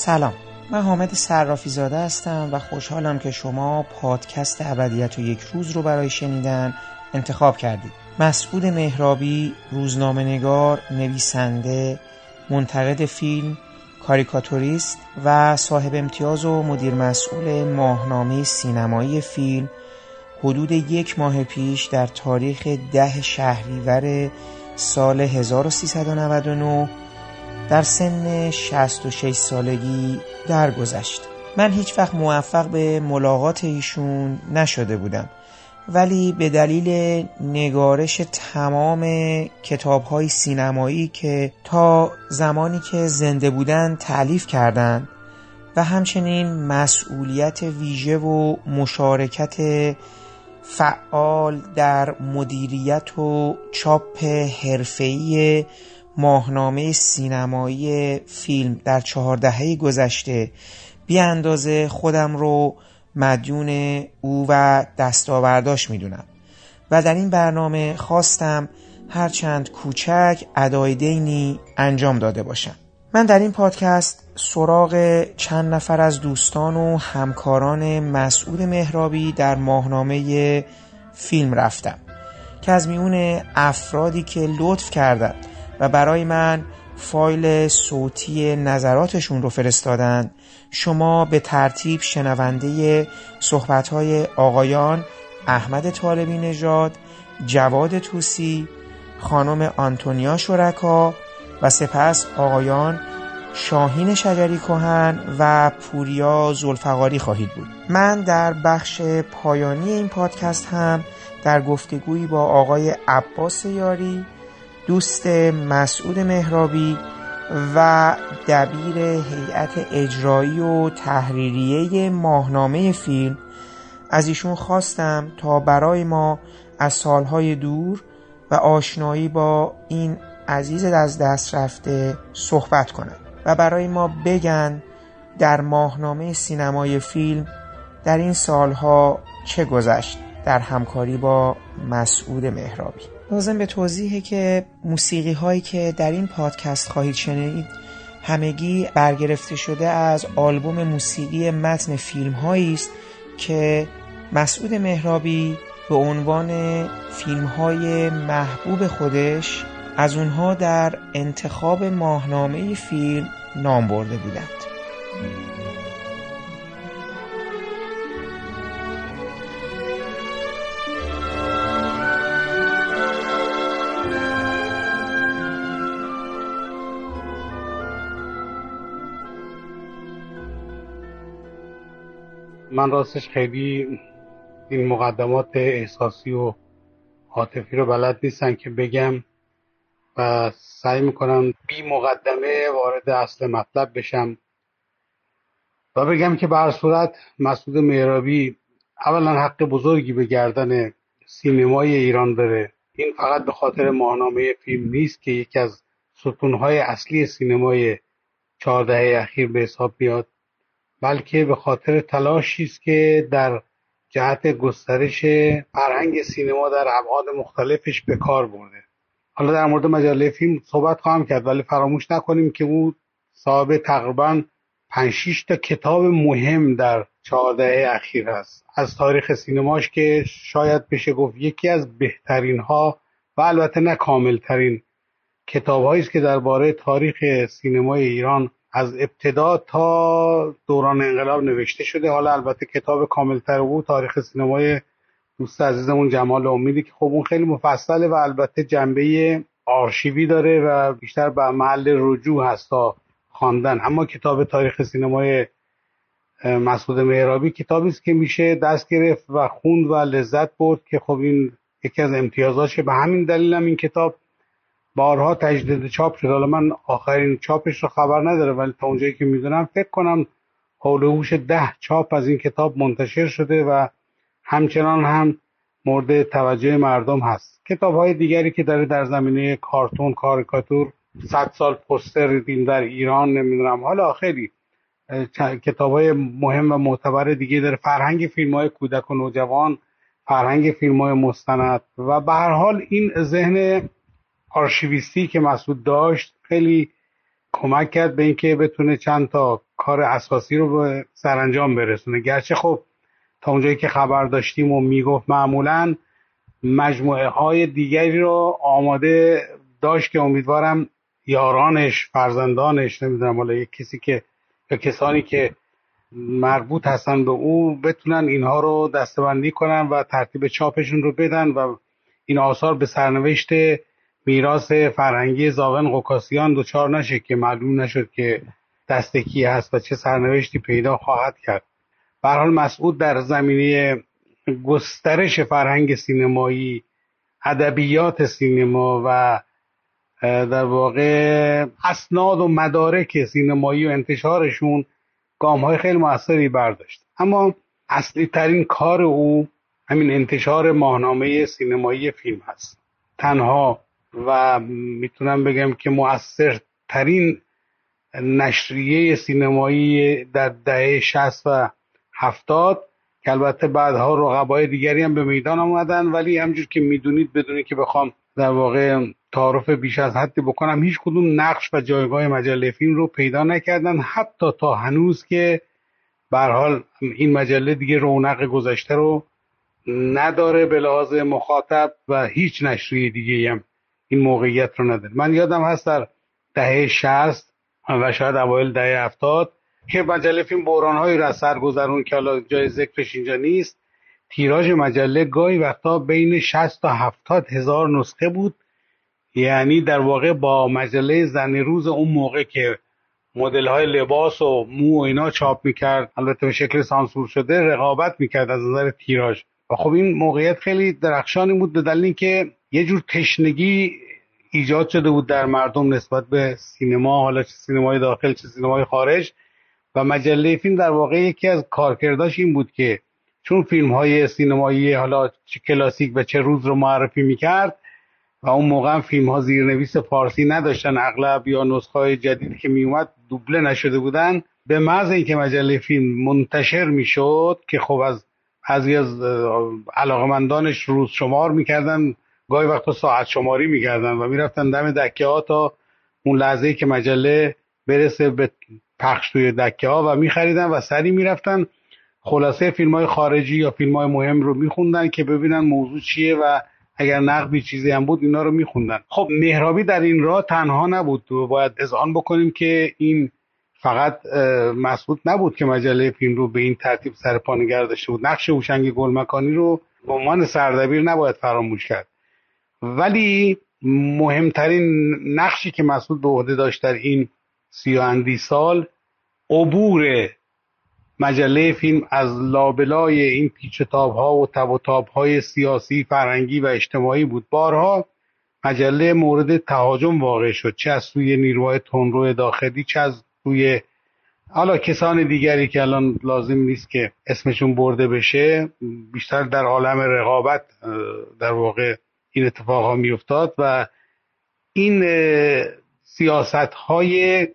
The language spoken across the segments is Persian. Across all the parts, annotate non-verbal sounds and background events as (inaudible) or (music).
سلام. من حامد صرافی زاده هستم و خوشحالم که شما پادکست ابدیت و یک روز رو برای شنیدن انتخاب کردید. مسعود مهرابی روزنامه نگار نویسنده منتقد فیلم کاریکاتوریست و صاحب امتیاز و مدیر مسئول ماهنامه سینمایی فیلم حدود یک ماه پیش در تاریخ ده شهریور سال 1399 در سن 66 سالگی درگذشت. من هیچ وقت موفق به ملاقات ایشون نشده بودم ولی به دلیل نگارش تمام کتاب های سینمایی که تا زمانی که زنده بودن تعلیف کردند و همچنین مسئولیت ویژه و مشارکت فعال در مدیریت و چاپ حرفه‌ای ماهنامه سینمایی فیلم در چهار دهه گذشته بی اندازه خودم رو مدیون او و دستاورداش می‌دونم. و در این برنامه خواستم هرچند کوچک ادای دینی انجام داده باشم. من در این پادکست سراغ چند نفر از دوستان و همکاران مسعود مهرابی در ماهنامه فیلم رفتم که از میون افرادی که لطف کردند و برای من فایل صوتی نظراتشون رو فرستادن. شما به ترتیب شنونده صحبتهای آقایان احمد طالبی نژاد، جواد توسی، خانم آنتونیا شرکا و سپس آقایان شاهین شجری کهن و پوریا زلفقاری خواهید بود. من در بخش پایانی این پادکست هم در گفتگویی با آقای عباس یاری دوست مسعود مهرابی و دبیر هیئت اجرایی و تحریریه ماهنامه فیلم. از ایشون خواستم تا برای ما از سالهای دور و آشنایی با این عزیز از دست رفته صحبت کنند و برای ما بگن در ماهنامه سینمای فیلم در این سالها چه گذشت در همکاری با مسعود مهرابی. لازم به توضیحه که موسیقی هایی که در این پادکست خواهید شنید همگی برگرفته شده از آلبوم موسیقی متن فیلم هایی است که مسعود مهرابی به عنوان فیلم های محبوب خودش از اونها در انتخاب ماهنامه فیلم نام برده بودند. من راستش خیلی این مقدمات احساسی و عاطفی رو بلد نیستن که بگم و سعی می‌کنم بی مقدمه وارد اصل مطلب بشم و بگم که به صورت مسعود مهرابی اولا حق بزرگی به گردن سینمای ایران داره. این فقط به خاطر ماهنامه فیلم نیست که یکی از ستونهای اصلی سینمای چهاردهه اخیر به حساب میاد. بلکه به خاطر تلاشی است که در جهت گسترش فرهنگ سینما در ابعاد مختلفش به کار برده. حالا در مورد مجله فیلم صحبت خواهم کرد ولی فراموش نکنیم که او صاحب تقریبا 5 تا کتاب مهم در چهارده اخیر هست. از تاریخ سینماش که شاید بشه گفت یکی از بهترین ها و البته نه کاملترین کتاب است که درباره تاریخ سینمای ایران از ابتدا تا دوران انقلاب نوشته شده. حالا البته کتاب کاملتر او تاریخ سینمای دوست عزیزمون جمال امیدی که خب اون خیلی مفصله و البته جنبه آرشیوی داره و بیشتر به محل رجوع هست تا خواندن. اما کتاب تاریخ سینمای مسعود مهرابی کتابی است که میشه دست گرفت و خوند و لذت برد که خب این یکی از امتیازاشه به همین دلیل هم این کتاب بارها تجدید چاپ شد. حالا من آخرین چاپش رو خبر ندارم ولی تا اونجایی که می‌دونم فکر کنم حول ده چاپ از این کتاب منتشر شده و همچنان هم مورد توجه مردم هست. کتاب های دیگری که داره در زمینه کارتون کاریکاتور صد سال پستر دین در ایران نمی‌دونم. حالا خیلی کتاب های مهم و معتبر دیگه داره. فرهنگ فیلم های کودک و نوجوان فرهنگ فیلم های مستند و به هر حال این ذهن آرشیویستی که مسعود داشت خیلی کمک کرد به اینکه بتونه چند تا کار اساسی رو به سرانجام برسونه. گرچه خب تا اونجایی که خبر داشتیم و می‌گفت معمولا مجموعه های دیگری رو آماده داشت که امیدوارم یارانش فرزندانش نمی‌دونم حالا یک کسی که یا کسانی که مربوط هستن به او بتونن اینها رو دستبندی کنن و ترتیب چاپشون رو بدن و این آثار به سرنوشت میراث فرهنگی زاغن قکاسیان دوچار نشه که معلوم نشد که دست کی هست و چه سرنوشتی پیدا خواهد کرد. به حال مسعود در زمینه گسترش فرهنگ سینمایی ادبیات سینما و در واقع اسناد و مدارک سینمایی و انتشارشون گام های خیلی موثری برداشت. اما اصلی ترین کار او همین انتشار ماهنامه سینمایی فیلم هست. تنها و می‌تونم بگم که ترین نشریه سینمایی در دهه 60 و 70 که البته بعدها رقبای دیگری هم به میدان آمدن ولی همجور که می‌دونید بدونید که بخوام در واقع تعارف بیش از حدی بکنم هیچ کدوم نقش و جایگاه مجله فیلم رو پیدا نکردن حتی تا هنوز که به حال این مجله دیگه رونق گذشته رو نداره به لحاظ مخاطب و هیچ نشریه دیگه هم. این موقعیت رو نداره. من یادم هست در دهه 60 و شاید اوایل دهه 70 که مجله فیلم بحرانهایی را سر گذرون که حالا جای ذکرش اینجا نیست تیراژ مجله گاهی وقتا بین 60 تا 70 هزار نسخه بود. یعنی در واقع با مجله زن روز اون موقع که مدل های لباس و مو و اینا چاپ می‌کرد البته به شکل سانسور شده رقابت می‌کرد از نظر تیراژ. و خب این موقعیت خیلی درخشانی بود به دلیل اینکه یه جور تشنگی ایجاد شده بود در مردم نسبت به سینما حالا چه سینمای داخل چه سینمای خارج. و مجله فیلم در واقع یکی از کارکرداش این بود که چون فیلم های سینمایی حالا چه کلاسیک و چه روز رو معرفی می‌کرد و اون موقع هم فیلم ها زیرنویس فارسی نداشتن اغلب یا نسخه های جدیدی که میومد دوبله نشده بودن. به محض اینکه مجله فیلم منتشر می‌شد که خب از بعضی از علاقمندانش روز شمار می‌کردن گاهی وقتا ساعت شماری می‌کردن و می‌رفتن دم دکه ها تا اون لحظه که مجله برسه به پخش توی دکه ها و میخریدن و سری می‌رفتن. خلاصه فیلم های خارجی یا فیلم های مهم رو میخوندن که ببینن موضوع چیه و اگر نقدی چیزی هم بود اینا رو میخوندن. خب مهرابی در این راه تنها نبود. باید اذعان بکنیم که این فقط مسعود نبود که مجله فیلم رو به این ترتیب سر پا نگه داشته بود. نقش هوشنگ گلمکانی رو به عنوان سردبیر نباید فراموش کرد. ولی مهمترین نقشی که مسعود به عهده داشت در این سی سال عبور مجله فیلم از لابلای این پیچتاب ها و تب و تاب های سیاسی فرنگی و اجتماعی بود. بارها مجله مورد تهاجم واقع شد. چه از سوی نیروهای تندرو داخلی چه از سوی حالا کسان دیگری که الان لازم نیست که اسمشون برده بشه بیشتر در عالم رقابت در واقع این اتفاق ها و این سیاست های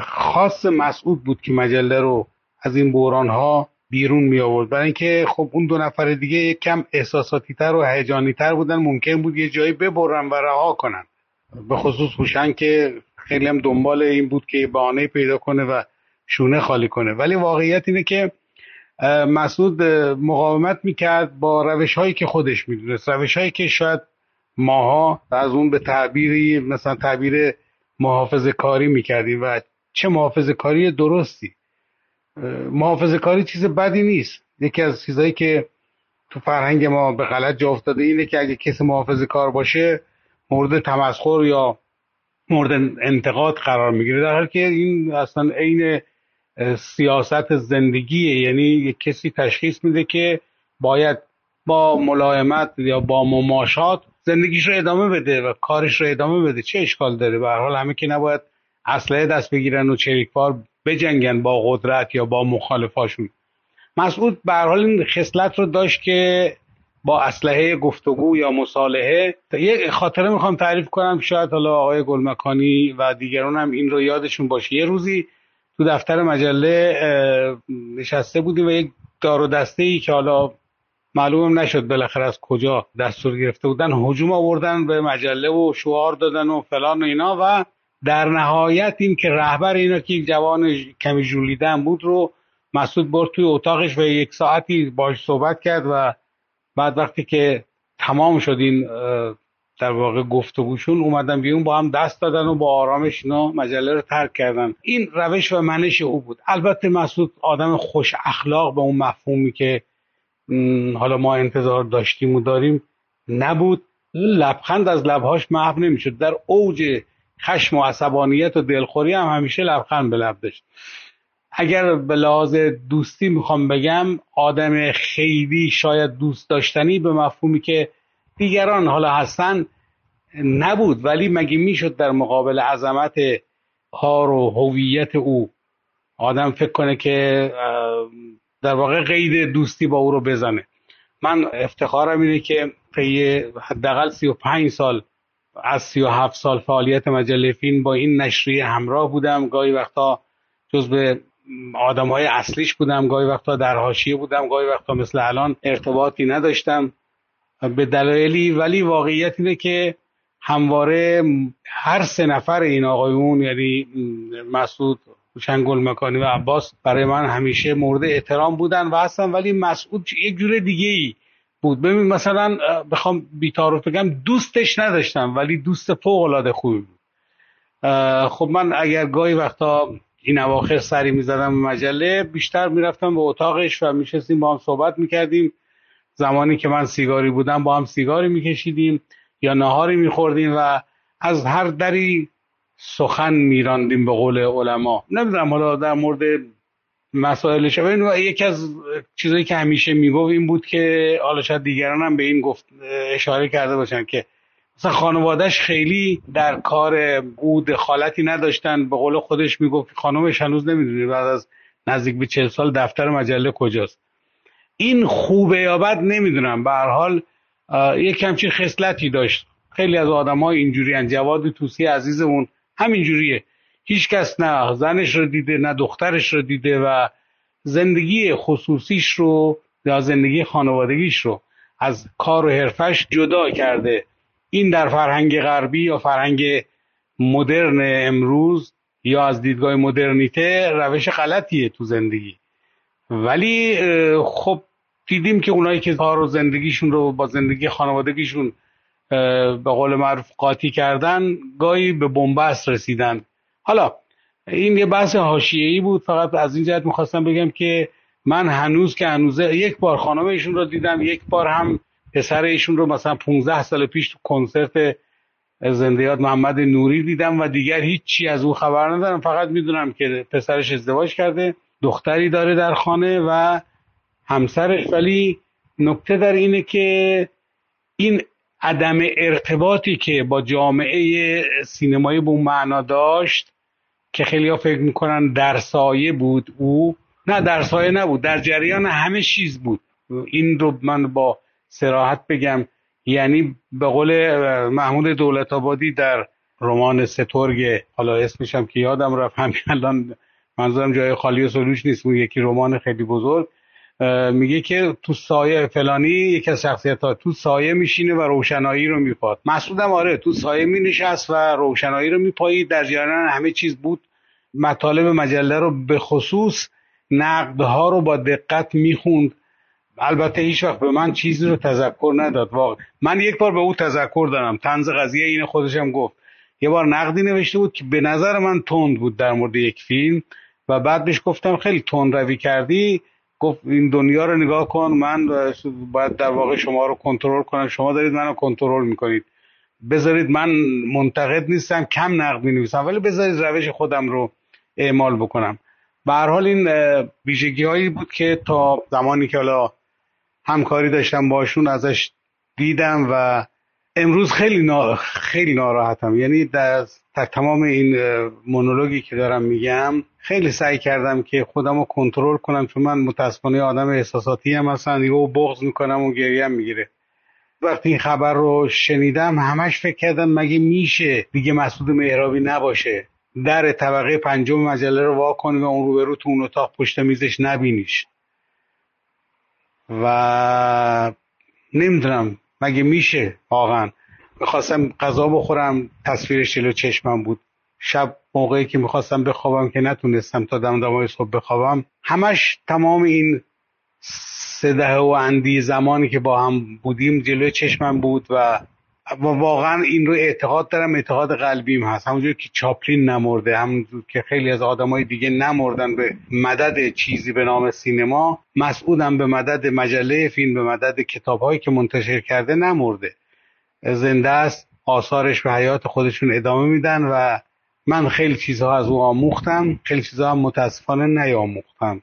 خاص مسعود بود که مجله رو از این بحران ها بیرون می آورد برای اینکه خب اون دو نفر دیگه یک کم احساساتی تر و هیجانی تر بودن ممکن بود یه جایی ببرن و رها کنن. به خصوص هوشنگ که خیلی هم دنبال این بود که بهانه پیدا کنه و شونه خالی کنه. ولی واقعیت اینه که مسعود مقاومت می‌کرد با روش هایی که خودش می‌دونست. روش هایی که شاید ماها از اون به تعبیری مثلا تعبیر محافظ کاری می‌کردیم و چه محافظ کاری درستی. محافظ کاری چیز بدی نیست. یکی از چیزهایی که تو فرهنگ ما به غلط جا افتاده اینه که اگه کسی محافظ کار باشه مورد تمسخر یا مورد انتقاد قرار می‌گیره در حالی که این اصلا عین سیاست زندگیه. یعنی کسی تشخیص میده که باید با ملایمت یا با مماشات زندگیش رو ادامه بده و کارش رو ادامه بده. چه اشکال داره؟ به حال همه که نباید اسلحه دست بگیرن و چریکبار بجنگن با قدرت یا با مخالفاشون. مسعود به حال این خصلت رو داشت که با اسلحه گفتگو یا مصالحه. یه خاطره می‌خوام تعریف کنم شاید حالا آقای گلمکانی و دیگران هم این رو یادشون باشه. یه روزی تو دفتر مجله نشسته بودیم و یک دار و دسته ای که حالا معلومم نشد بالاخره از کجا دستور گرفته بودن هجوم آوردن به مجله و شعار دادن و فلان و اینا و در نهایت این که رهبر اینا که یک جوان کمی جولیدن بود رو مسعود برد توی اتاقش و یک ساعتی باش صحبت کرد و بعد وقتی که تمام شد این در واقع گفتگوشون اومدن بیرون با هم دست دادن و با آرامش اینا مجله رو ترک کردن. این روش و منش او بود. البته مسعود آدم خوش اخلاق به اون مفهومی که حالا ما انتظار داشتیم و داریم نبود. لبخند از لبهاش محو نمی‌شد. در اوج خشم و عصبانیت و دلخوری هم همیشه لبخند به لب داشت. اگر به لحاظ دوستی می‌خوام بگم آدم خیلی شاید دوست داشتنی به مفهومی که دیگران حالا هستن نبود ولی مگه می‌شد در مقابل عظمت کار و هویت او آدم فکر کنه که در واقع قید دوستی با او رو بزنه؟ من افتخارم اینه که طی حداقل 35 سال از 37 سال فعالیت مجله فیلم با این نشریه همراه بودم. گاهی وقتا به آدم های اصلیش بودم گاهی وقتا در حاشیه بودم گاهی وقتا مثل الان ارتباطی نداشتم. به دلایلی ولی واقعیت اینه که همواره هر سه نفر این آقایون یعنی مسعود شنگل مکانی و عباس برای من همیشه مورد احترام بودن و هستن ولی مسعود یک جور دیگه ای بود. ببین مثلا بخوام بیتارف بگم دوستش نداشتم ولی دوست فوق العاده خوبی بود. خب من اگر گاهی وقتا این اواخر سری می‌زدم مجله بیشتر می‌رفتم به اتاقش و میشستیم با هم صحبت می‌کردیم. زمانی که من سیگاری بودم با هم سیگاری میکشیدیم یا نهاری میخوردیم و از هر دری سخن میراندیم به قول علما. نمی‌دونم حالا در مورد مسائل شبه یکی از چیزایی که همیشه می‌گفت این بود که حالا شاید دیگران هم به این گفت اشاره کرده باشن که مثلا خانوادهش خیلی در کار او دخالتی نداشتن. به قول خودش می‌گفت خانمش هنوز نمی‌دونی بعد از نزدیک به چل سال دفتر مجله کجاست. این خوبه یا بد نمی‌دونم. به هر حال یک همچین خصلتی داشت. خیلی از آدم های اینجوری جواد توسی عزیزمون همینجوریه. هیچ کس نه زنش رو دیده نه دخترش رو دیده و زندگی خصوصیش رو یا زندگی خانوادگیش رو از کار و حرفش جدا کرده. این در فرهنگ غربی یا فرهنگ مدرن امروز یا از دیدگاه مدرنیته روش غلطیه تو زندگی. ولی خب دیدیم که اونایی که کار و زندگیشون رو با زندگی خانوادگیشون به قول معروف قاطی کردن گاهی به بنبست رسیدن. حالا این یه بحث حاشیه‌ای بود. فقط از این جهت می‌خواستم بگم که من هنوز که هنوزه یک بار خانم ایشون رو دیدم یک بار هم پسر ایشون رو مثلا 15 سال پیش تو کنسرت زندیات محمد نوری دیدم و دیگر هیچی از او خبر ندارم. فقط می‌دونم که پسرش ازدواج کرده دختری داره در خانه و همسرش. ولی نکته در اینه که این عدم ارتباطی که با جامعه سینمایی به معنا داشت که خیلی ها فکر می‌کنن در سایه بود او. نه در سایه نبود در جریان همه چیز بود. این رو من با سراحت بگم. یعنی به قول محمود دولت آبادی در رمان سترگ حالا اسمشم که یادم رفت همین الان منظورم جای خالی و سلوش نیست اون یکی رمان خیلی بزرگ میگه که تو سایه فلانی یکی از شخصیت ها تو سایه میشینه و روشنایی رو میپاد. مسعودم آره تو سایه مینشست و روشنایی رو میپایید. در جریان همه چیز بود. مطالب مجله رو به خصوص نقدها رو با دقت می‌خوند. البته هیچ وقت به من چیزی رو تذکر نداد واقع من یک بار به او تذکر دارم تنز قضیه این خودشم گفت. یه بار نقدی نوشته بود که به نظر من تند بود در مورد یک فیلم و بعد بهش گفتم خیلی تند روی کردی. گفت این دنیا رو نگاه کن من باید در واقع شما رو کنترل کنم. شما دارید منو کنترل می‌کنید. بذارید من منتقد نیستم کم نقد می نویسم ولی بذارید روش خودم رو اعمال بکنم. به هر حال این ویژگی هایی بود که تا زمانی که حالا همکاری داشتم باشون ازش دیدم و امروز خیلی نا... خیلی ناراحتم. یعنی در... تمام این مونولوگی که دارم میگم خیلی سعی کردم که خودم رو کنترل کنم چون من متاسفانه آدم احساساتی هم هستم. و بغض می‌کنم و گریم می‌گیره. وقتی این خبر رو شنیدم همش فکر کردم مگه میشه دیگه مسعود مهرابی نباشه. در طبقه پنجم مجله رو وا کنی و اون روبرو تو اون اتاق پشت میزش نبینیش. و نمی‌دونم مگه میشه؟ واقعا. می‌خواستم غذا بخورم تصویرش جلو چشمم بود. شب موقعی که می‌خواستم بخوابم که نتونستم تا دمدمای صبح بخوابم. همش تمام این سده و اندی زمانی که با هم بودیم جلوی چشمم بود و واقعا این رو اعتقاد دارم اعتقاد قلبیم هست. همونجور که چاپلین نمرده همونجور که خیلی از آدمای دیگه نمردن به مدد چیزی به نام سینما مسعودم به مدد مجله فیلم به مدد کتابهایی که منتشر کرده نمرده. زنده است آثارش به حیات خودشون ادامه میدن و من خیلی چیزها از او آموختم خیلی چیزها هم متاسفانه نیاموختم.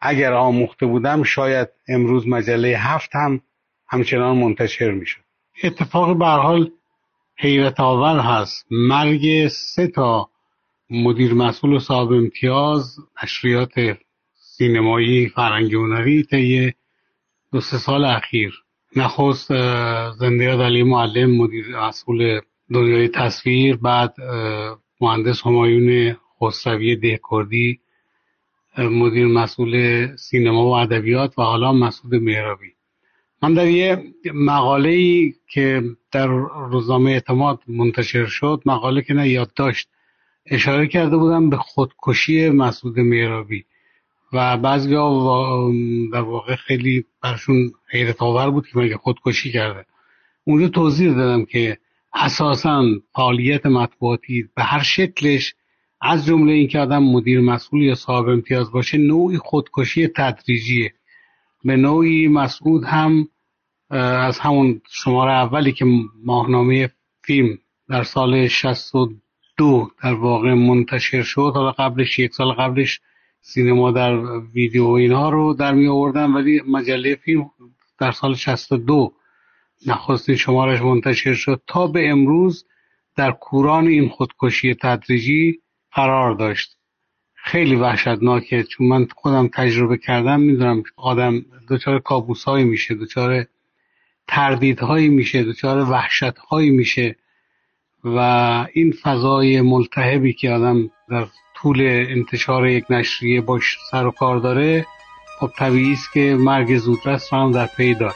اگر آموخته بودم شاید امروز مجله هفت هم همچنان منتشر می‌شد. اتفاق به حال حیرت آور هست. مرگ سه تا مدیر مسئول و صاحب امتیاز نشریات سینمایی فرنگی هنری طی دو سه سال اخیر. نخست زنده علی معلم مدیر مسئول دنیای تصویر بعد مهندس همایون خسروی دهکردی مدیر مسئول سینما و ادبیات و حالا مسعود مهرابی. من در یه مقاله ای که در روزنامه اعتماد منتشر شد مقاله که نه یادداشت اشاره کرده بودم به خودکشی مسعود مهرابی. و بعضی ها در واقع خیلی برشون حیرت آور بود که مگه خودکشی کرده. اونجا توضیح دادم که اساسا فعالیت مطبوعاتی به هر شکلش از جمله اینکه آدم مدیر مسئول یا صاحب امتیاز باشه نوعی خودکشی تدریجیه. به نوعی مسعود هم از همون شماره اولی که ماهنامه فیلم در سال 62 در واقع منتشر شد حالا قبلش یک سال قبلش سینما در ویدیو اینها رو در می آوردن ولی مجله فیلم در سال 62 نخستین شمارش منتشر شد. تا به امروز در کوران این خودکشی تدریجی قرار داشت. خیلی وحشتناکه. چون من خودم تجربه کردم می‌دونم آدم دچار کابوسهایی میشه دچار تردیدهایی میشه دچار وحشتهایی میشه. و این فضای ملتهبی که آدم در طول انتشار یک نشریه باش سر و کار داره خب طبیعی است که مرگ زودرس هم در پی داره.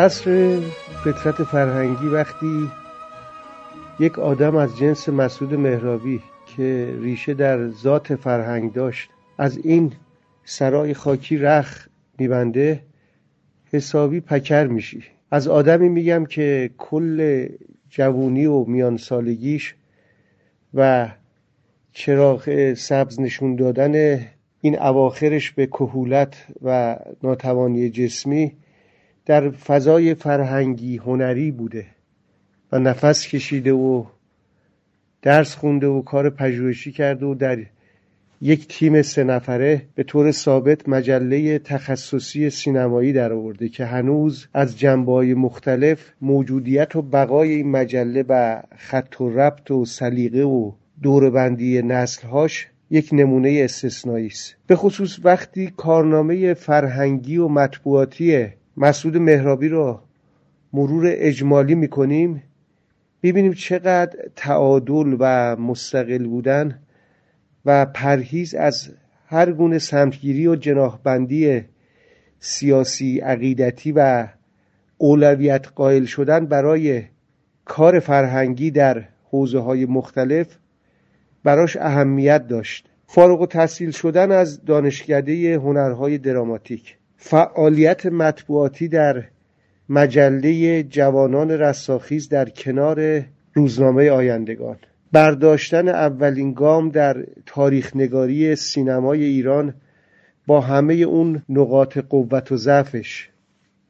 عصر فطرت فرهنگی وقتی یک آدم از جنس مسعود مهرابی که ریشه در ذات فرهنگ داشت از این سرای خاکی رخ میبنده حسابی پکر میشی. از آدمی میگم که کل جوونی و میان سالگیش و چراغ سبز نشون دادن این اواخرش به کهولت و ناتوانی جسمی در فضای فرهنگی هنری بوده و نفس کشیده و درس خونده و کار پژوهشی کرده و در یک تیم سه نفره به طور ثابت مجله تخصصی سینمایی در آورده که هنوز از جنبه مختلف موجودیت و بقای این مجله و خط و ربط و سلیقه و دوربندی نسلهاش یک نمونه استثنایی است. به خصوص وقتی کارنامه فرهنگی و مطبوعاتی مسعود مهرابی را مرور اجمالی می‌کنیم. ببینیم چقدر تعادل و مستقل بودن و پرهیز از هر گونه سمتگیری و جناحبندی سیاسی عقیدتی و اولویت قائل شدن برای کار فرهنگی در حوزه های مختلف براش اهمیت داشت. فارغ و تحصیل شدن از دانشکده هنرهای دراماتیک. فعالیت مطبوعاتی در مجله جوانان رستاخیز در کنار روزنامه آیندگان. برداشتن اولین گام در تاریخ نگاری سینمای ایران با همه اون نقاط قوت و ضعفش.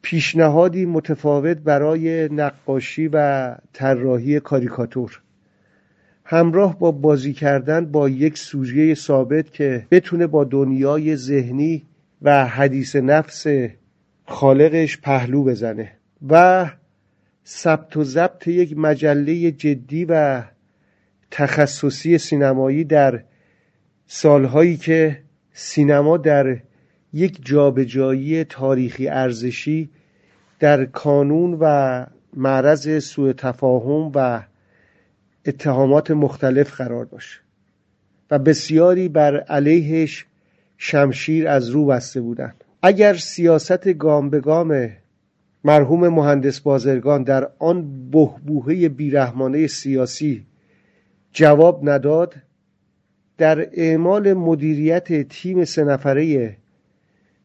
پیشنهادی متفاوت برای نقاشی و طراحی کاریکاتور. همراه با بازی کردن با یک سوژه ثابت که بتونه با دنیای ذهنی و حدیث نفس خالقش پهلو بزنه و ثبت و ضبط یک مجله جدی و تخصصی سینمایی در سالهایی که سینما در یک جابجایی تاریخی ارزشی در کانون و معرض سوء تفاهم و اتهامات مختلف قرار داشت و بسیاری بر علیهش شمشیر از رو بسته بودند. اگر سیاست گام به گام مرحوم مهندس بازرگان در آن بهبوهه بیرحمانه سیاسی جواب نداد در اعمال مدیریت تیم سه نفره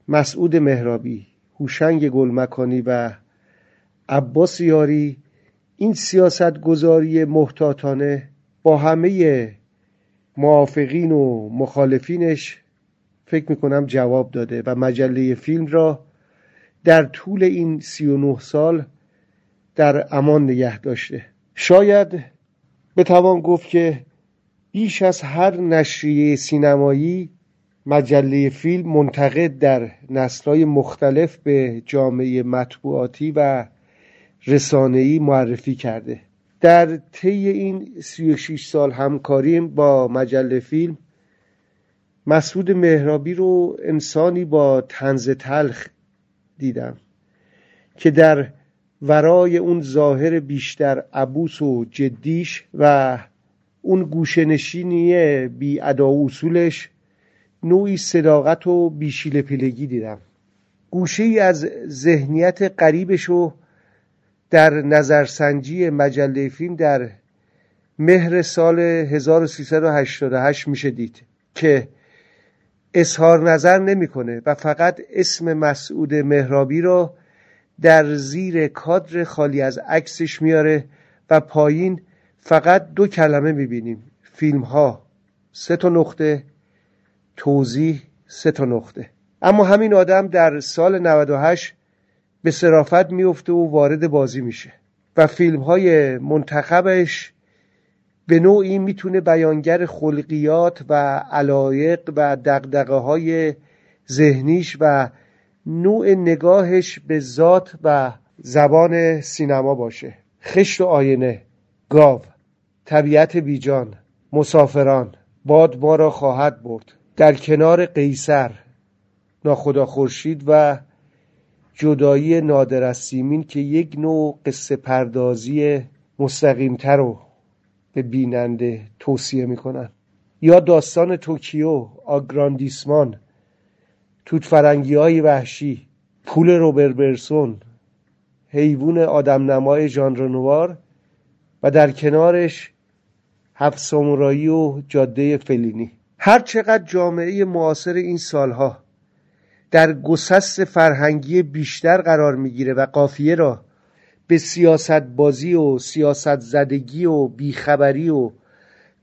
مسعود مهرابی هوشنگ گلمکانی و عباس یاری این سیاست گذاری محتاطانه با همه موافقین و مخالفینش فکر می‌کنم جواب داده و مجله فیلم را در طول این سی و نه سال در امان نگه داشته. شاید بتوان گفت که بیش از هر نشریه سینمایی مجله فیلم منتقد در نسلهای مختلف به جامعه مطبوعاتی و رسانه‌ای معرفی کرده. در طی این 36 سال همکاریم با مجله فیلم مسعود مهرابی رو انسانی با تنز تلخ دیدم که در ورای اون ظاهر بیشتر عبوس و جدیش و اون گوشنشینی بی ادا و اصولش نوعی صداقت و بیشیل پلگی دیدم. گوشه ای از ذهنیت قریبش رو در نظرسنجی مجله فیلم در مهر سال 1388 میشه دید که اظهار نظر نمی‌کنه و فقط اسم مسعود مهرابی رو در زیر کادر خالی از عکسش میاره و پایین فقط دو کلمه می‌بینیم. فیلم ها سه تا نقطه توضیح سه تا نقطه. اما همین آدم در سال 98 به صرافت میفته و وارد بازی میشه و فیلم های منتخبش به نوعی می‌تونه بیانگر خلقیات و علایق و دقدقه های ذهنیش و نوع نگاهش به ذات و زبان سینما باشه. خشت و آینه گاو طبیعت بیجان مسافران باد ما را خواهد برد. در کنار قیصر ناخدا خورشید و جدایی نادر از سیمین که یک نوع قصه پردازی مستقیمتر رو به بیننده توصیه می‌کنن. یا داستان توکیو آگراندیسمان توت فرنگی های وحشی پول روبر برسون حیوان آدم نمای ژانر نوار و در کنارش هفت سامورایی و جاده فلینی. هر چقدر جامعه معاصر این سالها در گسست فرهنگی بیشتر قرار می‌گیره و قافیه را به سیاست بازی و سیاست زدگی و بیخبری و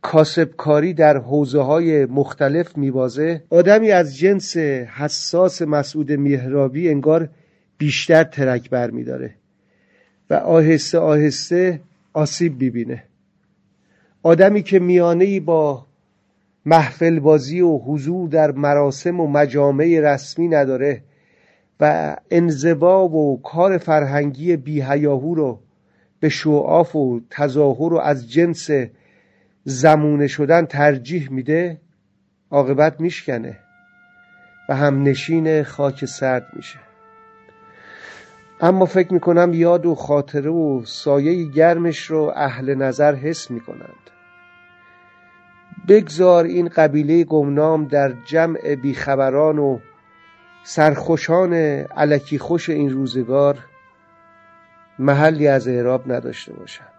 کاسبکاری در حوزه های مختلف میبازه. آدمی از جنس حساس مسعود میهرابی انگار بیشتر ترک بر میداره و آهسته آهسته آسیب بیبینه آدمی که میانه با محفل بازی و حضور در مراسم و مجامع رسمی نداره و انزبا و کار فرهنگی بیهیاهو رو به شعاف و تظاهر و از جنس زمونه شدن ترجیح میده عاقبت میشکنه و هم نشین خاک سرد میشه. اما فکر می‌کنم یاد و خاطره و سایه گرمش رو اهل نظر حس می‌کنند. بگذار این قبیله گمنام در جمع بیخبران و سرخوشان علکی خوش این روزگار محلی از اعراب نداشته باشند.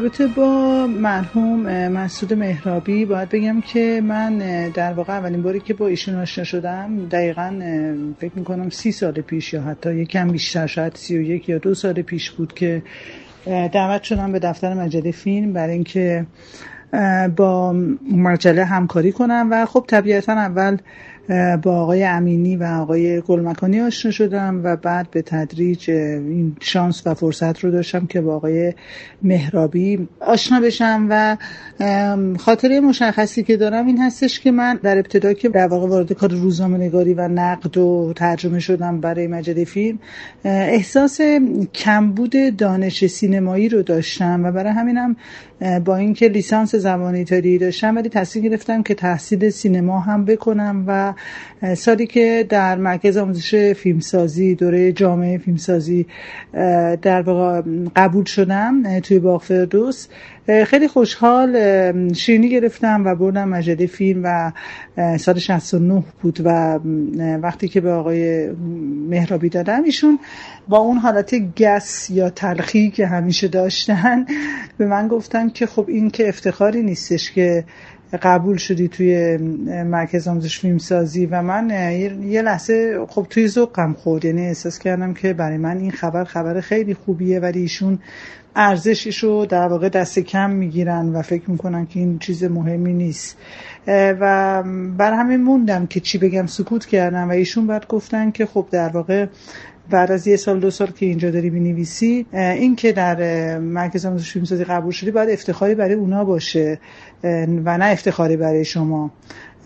رابطه با مرحوم مسعود مهرابی باید بگم که من در واقع اولین باری که با ایشون آشنا شدم دقیقا فکر می‌کنم سی سال پیش یا حتی یکم بیشتر شاید سی و یک یا دو سال پیش بود که دعوت شدم به دفتر مجله فیلم برای اینکه با مجله همکاری کنم و خب طبیعتا اول با آقای امینی و آقای گلمکانی آشنا شدم و بعد به تدریج این شانس و فرصت رو داشتم که با آقای مهرابی آشنا بشم و خاطره مشخصی که دارم این هستش که من در ابتدا که در واقع وارد کار روزنامه نگاری و نقد و ترجمه شدم برای مجله فیلم احساس کمبود دانش سینمایی رو داشتم و برای همینم با اینکه لیسانس زبان ایتالیایی داشتم ولی تصمیم گرفتم که تحصیل سینما هم بکنم و سالی که در مرکز آموزش فیلمسازی دوره جامعه فیلمسازی در واقع قبول شدم توی باغ فردوس. خیلی خوشحال شیرینی گرفتم و بردم مجله فیلم و سال 69 بود و وقتی که به آقای مهرابی دادم ایشون با اون حالت گس یا تلخی که همیشه داشتن به من گفتن که خب این که افتخاری نیستش که قبول شدی توی مرکز آموزش فیلم سازی و من یه لحظه خب توی ذوقم خورد. یعنی احساس کردم که برای من این خبر خبر خیلی خوبیه ولی ایشون ارزشش رو در واقع دست کم می‌گیرن و فکر می‌کنن که این چیز مهمی نیست. و بر همین موندم که چی بگم سکوت کردم و ایشون بعد گفتن که خب در واقع بعد از یه سال دو سال که اینجا داری بینویسی این که در مرکز آموزش فیلمسازی قبول شدی باید افتخاری برای اونا باشه. و نه افتخاری برای شما.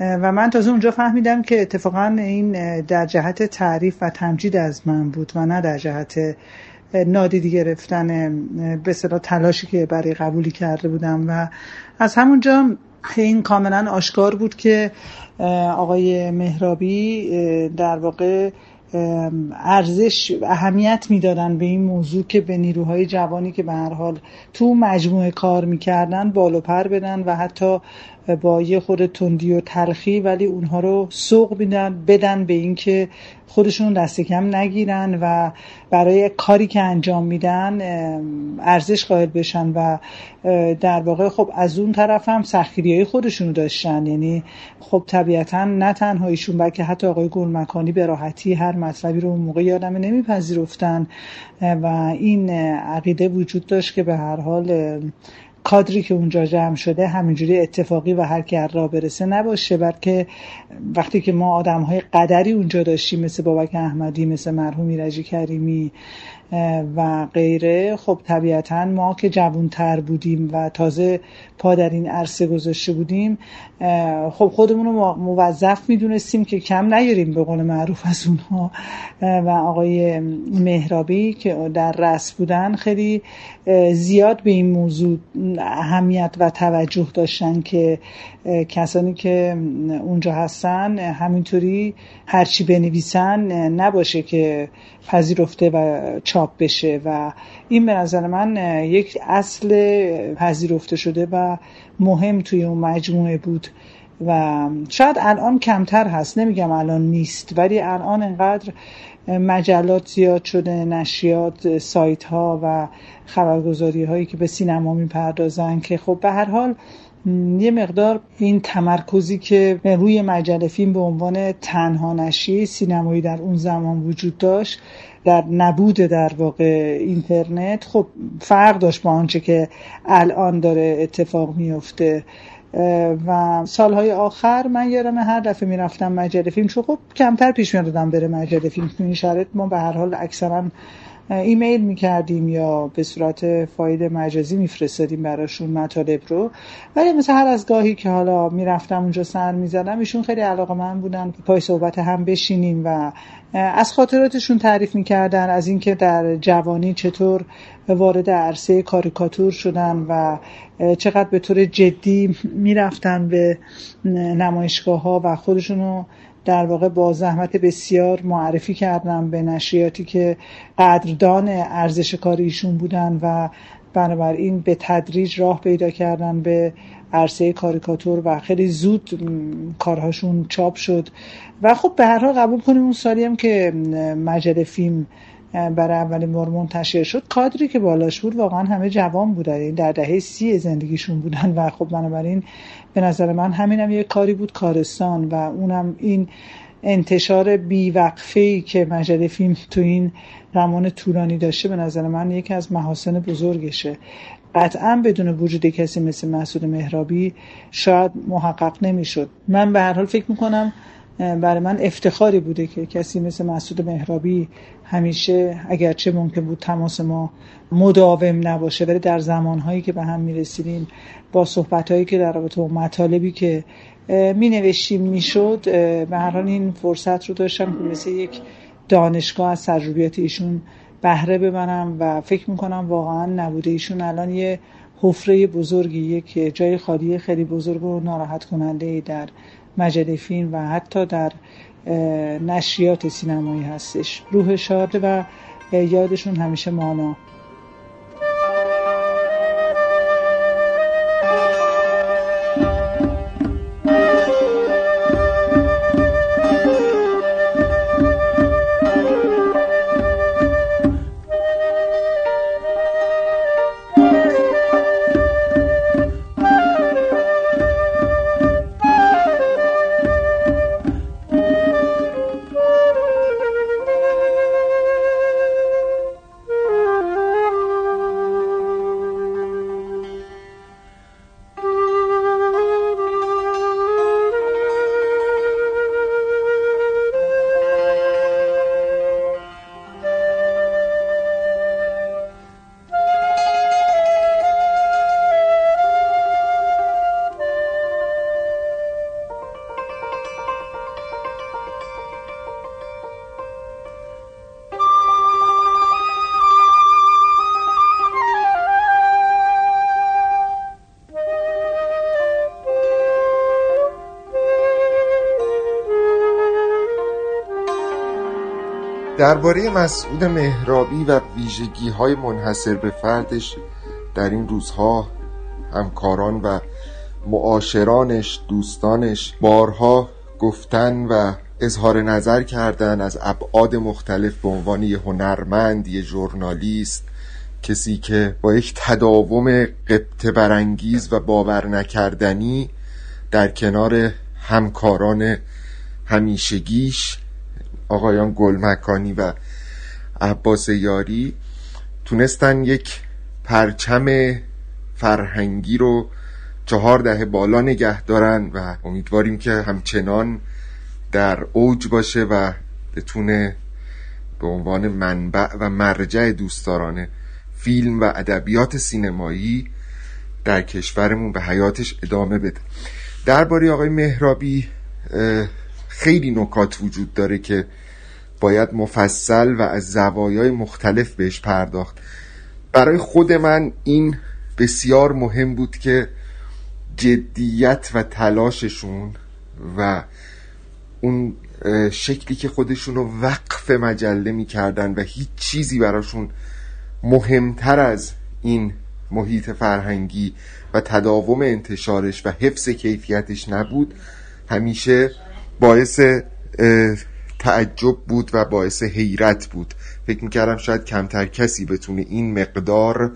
و من تازه اونجا فهمیدم که اتفاقا این در جهت تعریف و تمجید از من بود و نه در جهت نادیدی گرفتن به صدا تلاشی که برای قبولی کرده بودم. و از همونجا این کاملا آشکار بود که آقای مهرابی در واقع ارزش اهمیت می‌دادن به این موضوع که به نیروهای جوانی که به هر حال تو مجموعه کار می‌کردن بالو پر بدن و حتی با یه خود تندی و تلخی ولی اونها رو سوق بدن بدن به اینکه خودشون دست کم نگیرن و برای کاری که انجام میدن ارزش قائل بشن و در واقع خب از اون طرف هم سختگیری های خودشونو داشتن. یعنی خب طبیعتا نه تنها ایشون بلکه حتی آقای گلمکانی به راحتی هر مطلبی رو اون موقع یادم نمیپذیرفتن. و این عقیده وجود داشت که به هر حال کادری که اونجا جمع شده همینجوری اتفاقی و هر کی را برسه نباشه بلکه وقتی که ما آدم های قدری اونجا داشتیم مثل بابک احمدی مثل مرحوم ایرجی کریمی و غیره خب طبیعتا ما که جوانتر بودیم و تازه پا در این عرصه گذاشته بودیم خب خودمون رو موظف می‌دونستیم که کم نیاریم به قول معروف از اونها. و آقای مهرابی که در رس بودن خیلی زیاد به این موضوع اهمیت و توجه داشتن که کسانی که اونجا هستن همینطوری هرچی بنویسن نباشه که پذیرفته و چاپ بشه و این به نظر من یک اصل پذیرفته شده و مهم توی اون مجموعه بود و شاید الان کمتر هست. نمیگم الان نیست ولی الان انقدر مجلات زیاد شده نشریات سایت ها و خبرگزاری هایی که به سینما می‌پردازن که خب به هر حال یه مقدار این تمرکزی که روی مجله فیلم به عنوان تنها نشریه سینمایی در اون زمان وجود داشت در نبود در واقع اینترنت خب فرق داشت با آنچه که الان داره اتفاق میفته و سالهای آخر من یادم هر دفعه می‌رفتم مجله فیلم چون خب کمتر پیش میادم بره مجله فیلم. تو این شرط ما به هر حال اکثرا ایمیل می‌کردیم یا به صورت فایل مجازی میفرستادیم براشون مطالب رو. ولی مثل هر از گاهی که حالا می‌رفتم اونجا سر می‌زدم ایشون خیلی علاقه من بودن پای صحبت هم بشینیم و از خاطراتشون تعریف می‌کردن از اینکه در جوانی چطور وارد عرصه کاریکاتور شدن و چقدر به طور جدی می‌رفتن به نمایشگاه ها و خودشونو در واقع با زحمت بسیار معرفی کردم به نشریاتی که قدردان ارزش کار ایشون بودن و بنابراین به تدریج راه پیدا کردن به عرصه کاریکاتور و خیلی زود کارهاشون چاپ شد. و خب به هر حال قبول کنیم اون سالی هم که مجله فیلم برای اولین بار منتشر شد. کادری که بالاش بود واقعا همه جوان بودن. یعنی در دهه سی زندگیشون بودن. و خب بنابراین به نظر من همینم یه کاری بود کارستان. و اونم این انتشار بیوقفه ای که مجله فیلم تو این زمان طولانی داشته به نظر من یکی از محاسن بزرگشه. قطعا بدون وجود کسی مثل مسعود مهرابی شاید محقق نمی‌شد. من به هر حال فکر می‌کنم برای من افتخاری بوده که کسی مثل مسعود مهرابی همیشه اگرچه ممکن بود تماس ما مداوم نباشه. ولی در زمانهایی که به هم می‌رسیدیم با صحبتهایی که در رابطه با مطالبی که می نوشتیم می شد به هر حال این فرصت رو داشتم که مثل یک دانشگاه از تجربیات ایشون بهره ببرم و فکر می‌کنم واقعا نبوده. ایشون الان یه حفره بزرگی یک جای خالی خیلی بزرگ و ناراحت کننده در مجله فیلم و حتی در نشریات سینمایی هستش. روح شاد و یادشون همیشه مانا. درباره مسعود مهرابی و ویژگی های منحصر به فردش در این روزها همکاران و معاشرانش دوستانش بارها گفتن و اظهار نظر کردن از ابعاد مختلف به عنوان یه هنرمند یه ژورنالیست کسی که با یک تداوم قبطه برانگیز و باور نکردنی در کنار همکاران همیشگیش آقایان گلمکانی و عباس یاری تونستن یک پرچم فرهنگی رو چهار دهه بالا نگه دارن و امیدواریم که همچنان در اوج باشه و بتونه به عنوان منبع و مرجع دوستداران فیلم و ادبیات سینمایی در کشورمون به حیاتش ادامه بده. درباره آقای مهرابی خیلی نکات وجود داره که باید مفصل و از زوایای مختلف بهش پرداخت. برای خود من این بسیار مهم بود که جدیت و تلاششون و اون شکلی که خودشون رو وقف مجله می‌کردن و هیچ چیزی براشون مهمتر از این محیط فرهنگی و تداوم انتشارش و حفظ کیفیتش نبود همیشه باعث تعجب بود و باعث حیرت بود. فکر می‌کردم شاید کمتر کسی بتونه این مقدار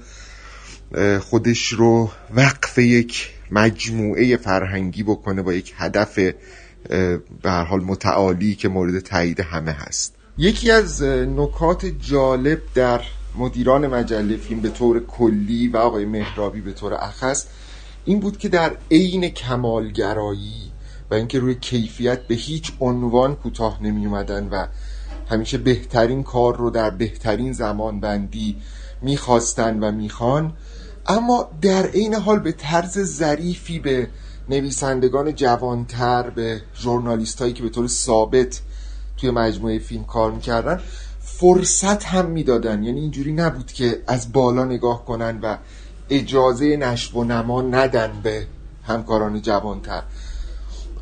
خودش رو وقف یک مجموعه فرهنگی بکنه با یک هدف به هر حال متعالی که مورد تایید همه هست. یکی از نکات جالب در مدیران مجله فیلم به طور کلی و آقای مهرابی به طور اخص این بود که در عین کمالگرایی و اینکه روی کیفیت به هیچ عنوان کوتاه نمی اومدن و همیشه بهترین کار رو در بهترین زمان بندی می‌خواستن و می‌خوان. اما در عین حال به طرز ظریفی به نویسندگان جوانتر به ژورنالیست هایی که به طور ثابت توی مجموعه فیلم کار می‌کردن فرصت هم می‌دادن. یعنی اینجوری نبود که از بالا نگاه کنن و اجازه نشو و نما ندن به همکاران جوانتر.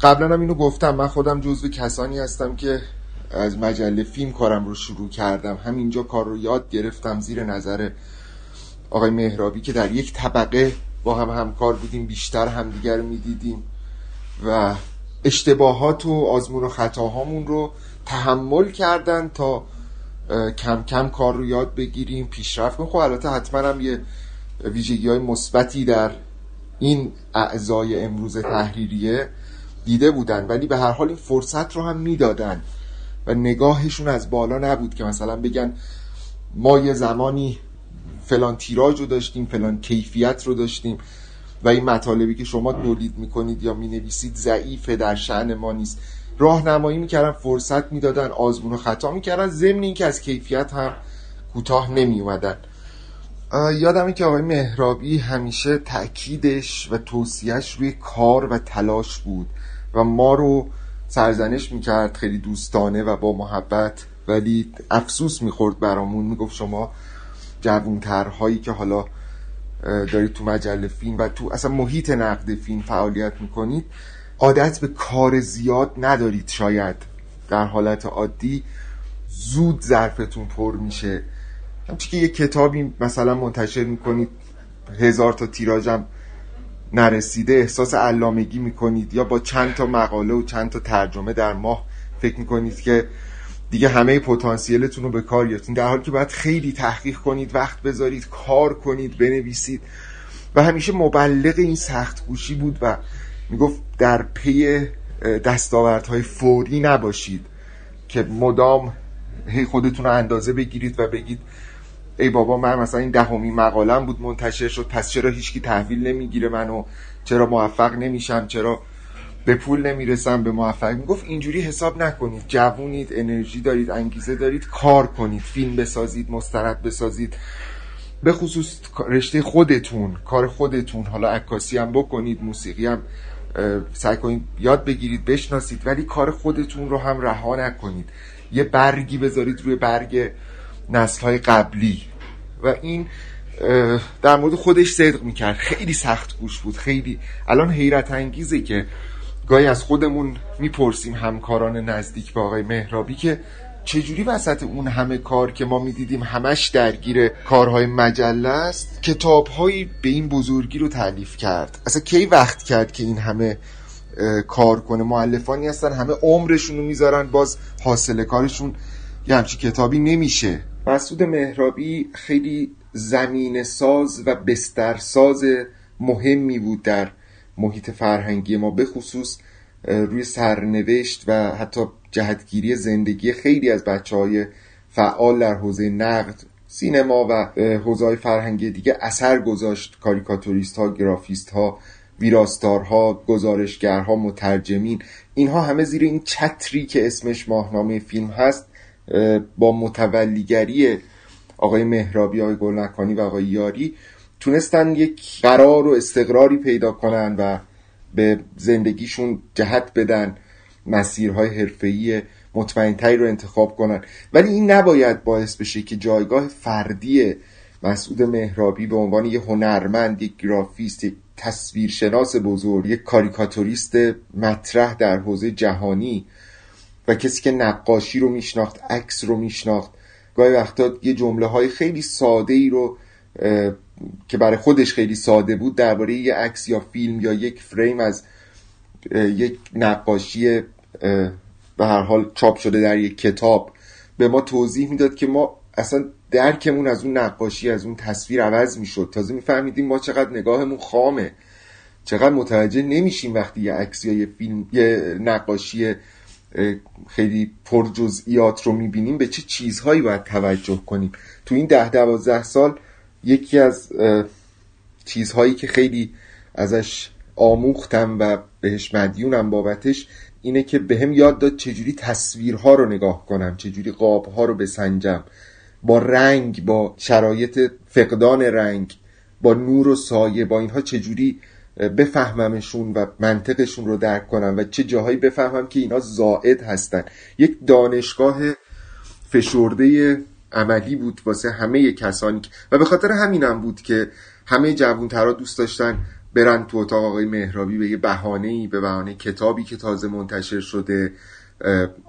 قبلا هم اینو گفتم من خودم جزو کسانی هستم که از مجله فیلم کارم رو شروع کردم. همینجا کار رو یاد گرفتم زیر نظر آقای مهرابی که در یک طبقه با هم همکار بودیم بیشتر همدیگر می‌دیدیم و اشتباهات و آزمون و خطاهامون رو تحمل کردن تا کم کم کار رو یاد بگیریم پیشرفت کنیم. خب البته حتما هم یه ویژگی های مثبتی در این اعضای امروز تحریریه. دیده بودن ولی به هر حال این فرصت رو هم می‌دادن و نگاهشون از بالا نبود که مثلا بگن ما یه زمانی فلان تیراژ رو داشتیم فلان کیفیت رو داشتیم و این مطالبی که شما تولید می‌کنید یا می‌نویسید ضعیفه در شعن ما نیست. راهنمایی می‌کردن فرصت می‌دادن آزمون و خطا می‌کردن. ضمن اینکه از کیفیت هم کوتاه نمی اومدن یادمه که آقای مهرابی همیشه تأکیدش و توصیهش روی کار و تلاش بود. و ما رو سرزنش می‌کرد خیلی دوستانه و با محبت. ولی افسوس می‌خورد برامون. می‌گفت شما جوونترهایی که حالا دارید تو مجله فیلم و تو اصلا محیط نقد فیلم فعالیت می‌کنید عادت به کار زیاد ندارید شاید. در حالت عادی زود ظرفتون پر میشه. همچی که یه کتابی مثلا منتشر می‌کنید هزار تا تیراژم نرسیده احساس علامگی می‌کنید یا با چند تا مقاله و چند تا ترجمه در ماه فکر می‌کنید که دیگه همه پتانسیلتون رو به کار گرفتین؟ در حالی که باید خیلی تحقیق کنید وقت بذارید کار کنید بنویسید. و همیشه مبلغ این سخت گوشی بود و می‌گفت در پی دستاوردهای فوری نباشید که مدام هی خودتون رو اندازه بگیرید و بگید ای بابا من مثلا این دهمین مقالم بود منتشر شد پس چرا هیچکی تحویل نمی‌گیره منو؟ چرا موفق نمیشم؟ چرا به پول نمی‌رسم؟ به موفق می‌گفت اینجوری حساب نکنید. جوونید انرژی دارید انگیزه دارید کار کنید. فیلم بسازید مستند بسازید. به خصوص رشته خودتون کار خودتون. حالا عکاسی هم بکنید موسیقی هم سعی کنید یاد بگیرید بشناسید ولی کار خودتون رو هم رها نکنید. یه برگی بذارید روی برگ نسل های قبلی. و این در مورد خودش صدق می‌کرد. خیلی سخت گوش بود. خیلی. الان حیرت انگیزه که گاهی از خودمون می‌پرسیم همکاران نزدیک به آقای مهرابی که چجوری وسط اون همه کار که ما می‌دیدیم همش درگیر کارهای مجله است کتابهایی به این بزرگی رو تعلیف کرد. اصلا کی وقت کرد که این همه کار کنه؟ معلفانی هستن همه عمرشون رو می‌ذارن باز حاصل کارشون یه همچی کتابی نمیشه. مسعود مهرابی خیلی زمین ساز و بسترساز مهمی بود در محیط فرهنگی ما به خصوص روی سرنوشت و حتی جهتگیری زندگی خیلی از بچه های فعال در حوزه نقد سینما و حوزه فرهنگی دیگه اثر گذاشت. کاریکاتوریست ها گرافیست ها ویراستارها گزارشگرها مترجمین اینها همه زیر این چتری که اسمش ماهنامه فیلم هست با متولیگری آقای مهرابی آقای گلنکانی و آقای یاری تونستن یک قرار و استقراری پیدا کنن و به زندگیشون جهت بدن مسیرهای حرفه‌ای مطمئنتری رو انتخاب کنن. ولی این نباید باعث بشه که جایگاه فردی مسعود مهرابی به عنوان یک هنرمند یک گرافیست یک تصویرشناس بزرگ یک کاریکاتوریست مطرح در حوزه جهانی و کسی که نقاشی رو میشناخت عکس رو میشناخت. گاهی وقتا یه جمله های خیلی ساده ای رو که برای خودش خیلی ساده بود درباره یه عکس یا فیلم یا یک فریم از یک نقاشی به هر حال چاپ شده در یک کتاب به ما توضیح می‌داد که ما اصلا درکمون از اون نقاشی از اون تصویر عوض می‌شد. تازه میفهمیدیم ما چقدر نگاهمون خامه. چقدر متوجه نمیشیم وقتی یه عکس یا یه فیلم یه نقاشی خیلی پر جزئیات رو می‌بینیم. به چه چیزهایی باید توجه کنیم؟ تو این ده دوازده سال یکی از چیزهایی که خیلی ازش آموختم و بهش مدیونم بابتش اینه که به هم یاد داد چجوری تصویرها رو نگاه کنم چجوری قابها رو بسنجم. با رنگ با شرایط فقدان رنگ با نور و سایه با اینها چجوری بفهممشون و منطقشون رو درک کنم و چه جاهایی بفهمم که اینا زائد هستن. یک دانشگاه فشرده عملی بود واسه همه کسانی و به خاطر همینم بود که همه جوانترها دوست داشتن برن تو اتاق آقای مهرابی به یه بهانه ای به بهانه کتابی که تازه منتشر شده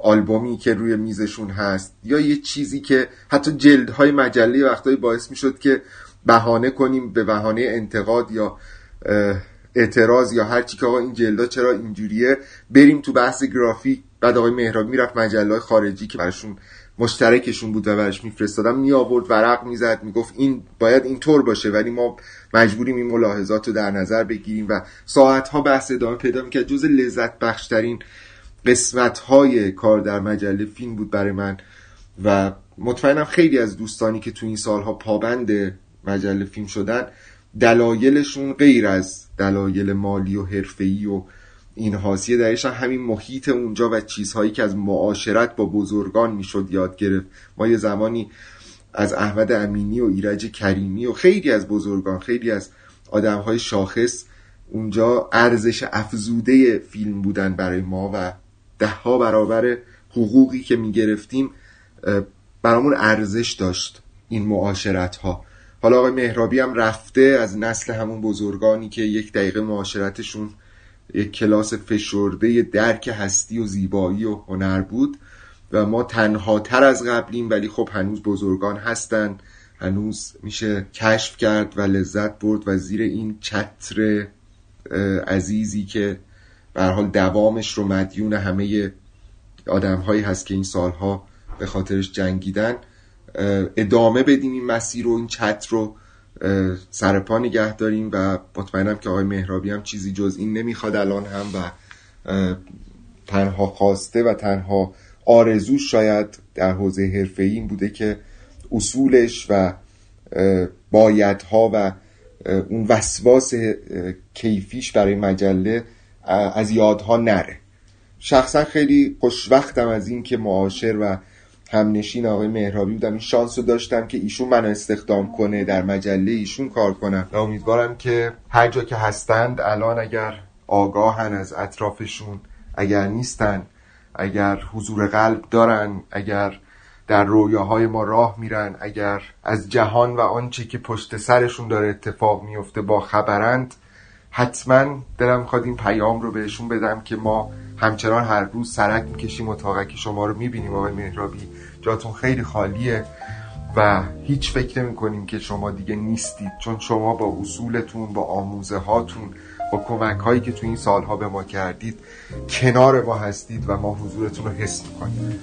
آلبومی که روی میزشون هست یا یه چیزی که حتی جلدهای مجله وقتایی باعث می‌شد که بهانه کنیم به بهانه انتقاد یا اعتراض یا هر چی که آقا این جلدا چرا اینجوریه بریم تو بحث گرافیک. بعد آقای مهرابی می‌رفت مجله خارجی که براشون مشترکشون بود و براش میفرستادم می آورد ورق می‌زد می‌گفت این باید اینطور باشه ولی ما مجبوریم این ملاحظات رو در نظر بگیریم و ساعتها بحث ادامه پیدا می‌کرد. جز لذت بخشترین قسمت های کار در مجله فیلم بود برای من و مطمئنم خیلی از دوستانی که تو این سالها پابند مجله فیلم شدن دلایلشون غیر از دلایل مالی و حرفه‌ای و این حاسیه درش همین محیط اونجا و چیزهایی که از معاشرت با بزرگان می‌شد یاد گرفت. ما یه زمانی از احمد امینی و ایرج کریمی و خیلی از بزرگان خیلی از آدمهای شاخص اونجا ارزش افزوده فیلم بودن برای ما و ده ها برابر حقوقی که می‌گرفتیم برامون ارزش داشت این معاشرت ها حالا آقای مهرابی هم رفته از نسل همون بزرگانی که یک دقیقه معاشرتشون یک کلاس فشرده درک هستی و زیبایی و هنر بود و ما تنها تر از قبلیم ولی خب هنوز بزرگان هستن. هنوز میشه کشف کرد و لذت برد و زیر این چتر عزیزی که به حال دوامش رو مدیون همه آدم هایی هست که این سالها به خاطرش جنگیدن. ادامه بدیم این مسیر و این چتر رو سرپا نگه داریم و مطمئنم که آقای مهرابی هم چیزی جز این نمی‌خواد الان هم و تنها خواسته و تنها آرزوش شاید در حوزه حرفه این بوده که اصولش و بایدها و اون وسواس کیفیش برای مجله از یادها نره. شخصا خیلی خوشوقتم از این که معاشر و همنشین آقای مهرابی بودم. این شانس رو داشتم که ایشون منو استخدام کنه در مجله ایشون کار کنم. و امیدوارم که هر جا که هستند الان اگر آگاهن از اطرافشون اگر نیستن اگر حضور قلب دارن اگر در رویاهای ما راه میرن اگر از جهان و آنچه که پشت سرشون داره اتفاق میفته با خبرند حتما دلم می‌خواد این پیام رو بهشون بدم که ما همچنان هر روز سرک می‌کشیم اتاقک شما رو می‌بینیم آقای مهرابی جاتون خیلی خالیه و هیچ فکر نمی کنیم که شما دیگه نیستید. چون شما با اصولتون با آموزه هاتون با کمک هایی که تو این سالها به ما کردید کنار ما هستید و ما حضورتون رو حس می‌کنیم.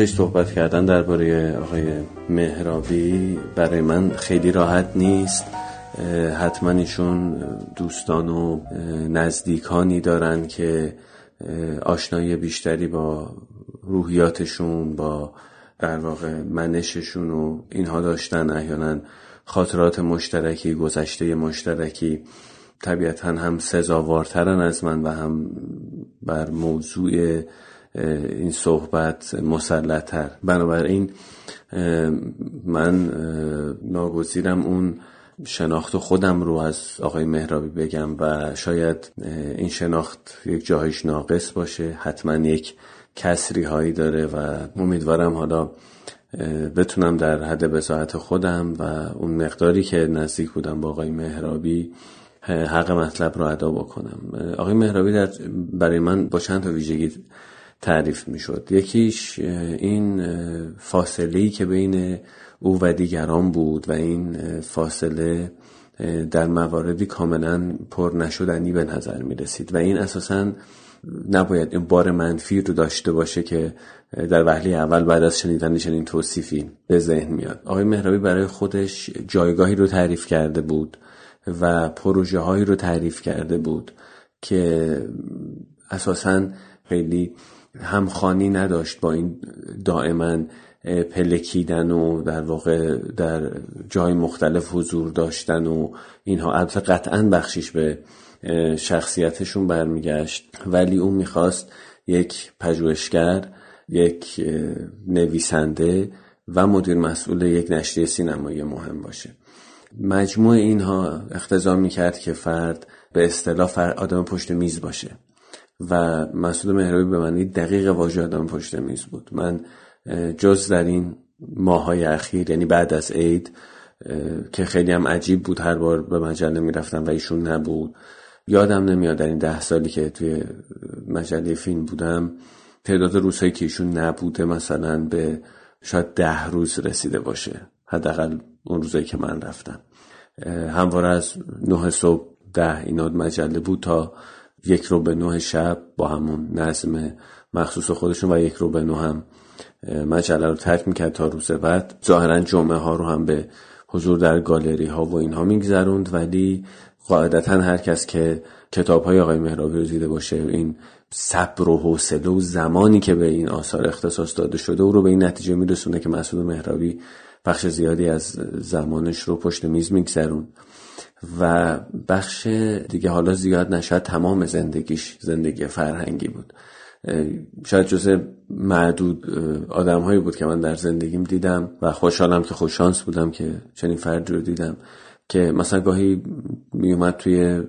راستش صحبت کردن درباره آقای مهرابی برای من خیلی راحت نیست. حتما ایشون دوستان و نزدیکانی دارن که آشنایی بیشتری با روحیاتشون با در واقع منششون و اینها داشتن. احیانا خاطرات مشترکی گذشته مشترکی طبیعتا هم سزاوارترن از من و هم بر موضوع این صحبت مسلطتر. بنابراین من ناگزیرم اون شناخت خودم رو از آقای مهرابی بگم و شاید این شناخت یک جاهایش ناقص باشه. حتما یک کسری هایی داره و امیدوارم حالا بتونم در حد بساعت خودم و اون مقداری که نزدیک بودم با آقای مهرابی حق مطلب رو ادا بکنم. آقای مهرابی در برای من با چند تا ویژگی تعریف می شد یکیش این فاصله که بین او و دیگران بود و این فاصله در مواردی کاملا پر نشدنی به نظر می رسید و این اساسا نباید این بار منفی رو داشته باشه که در وهله اول بعد از شنیدن چنین توصیفی به ذهن میاد. آقای مهرابی برای خودش جایگاهی رو تعریف کرده بود و پروژه هایی رو تعریف کرده بود که اساسا خیلی همخانی نداشت با این دائما پلکیدن و در واقع در جای مختلف حضور داشتن و اینها. البته قطعا بخشیش به شخصیتشون برمیگشت. ولی اون می‌خواست یک پژوهشگر یک نویسنده و مدیر مسئول یک نشریه سینمایی مهم باشه. مجموع اینها اختضا می‌کرد که فرد به اصطلاح آدم پشت میز باشه. و مسعود مهرابی به معنی دقیق واژه آدم پشت میز بود. من جز در این ماهای اخیر یعنی بعد از عید که خیلی هم عجیب بود هر بار به مجله می‌رفتم و ایشون نبود. یادم نمیاد در این ده سالی که توی مجله فیلم بودم تعداد روزهایی که ایشون نبوده مثلا به شاید ده روز رسیده باشه. حداقل اون روزایی که من رفتم. همواره از نه صبح ده ایناد مجله بود تا یک رو به نه شب با همون نظم مخصوص خودشون و یک رو به نه هم. مجله رو ترک می‌کرد تا روز بعد. ظاهرا جمعه ها رو هم به حضور در گالری ها و اینها میگذروند ولی قاعدتا هر کس که کتاب های آقای مهرابی رو دیده باشه این صبر و حوصله و زمانی که به این آثار اختصاص داده شده او رو به این نتیجه میرسونه که مسعود مهرابی بخش زیادی از زمانش رو پشت میز میگذرون و بخش دیگه حالا زیاد نشد تمام زندگیش زندگی فرهنگی بود. شاید جز معدود آدم هایی بود که من در زندگیم دیدم و خوشحالم که خوششانس بودم که چنین فردی رو دیدم که مثلا گاهی میومد توی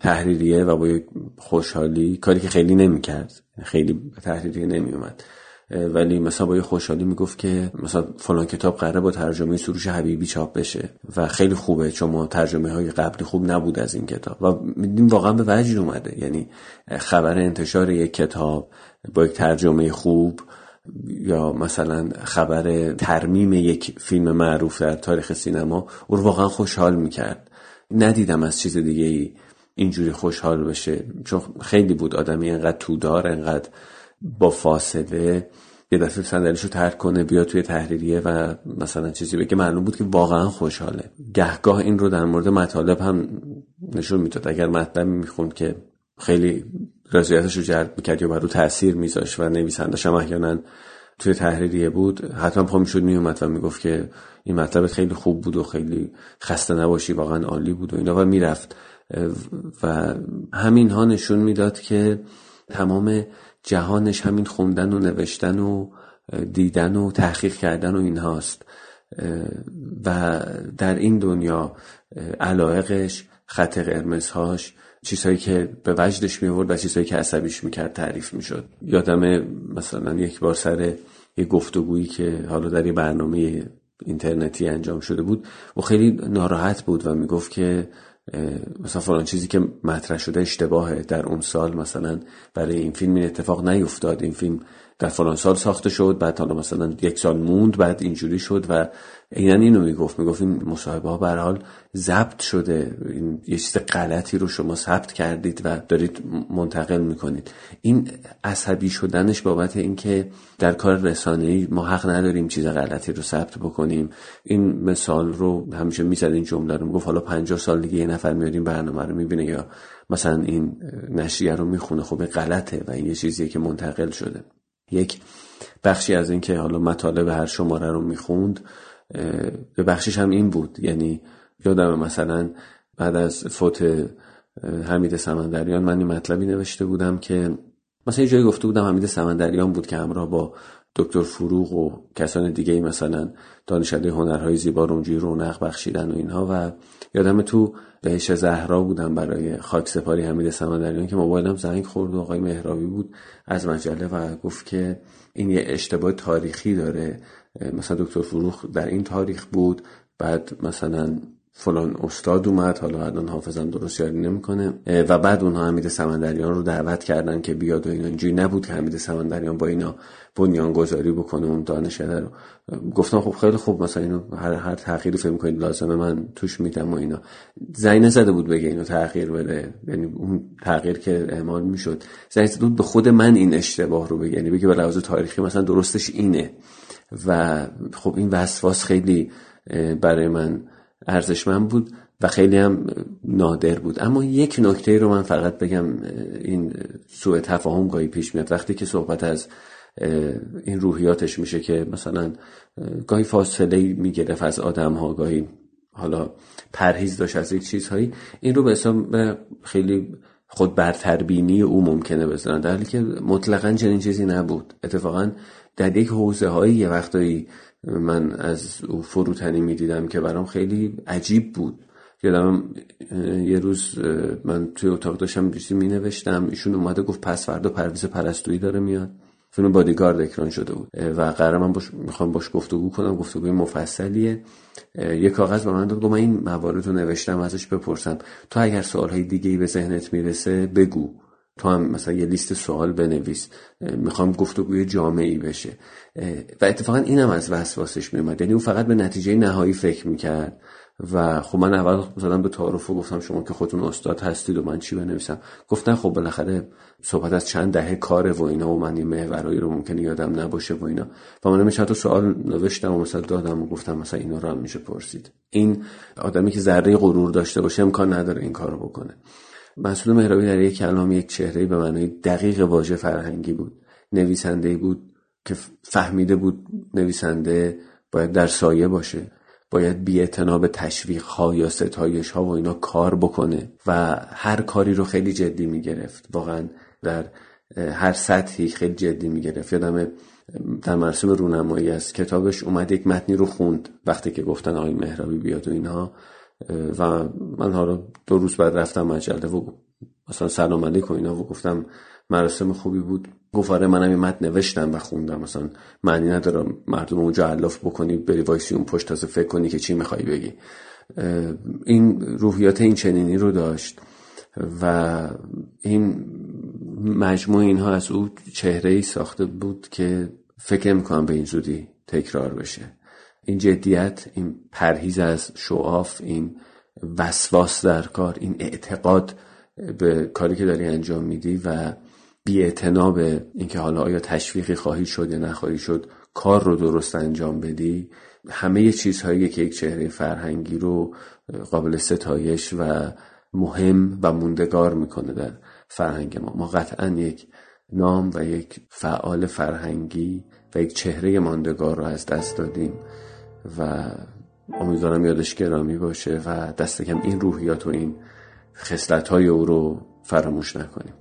تحریریه و با یک خوشحالی کاری که خیلی نمی‌کرد خیلی به تحریریه نمیومد ولی مثلا با یه خوشحالی می‌گفت که مثلا فلان کتاب قراره با ترجمه سروش حبیبی چاپ بشه و خیلی خوبه چون ما ترجمه های قبلی خوب نبود از این کتاب. و میدیم واقعا به وجد اومده. یعنی خبر انتشار یک کتاب با یک ترجمه خوب یا مثلا خبر ترمیم یک فیلم معروف در تاریخ سینما او واقعا خوشحال می‌کرد. ندیدم از چیز دیگه ای اینجوری خوشحال بشه. چون خیلی بود آدمی انقدر تودار انقدر با فاصله یه دفعه صندلیش رو ترک کنه بیا توی تحریریه و مثلا چیزی بگه. معلوم بود که واقعا خوشحاله. گهگاه این رو در مورد مطالب هم نشون می‌داد. اگر مطلب می‌خوند که خیلی رضایتش رو جلب می‌کرد یا بر رو تاثیر میذاشت و نویسندش هم احیانا توی تحریریه بود حتما پا می‌شد میومد و می‌گفت که این مطلب خیلی خوب بود و خیلی خسته نباشی واقعا عالی بود و اینا و می‌رفت. و همین ها نشون می‌داد که تمام جهانش همین خوندن و نوشتن و دیدن و تحقیق کردن و اینهاست. و در این دنیا علایقش خط قرمزهاش چیزهایی که به وجدش می و چیزهایی که عصبیش می‌کرد تعریف می‌شد. یادم مثلا یک بار سر یه گفتگویی که حالا در یه برنامه اینترنتی انجام شده بود و خیلی ناراحت بود و می‌گفت که مثلا فلان چیزی که مطرح شده اشتباهه در اون سال مثلا برای این فیلم این اتفاق نیفتاد. این فیلم در فلان سال ساخته شد بعد حالا مثلا یک سال موند بعد اینجوری شد و عینا اینو می‌گفت می‌گفت این مصاحبه ها به حال ضبط شده. این یه چیز غلطی رو شما ثبت کردید و دارید منتقل می‌کنید. این عصبی شدنش بابت اینکه در کار رسانه‌ای ما حق نداریم چیز غلطی رو ثبت بکنیم. این مثال رو همیشه می‌زد این جمله رو می‌گفت حالا 50 سال دیگه یه نفر میاد این برنامه رو می‌بینه یا مثلا این نشریه رو می‌خونه. خب غلطه و این یه چیزیه که منتقل شده. یک بخشی از اینکه حالا مطالب هر شماره رو می‌خوند به بخشش هم این بود. یعنی یادم مثلا بعد از فوت حمید سمندریان من این مطلبی نوشته بودم که مثلا یه جایی گفته بودم حمید سمندریان بود که همراه با دکتر فروغ و کسان دیگه مثلا دانشنده هنرهای زیبا رو اونجوری رونق بخشیدن و اینها و یادم تو بهش زهرا بودم برای خاک سپاری حمید سمندریان که موبایلم زنگ خورد و آقای مهرابی بود از مجله و گفت که این یه اشتباه تاریخی داره. مثلا دکتر فروخ در این تاریخ بود بعد مثلا فلان استاد اومد حالا الان حافظم درست یاری نمی‌کنه. و بعد اونها حمید سمندریان رو دعوت کردن که بیاد و اینا. اینجوری نبود که حمید سمندریان با اینا بنیان گذاری بکنه اون دانشگاه رو. گفتم خب خیلی خوب مثلا اینو هر هر تغییری فکر می‌کنید لازمه من توش میدم و اینا. زنگ نزده بود بگه اینو تغییر بده. یعنی اون تغییر که اعمال می‌شد. زنگ زده بود به خود من این اشتباه رو بگه. یعنی بگه به لحاظ تاریخی مثلا درستش اینه. و خب این وسواس خیلی برای من ارزشمند بود و خیلی هم نادر بود. اما یک نکته رو من فقط بگم این سوء تفاهم گاهی پیش میاد. وقتی که صحبت از این روحیاتش میشه که مثلا گاهی فاصله می‌گرفت از آدم ها گاهی حالا پرهیز داشت از یک چیزهایی این رو به حساب خیلی خود برتربینی او ممکنه بزنن در حالی که مطلقا چنین چیزی نبود. اتفاقا در یک حوزه هایی یه وقتایی من از او فروتنی می‌دیدم که برام خیلی عجیب بود. یادم یه روز من توی اتاق داشتم چیزی می نوشتم ایشون اومده گفت پس فردا پرویز پرستویی داره میاد. فیلم بادیگارد اکران شده بود. و قرار من باش می‌خوام باش گفتگو کنم. گفتگوی مفصلیه. یه کاغذ به من داد. گفت من این موارد رو نوشتم ازش بپرسم. تو اگر سوالهای دیگه ای به ذهنت می‌رسه بگو. تو هم مثلا یه لیست سوال بنویس می‌خوام گفتگوی جامعی بشه. و اتفاقا اینم از وسواسش میومد یعنی او فقط به نتیجه نهایی فکر می‌کرد. و خب من اول مثلا به تعارف گفتم شما که خودتون استاد هستید و من چی بنویسم؟ گفتن خب بالاخره صحبت از چند دهه کاره و اینا و من این محورایی رو ممکنه یادم نباشه و اینا. و من چند تا سوال نوشتم و مثلا دادم و گفتم مثلا اینا رو هم میشه پرسید. این آدمی که ذره غرور داشته باشه امکان نداره این کارو بکنه. مسئول مهرابی در یک کلام یک چهره به معنای دقیق واژه فرهنگی بود. نویسنده بود که فهمیده بود نویسنده باید در سایه باشه باید بی به تشویق ها یا ستایش ها و اینا کار بکنه و هر کاری رو خیلی جدی می‌گرفت. واقعا در هر سطحی خیلی جدی می‌گرفت. یادم در مرسوم رونمایی از کتابش اومد یک متنی رو خوند. وقتی که گفتن آقای مهرابی بیاد و اینها و من حالا دو روز بعد رفتم مجله و مثلا سلام علیکم اینا و گفتم مراسم خوبی بود. گفت آره منم یه متن نوشتم و خوندم. مثلا معنی نداره مردم اونجا علاف بکنی بری وایسی اون پشت تازه فکر کنی که چی می‌خوای بگی. این روحیات این چنینی رو داشت. و این مجموع اینها از او چهره ای ساخته بود که فکر می‌کنم به این زودی تکرار بشه. این جدیت این پرهیز از شعاف این وسواس در کار این اعتقاد به کاری که داری انجام میدی و بی به اینکه حالا آیا تشویقی خواهی شد یا نخواهی شد کار رو درست انجام بدی. همه چیزهایی که یک چهره فرهنگی رو قابل ستایش و مهم و موندگار می‌کنه در فرهنگ ما. ما قطعا یک نام و یک فعال فرهنگی و یک چهره ماندگار رو از دست دادیم. و امیدوارم یادش گرامی باشه و دست کم این روحیات و این خصلت های او رو فراموش نکنیم.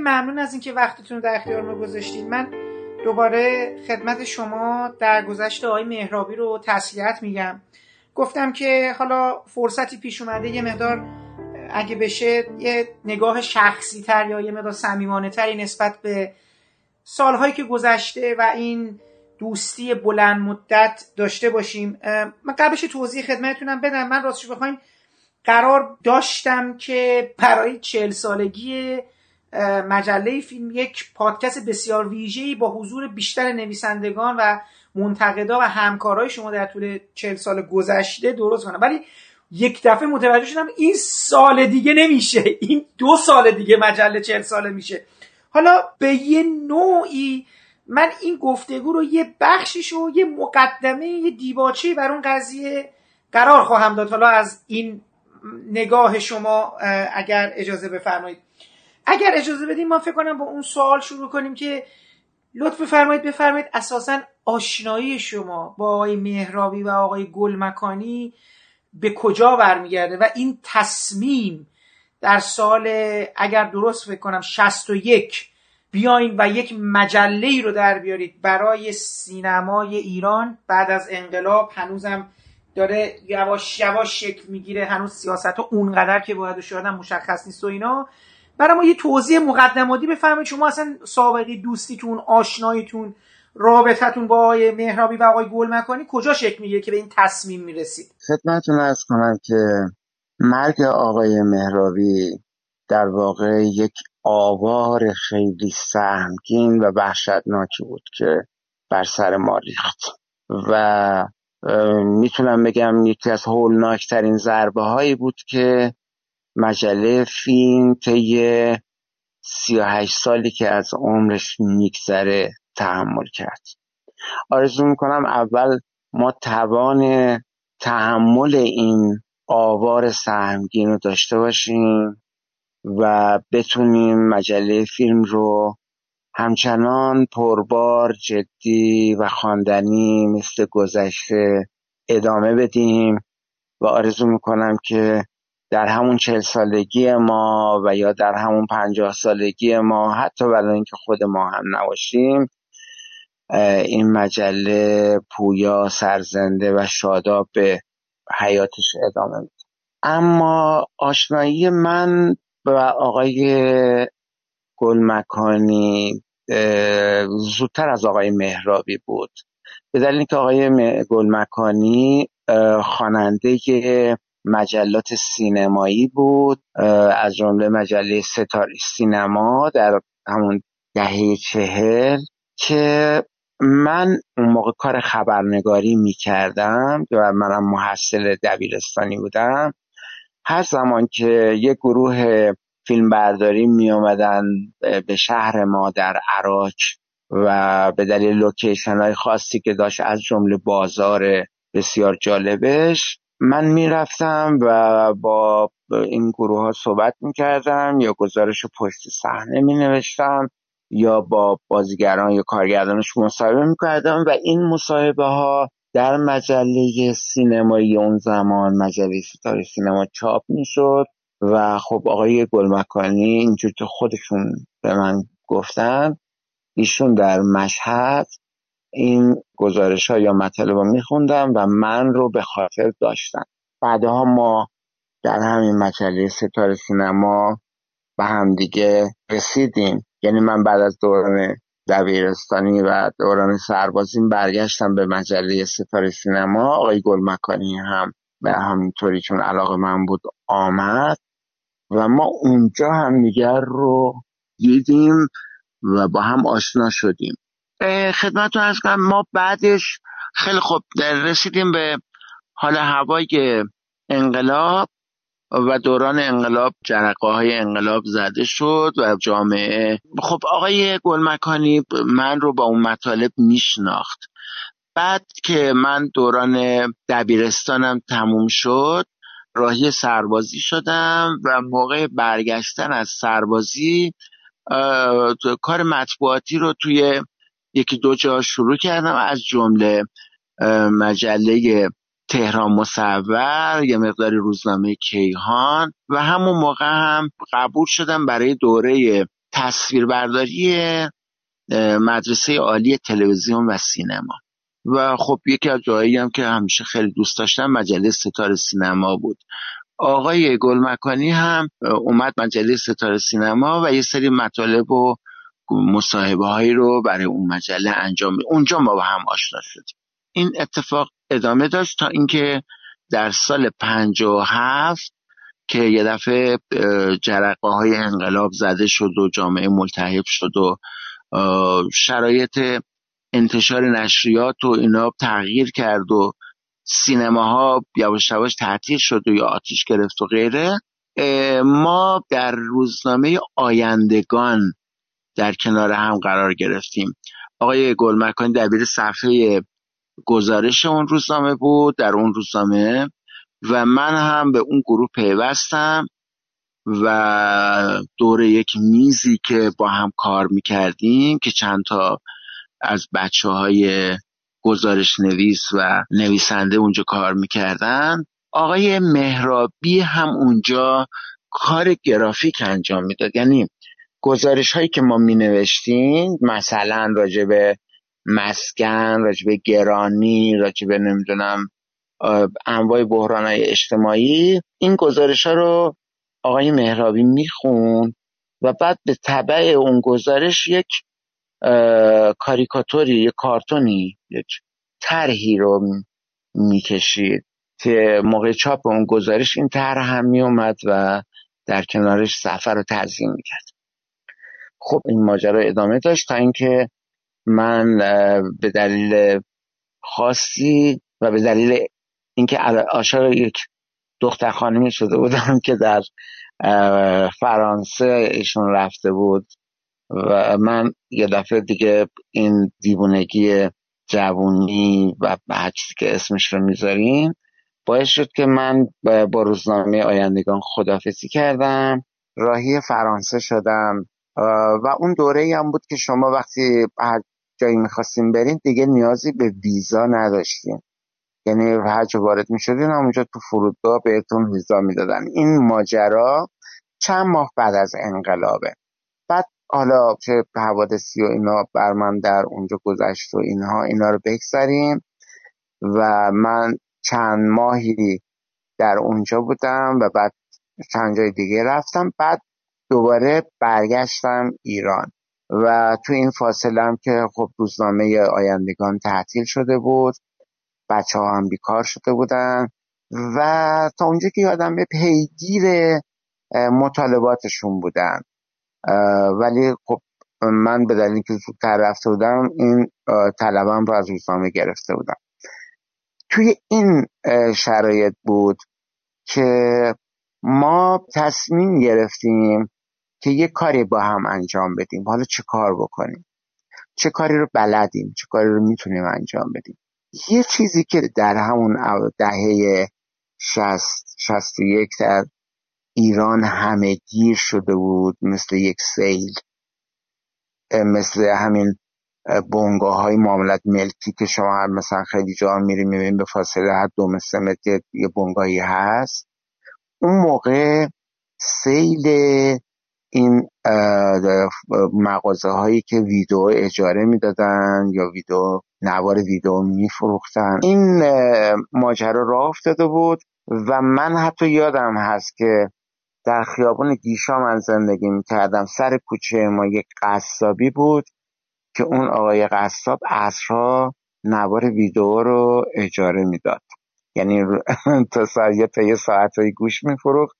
ممنون از اینکه وقتتون رو در اختیار ما گذاشتید من دوباره خدمت شما در گذشته آقای مهرابی رو تسلیت میگم. گفتم که حالا فرصتی پیش اومده یه مقدار اگه بشه یه نگاه شخصی تر یا یه مقدار صمیمانه تری نسبت به سالهایی که گذشته و این دوستی بلند مدت داشته باشیم. من قبلش توضیح خدمتتونم بدم. من راستش بخواین قرار داشتم که برای چهل سالگی مجله فیلم یک پادکست بسیار ویژه‌ای با حضور بیشتر نویسندگان و منتقدا و همکارای شما در طول چهل سال گذشته درست کنم. ولی یک دفعه متوجه شدم این سال دیگه نمیشه. این دو سال دیگه مجله چهل ساله میشه. حالا به یه نوعی من این گفتگو رو یه بخشیش و یه مقدمه یه دیباچه بر اون قضیه قرار خواهم داد. حالا از این نگاه شما اگر اجازه بفرمایید. اگر اجازه بدیم ما فکر کنم با اون سوال شروع کنیم که لطف بفرمایید بفرمایید اساسا آشنایی شما با آقای مهرابی و آقای گلمکانی به کجا برمیگرده و این تصمیم در سال اگر درست فکر کنم 61 بیاین و یک مجله ای رو در بیارید برای سینمای ایران بعد از انقلاب. هنوزم داره یواش یواش شکل می‌گیره هنوز سیاست ها اونقدر که باید شدن مشخص نیست و اینا. برای ما یه توضیح مقدماتی بفرمایید. شما اصلا سابقه دوستیتون آشناییتون رابطتون با آقای مهرابی و آقای گل مکانی کجا شکل می‌گیره که به این تصمیم می‌رسید؟ خدمتتون ارز کنم که مرگ آقای مهرابی در واقع یک آوار خیلی سهمگین و وحشتناکی بود که بر سر ما ریخت و می‌تونم بگم یکی از هولناکترین ضربه هایی بود که مجله فیلم طی سی و هشت سالی که از عمرش میگذره تحمل کرد. آرزو می‌کنم اول ما توان تحمل این آوار سهمگین رو داشته باشیم و بتونیم مجله فیلم رو همچنان پربار جدی و خواندنی مثل گذشته ادامه بدیم و آرزو می‌کنم که در همون چهل سالگی ما و یا در همون پنجاه سالگی ما حتی ولی اینکه خود ما هم نباشیم این مجله پویا سرزنده و شاداب به حیاتش ادامه میده. اما آشنایی من و آقای گلمکانی زودتر از آقای مهرابی بود. به دلیل اینکه آقای گلمکانی خواننده مجلات سینمایی بود از جمله مجله ستاره سینما در همون دهه چهل که من اون موقع کار خبرنگاری می کردم و منم محصل دبیرستانی بودم. هر زمان که یک گروه فیلمبرداری می آمدن به شهر ما در عراق و به دلیل لوکیشن های خاصی که داشت از جمله بازار بسیار جالبش من می‌رفتم و با این گروه ها صحبت می‌کردم یا گزارش پشت صحنه می نوشتم یا با بازیگران یا کارگردانش مصاحبه می‌کردم و این مصاحبه ها در مجله سینمایی اون زمان مجله ستاره سینما چاپ می‌شد و خب آقای گلمکانی اینجور که خودشون به من گفتن ایشون در مشهد این گزارش ها یا مطالب رو میخوندم و من رو به خاطر داشتن. بعدها ما در همین مجله ستاره سینما به همدیگه رسیدیم. یعنی من بعد از دوران دبیرستانی و دوران سربازیم برگشتم به مجله ستاره سینما. آقای گلمکانی هم به همینطوری چون علاقه من بود آمد و ما اونجا هم دیگر رو دیدیم و با هم آشنا شدیم. خدمت از کنم ما بعدش خیلی خوب رسیدیم به حال هوای انقلاب و دوران انقلاب جرقه های انقلاب زده شد و جامعه خب آقای گلمکانی من رو با اون مطالب میشناخت. بعد که من دوران دبیرستانم تموم شد راهی سربازی شدم و موقع برگشتن از سربازی کار مطبوعاتی رو توی یکی دو جا شروع کردم از جمله مجله تهران مصور یه مقداری روزنامه کیهان و همون موقع هم قبول شدم برای دوره تصویربرداری مدرسه عالی تلویزیون و سینما. و خب یکی از جایی هم که همیشه خیلی دوست داشتم مجله ستاره سینما بود. آقای گلمکانی هم اومد مجله ستاره سینما و یه سری مطالب و مصاحبه هایی رو برای اون مجله انجام اونجا ما با هم آشنا شدیم. این اتفاق ادامه داشت تا اینکه در سال هفت که یه دفعه جرقه های انقلاب زده شد و جامعه ملتحب شد و شرایط انتشار نشریات و اینا تغییر کرد و سینماها یواش یواش تعطیل شد و یا آتیش گرفت و غیره. ما در روزنامه آیندگان در کنار هم قرار گرفتیم. آقای گلمکانی دبیر صفحه گزارش اون روزنامه بود در اون روزنامه. و من هم به اون گروه پیوستم و دور یک میزی که با هم کار می‌کردیم که چند تا از بچه های گزارش نویس و نویسنده اونجا کار می‌کردن. آقای مهرابی هم اونجا کار گرافیک انجام می‌داد. یعنی گزارش هایی که ما می نوشتیم مثلا راجع به مسکن راجع به گرانی راجع به نمی‌دونم انواع بحران های اجتماعی این گزارش ها رو آقای مهرابی میخون و بعد به طبع اون گزارش یک کاریکاتوری یک کارتونی یک طرحی رو می‌کشید که موقع چاپ اون گزارش این طرح هم میومد و در کنارش سفر رو تنظیم می‌کرد. خب این ماجرا ادامه داشت تا اینکه من به دلیل خاصی و به دلیل اینکه عاشق یک دختر خانمی شده بودم که در فرانسه ایشون رفته بود و من یه دفعه دیگه این دیوونگی جوونی و بچه که اسمش رو می‌ذاریم باعث شد که من با روزنامه آیندگان خدافزی کردم راهی فرانسه شدم. و اون دوره هم بود که شما وقتی هر جایی می‌خواستیم برین دیگه نیازی به ویزا نداشتیم یعنی هر جا وارد می‌شدین اونجا تو فرودگاه بهتون ویزا می‌دادن. این ماجرا چند ماه بعد از انقلابه. بعد حالا چه حوادثی و اینا بر من در اونجا گذشت و اینها اینا رو بگذاریم و من چند ماهی در اونجا بودم و بعد چند جای دیگه رفتم. بعد دوباره برگشتم ایران. و تو این فاصله هم که خب روزنامه آیندگان تعطیل شده بود بچه هم بیکار شده بودن و تا اونجا که یادم به پیگیر مطالباتشون بودن. ولی خب من به دلیل که زودتر رفته بودم این طلبم رو از روزنامه گرفته بودم. توی این شرایط بود که ما تصمیم گرفتیم که یه کاری با هم انجام بدیم. حالا چه کار بکنیم؟ چه کاری رو بلدیم؟ چه کاری رو می‌تونیم انجام بدیم؟ یه چیزی که در همون دهه شست شست یک در ایران همه گیر شده بود مثل یک سیل مثل همین بونگاه های معاملت ملکی که شما مثلا خیلی جا میری به فاصله حد دو مثل یه بونگاهی هست. اون موقع سیل این مغازه هایی که ویدیو اجاره می‌دادن یا ویدیو نوار ویدیو میفروختن این ماجرا راه افتاده بود و من حتی یادم هست که در خیابان گیشا من زندگی می‌کردم. سر کوچه ما یک قصابی بود که اون آقای قصاب اصرا نوار ویدیو رو اجاره می‌داد. یعنی (laughs) تا ساعت یه ساعت گوش میفروخت.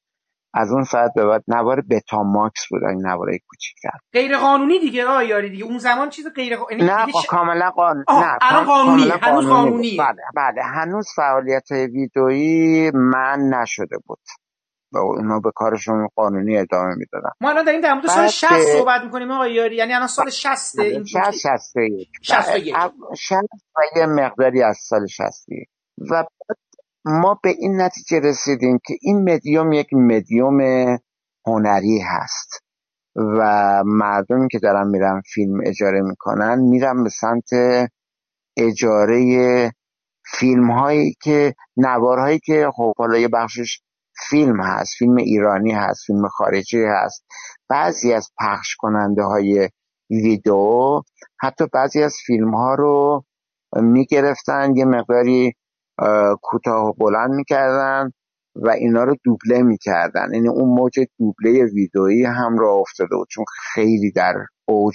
از اون ساعت به بعد نوار بتا ماکس بود این نوارای کرد. غیر قانونی دیگه آ یاری دیگه. اون زمان چیز غیر قانونی نه ش... کاملا قانونی نه الان قانونی هنوز قانونی بله بله. هنوز فعالیت ویدئویی من نشده بود. و اونا به کارشون قانونی ادامه می‌دادن ما الان داریم در مورد سال 60 صحبت می‌کنیم آقای یاری. یعنی الان سال 60 بله، این 60 61 61 و یه مقداری از سال 61 و ما به این نتیجه رسیدیم که این مدیوم یک مدیوم هنری هست و مردمی که دارن میرن فیلم اجاره می‌کنن میرن به سمت اجاره فیلم هایی که نوارهایی که خب حالا یه بخشش فیلم هست فیلم ایرانی هست فیلم خارجی هست. بعضی از پخش کننده های ویدیو حتی بعضی از فیلم ها رو می‌گرفتن یه مقداری کوتاه و بلند می‌کردن و اینا رو دوبله می‌کردن. یعنی اون موج دوبله ویدئویی هم را افتاده بود. چون خیلی در اوج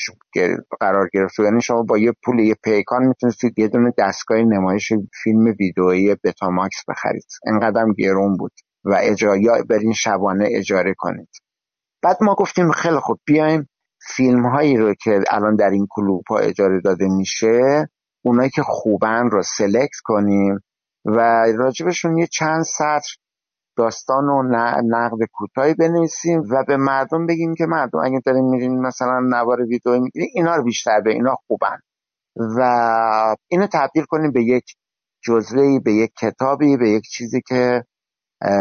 قرار گرفته یعنی شما با یه پول یه پیکان می‌تونستید یه دونه دستگاه نمایش فیلم ویدئویی بتاماکس بخرید. اینقدر گرون بود و اجا یا برین شبانه اجاره کنید. بعد ما گفتیم خیلی خوب بیایم فیلم هایی رو که الان در این کلوب ها اجاره داده میشه اونایی که خوبن رو سلکت کنیم. و راجبشون یه چند سطر داستان و نقد کوتاهی بنویسیم و به مردم بگیم که مردم اگه داریم میرین مثلا نوار ویدیو می‌گیرین اینا رو بیشتر به اینا خوبن. و اینو تبدیل کنیم به یک جزوهی به یک کتابی به یک چیزی که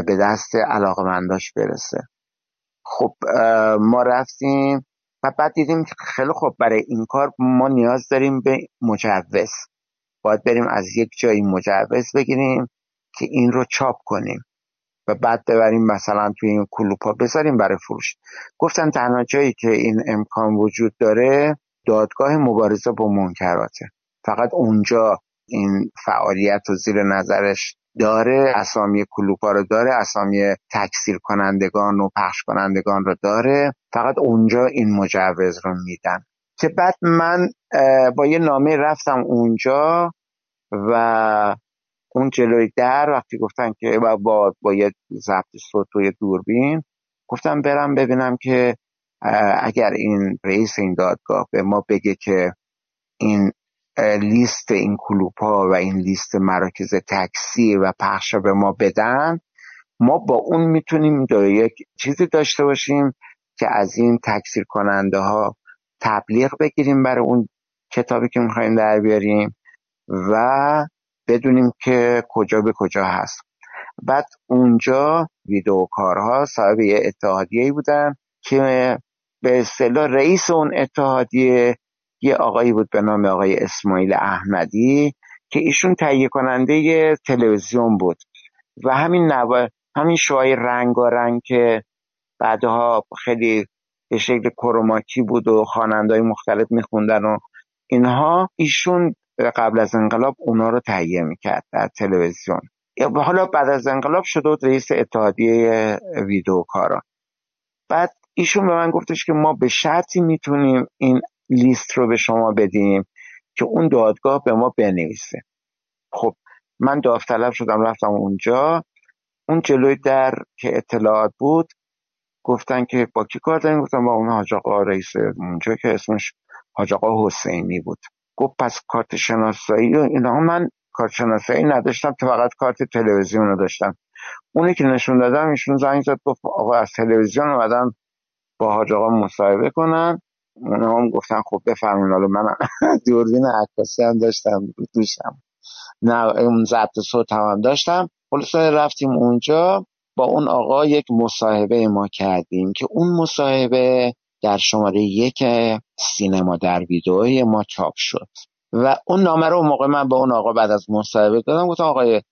به دست علاقمنداش برسه. خب ما رفتیم و بعد دیدیم که خیلی خوب برای این کار ما نیاز داریم به مجوز. باید بریم از یک جایی مجوز بگیریم که این رو چاپ کنیم و بعد ببریم مثلا توی این کلوپا بذاریم برای فروش. گفتن تنها جایی که این امکان وجود داره دادگاه مبارزه با منکراته. فقط اونجا این فعالیت رو زیر نظرش داره اسامی کلوپا رو داره اسامی تکثیر کنندگان و پخش کنندگان رو داره. فقط اونجا این مجوز رو میدن. که بعد من با یه نامه رفتم اونجا و اون جلوی در وقتی گفتن که با, با یه ضبط صوت و یه دوربین گفتم برم ببینم که اگر این رئیس این دادگاه به ما بگه که این لیست این کلوپ و این لیست مراکز تکسی و پخش به ما بدن ما با اون می‌تونیم یک چیزی داشته باشیم که از این تکثیر کننده ها تبلیغ بگیریم برای اون کتابی که می‌خوایم در بیاریم و بدونیم که کجا به کجا هست. بعد اونجا ویدئوکارها صاحب یه اتحادیه بودن که به اصطلاح رئیس اون اتحادیه یه آقایی بود به نام آقای اسماعیل احمدی که ایشون تهیه کننده تلویزیون بود. و همین نوا همین شوهای رنگارنگ که بعدها خیلی به شکل کروماکی بود و خوانندهای مختلف میخوندن و اینها ایشون قبل از انقلاب اونا رو تهیه می‌کرد در تلویزیون. حالا بعد از انقلاب شده بود رئیس اتحادیه ویدئوکاران بعد ایشون به من گفتش که ما به شرطی می‌تونیم این لیست رو به شما بدیم که اون دادگاه به ما بنویسه. خب من داوطلب شدم رفتم اونجا. اون جلوی در که اطلاعات بود گفتن که با کی کار داریم؟ گفتم با اون حاج آقا رئیس اونجا که اسمش حاج آقا حسینی بود. گفت پس کارت شناسایی و اینا من کارت شناسایی نداشتم که فقط کارت تلویزیون رو داشتم. اونی که نشون دادم ایشون زنگ زد گفت آقا از تلویزیون اومدم با حاج آقا مصاحبه کنن. اونا هم گفتن خب بفرمایید حالا من (laughs) دوربین عکاسی هم داشتم دوشم نه اون ضبط صوت هم داشتم. خلاصه رفتیم اونجا. با اون آقا یک مصاحبه ما کردیم که اون مصاحبه در شماره یک سینما در ویدئوی ما چاپ شد. و اون نامه رو موقع من به اون آقا بعد از مصاحبه دادم گفتم آقای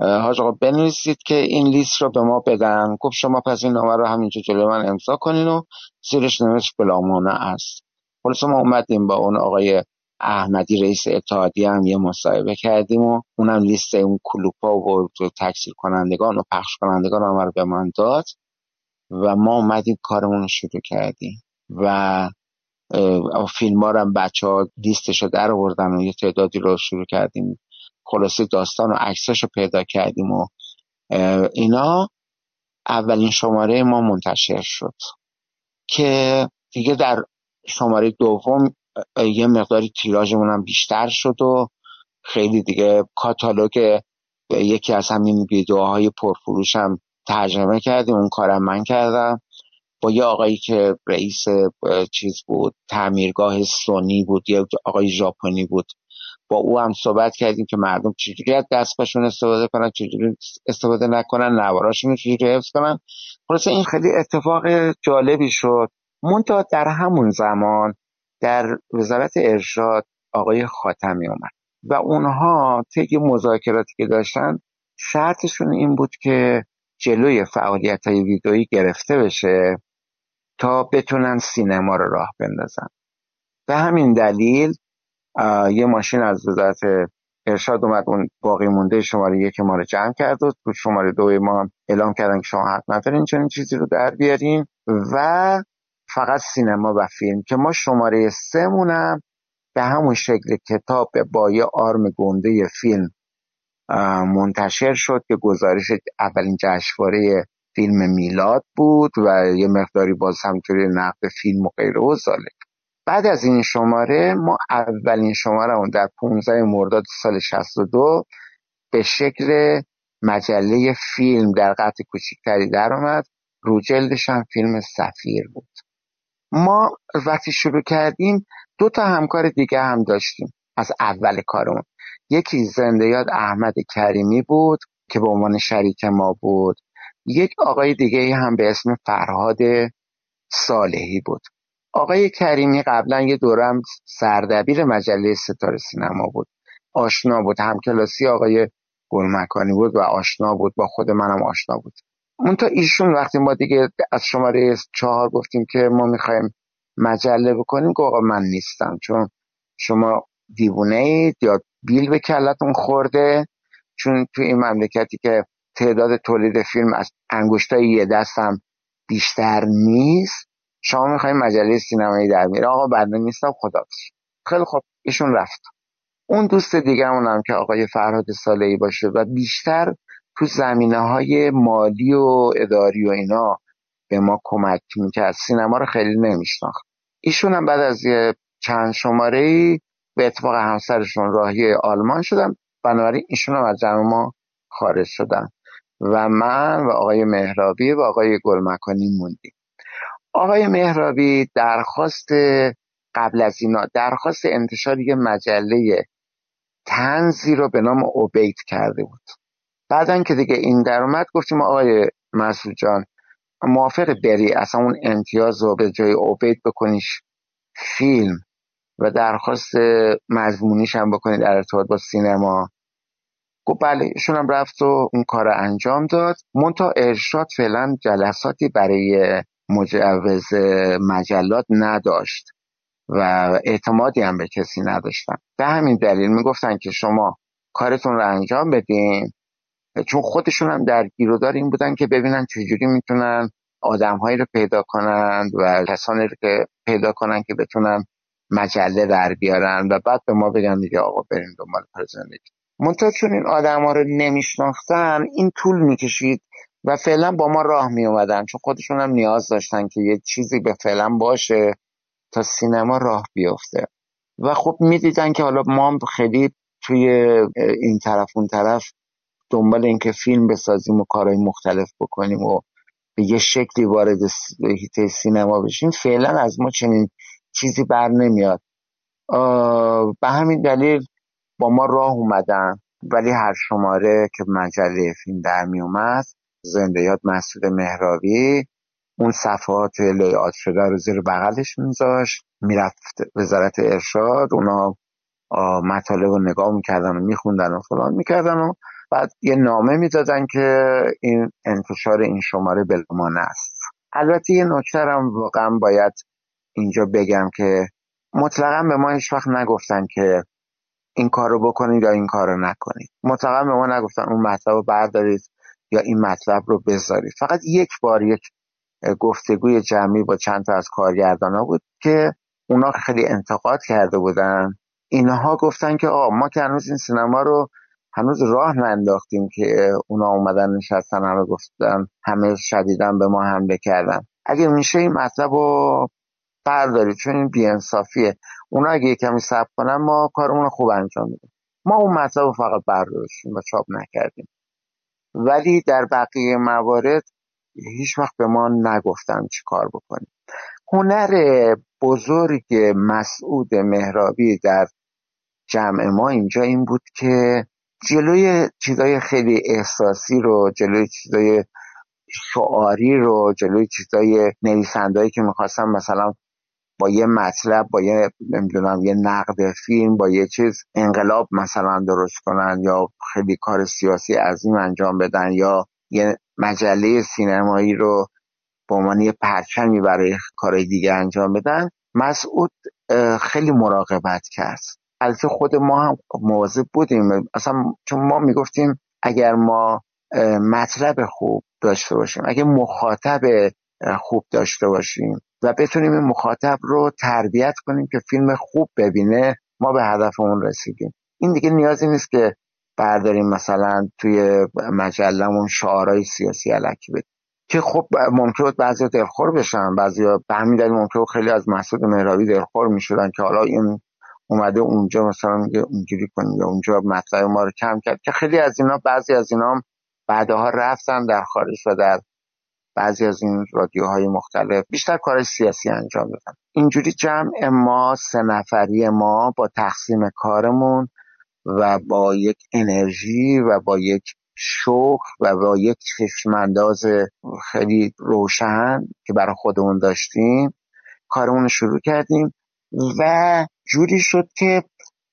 حاج آقا بنویسید که این لیست رو به ما بدن. گفت شما پس این نامه رو همینجا جلوی من امضا کنین و زیرش نوشت بلامانه است. خلاص ما اومدیم با اون آقای احمدی رئیس اتحادی هم یه مصاحبه کردیم و اونم لیست اون کلوپا و تکثیر کنندگان و پخش کنندگان هم رو به من داد و ما اومدیم کارمون رو شروع کردیم و فیلم ها هم بچه ها لیستش رو در آوردن و یه تعدادی رو شروع کردیم. خلاصه داستان و عکسش رو پیدا کردیم و اینا اولین شماره ما منتشر شد که دیگه در شماره دوم یه مقداری تیراژمون هم بیشتر شد و خیلی دیگه کاتالوگ یکی از همین ویدیوهای پرفروش هم ترجمه کردیم اون کارم من کردم. با یه آقایی که رئیس چیز بود تعمیرگاه سونی بود یه آقای ژاپنی بود. با او هم صحبت کردیم که مردم چجوری از دستگاهشون استفاده کنن چجوری استفاده نکنن نواراشون چجوری حفظ کنن. خلاصه این خیلی اتفاق جالبی شد. منتها در همون زمان در وزارت ارشاد آقای خاتمی اومد. و اونها طی مذاکراتی که داشتن شرطشون این بود که جلوی فعالیت های ویدئویی گرفته بشه تا بتونن سینما رو راه بندازن. به همین دلیل یه ماشین از وزارت ارشاد اومد اون باقی مونده شماره یک ما رو جمع کرد و تو شماره دوی ما اعلام کردن که شما حق ندارین چنین چیزی رو در بیارین. و فقط سینما و فیلم که ما شماره سه مونم به همون شکل کتاب با یه آرم گنده فیلم منتشر شد که گزارش اولین جشنواره فیلم میلاد بود و یه مقداری باز همطوری نقد فیلم و غیره و زالک بعد از این شماره ما اولین شماره اون در 15 مرداد سال 62 به شکل مجله فیلم در قطع کوچکتری در آمد رو جلدش هم فیلم سفیر بود. ما وقتی شروع کردیم دو تا همکار دیگه هم داشتیم از اول کارمون. یکی زنده یاد احمد کریمی بود که به عنوان شریک ما بود. یک آقای دیگه هم به اسم فرهاد صالحی بود. آقای کریمی قبلا یه دورم سردبیر مجله ستاره سینما بود. آشنا بود. همکلاسی آقای گلمکانی بود و آشنا بود. با خود منم آشنا بود. تا ایشون وقتی ما دیگه از شماره چهار گفتیم که ما می‌خوایم مجله بکنیم که من نیستم چون شما دیوونه اید یا بیل به کلتون خورده. چون تو این مملکتی که تعداد تولید فیلم از انگشتای یه دستم بیشتر نیست شما می‌خوایم مجله سینمایی در میره آقا بنده نیستم خدا خیلی خوب ایشون رفت. اون دوست دیگه هم که آقای فرهاد سالهی باشه و بیشتر تو زمینه های مالی و اداری و اینا به ما کمک می‌کرد. سینما رو خیلی نمیشناخت. ایشون هم بعد از یه چند شماره ای به اتفاق همسرشون راهی آلمان شدن. بنابراین ایشون هم از جمع ما خارج شدن. و من و آقای مهرابی و آقای گلمکانی موندیم. آقای مهرابی درخواست قبل از اینا درخواست انتشار یه مجله تنزی رو به نام اوبیت کرده بود. بعدا که دیگه این در اومد گفتیم آقای مسعود جان موافق بری؟ اصلا اون امتیاز رو به جای اوبیت بکنیش فیلم و درخواست مضمونیش هم بکنید در ارتباط با سینما. گفت بله ایشون هم رفت و اون کار انجام داد. مونتا ارشاد فعلا جلساتی برای مجوز مجلات نداشت و اعتمادی هم به کسی نداشتن. به همین دلیل می‌گفتن که شما کارتون رو انجام بدین چون خودشون هم در گیرودار این بودن که ببینن چجوری می‌تونن آدمهایی رو پیدا کنن و کسانی رو که پیدا کنن که بتونن مجله در بیارن و بعد به ما بگن دیگه آقا بریم دنبال زندگی منتها چون این آدم ها رو نمیشناختن این طول می‌کشید و فعلا با ما راه می اومدن چون خودشون هم نیاز داشتن که یه چیزی به فعلا باشه تا سینما راه بیفته. و خب می‌دیدن که حالا ما خیلی توی این طرف اون طرف دنبال اینکه فیلم بسازیم و کارهای مختلف بکنیم و به یه شکلی وارد هیته سینما بشیم فعلا از ما چنین چیزی بر نمیاد. به همین دلیل با ما راه اومدن ولی هر شماره که مجله فیلم در می اومد زنده یاد مسعود مهراوی اون صفحات لیات شده رو زیر بغلش میذاشت می‌رفت وزارت ارشاد اونا مطالب رو نگاه می‌کردن و میخوندن و فلان می‌کردن و بعد یه نامه می‌دادن که این انتشار این شماره بلمانه است. البته یه نکته هم واقعا باید اینجا بگم که مطلقا به ما هیچ وقت نگفتن که این کار رو بکنید یا این کار رو نکنید. مطلقا به ما نگفتن اون مطلب رو بردارید یا این مطلب رو بذارید. فقط یک بار یک گفتگوی جمعی با چند تا از کارگردان ها بود که اونا خیلی انتقاد کرده بودن. اینها گفتن که آه ما که هنوز این سینما رو هنوز راه ننداختیم که اونا اومدن نشستن همه گفتن همه شدیدن به ما حمله کردن. اگه میشه این مطلب رو بردارید چون این بیانصافیه. اونا اگه کمی سب کنن ما کارمون خوب انجام میدیم. ما اون مطلب رو فقط برداشتیم و چاپ نکردیم. ولی در بقیه موارد هیچ وقت به ما نگفتن چی کار بکنیم. هنر بزرگ مسعود مهرابی در جمع ما اینجا این بود که جلوی چیزای خیلی احساسی رو جلوی چیزای شعاری رو جلوی چیزای نویسندهایی که می‌خواستم مثلا با یه مطلب با یه نمی‌دونم یه نقد فیلم با یه چیز انقلاب مثلا درست کنن یا خیلی کار سیاسی عظیم انجام بدن یا یه مجله سینمایی رو به عنوان یه پرچمی برای کارهای دیگه انجام بدن مسعود خیلی مراقبت کرد. البته خود ما هم مواظب بودیم. اصلا چون ما می‌گفتیم اگر ما مطلب خوب داشته باشیم اگر مخاطب خوب داشته باشیم و بتونیم این مخاطب رو تربیت کنیم که فیلم خوب ببینه ما به هدفمون رسیدیم. این دیگه نیازی نیست که برداریم مثلا توی مجلمون شعارهای سیاسی علکی بدیم. که خب ممکن بود بعضی دلخور بشن بعضی به همین دلیل ممکن خیلی از مسعود مهراوی دلخور می‌شدن که حالا این اومده اونجا مثلا میگه اونجوری کنیم یا اونجا مطلب ما رو کم کرد که خیلی از اینا بعضی از اینا هم بعدها رفتن در خارج و در بعضی از این رادیوهای مختلف بیشتر کار سیاسی انجام دادن. اینجوری جمع ما سه نفری ما با تقسیم کارمون و با یک انرژی و با یک شوق و با یک چشمانداز خیلی روشن که برای خودمون داشتیم کارمون رو شروع کردیم و جوری شد که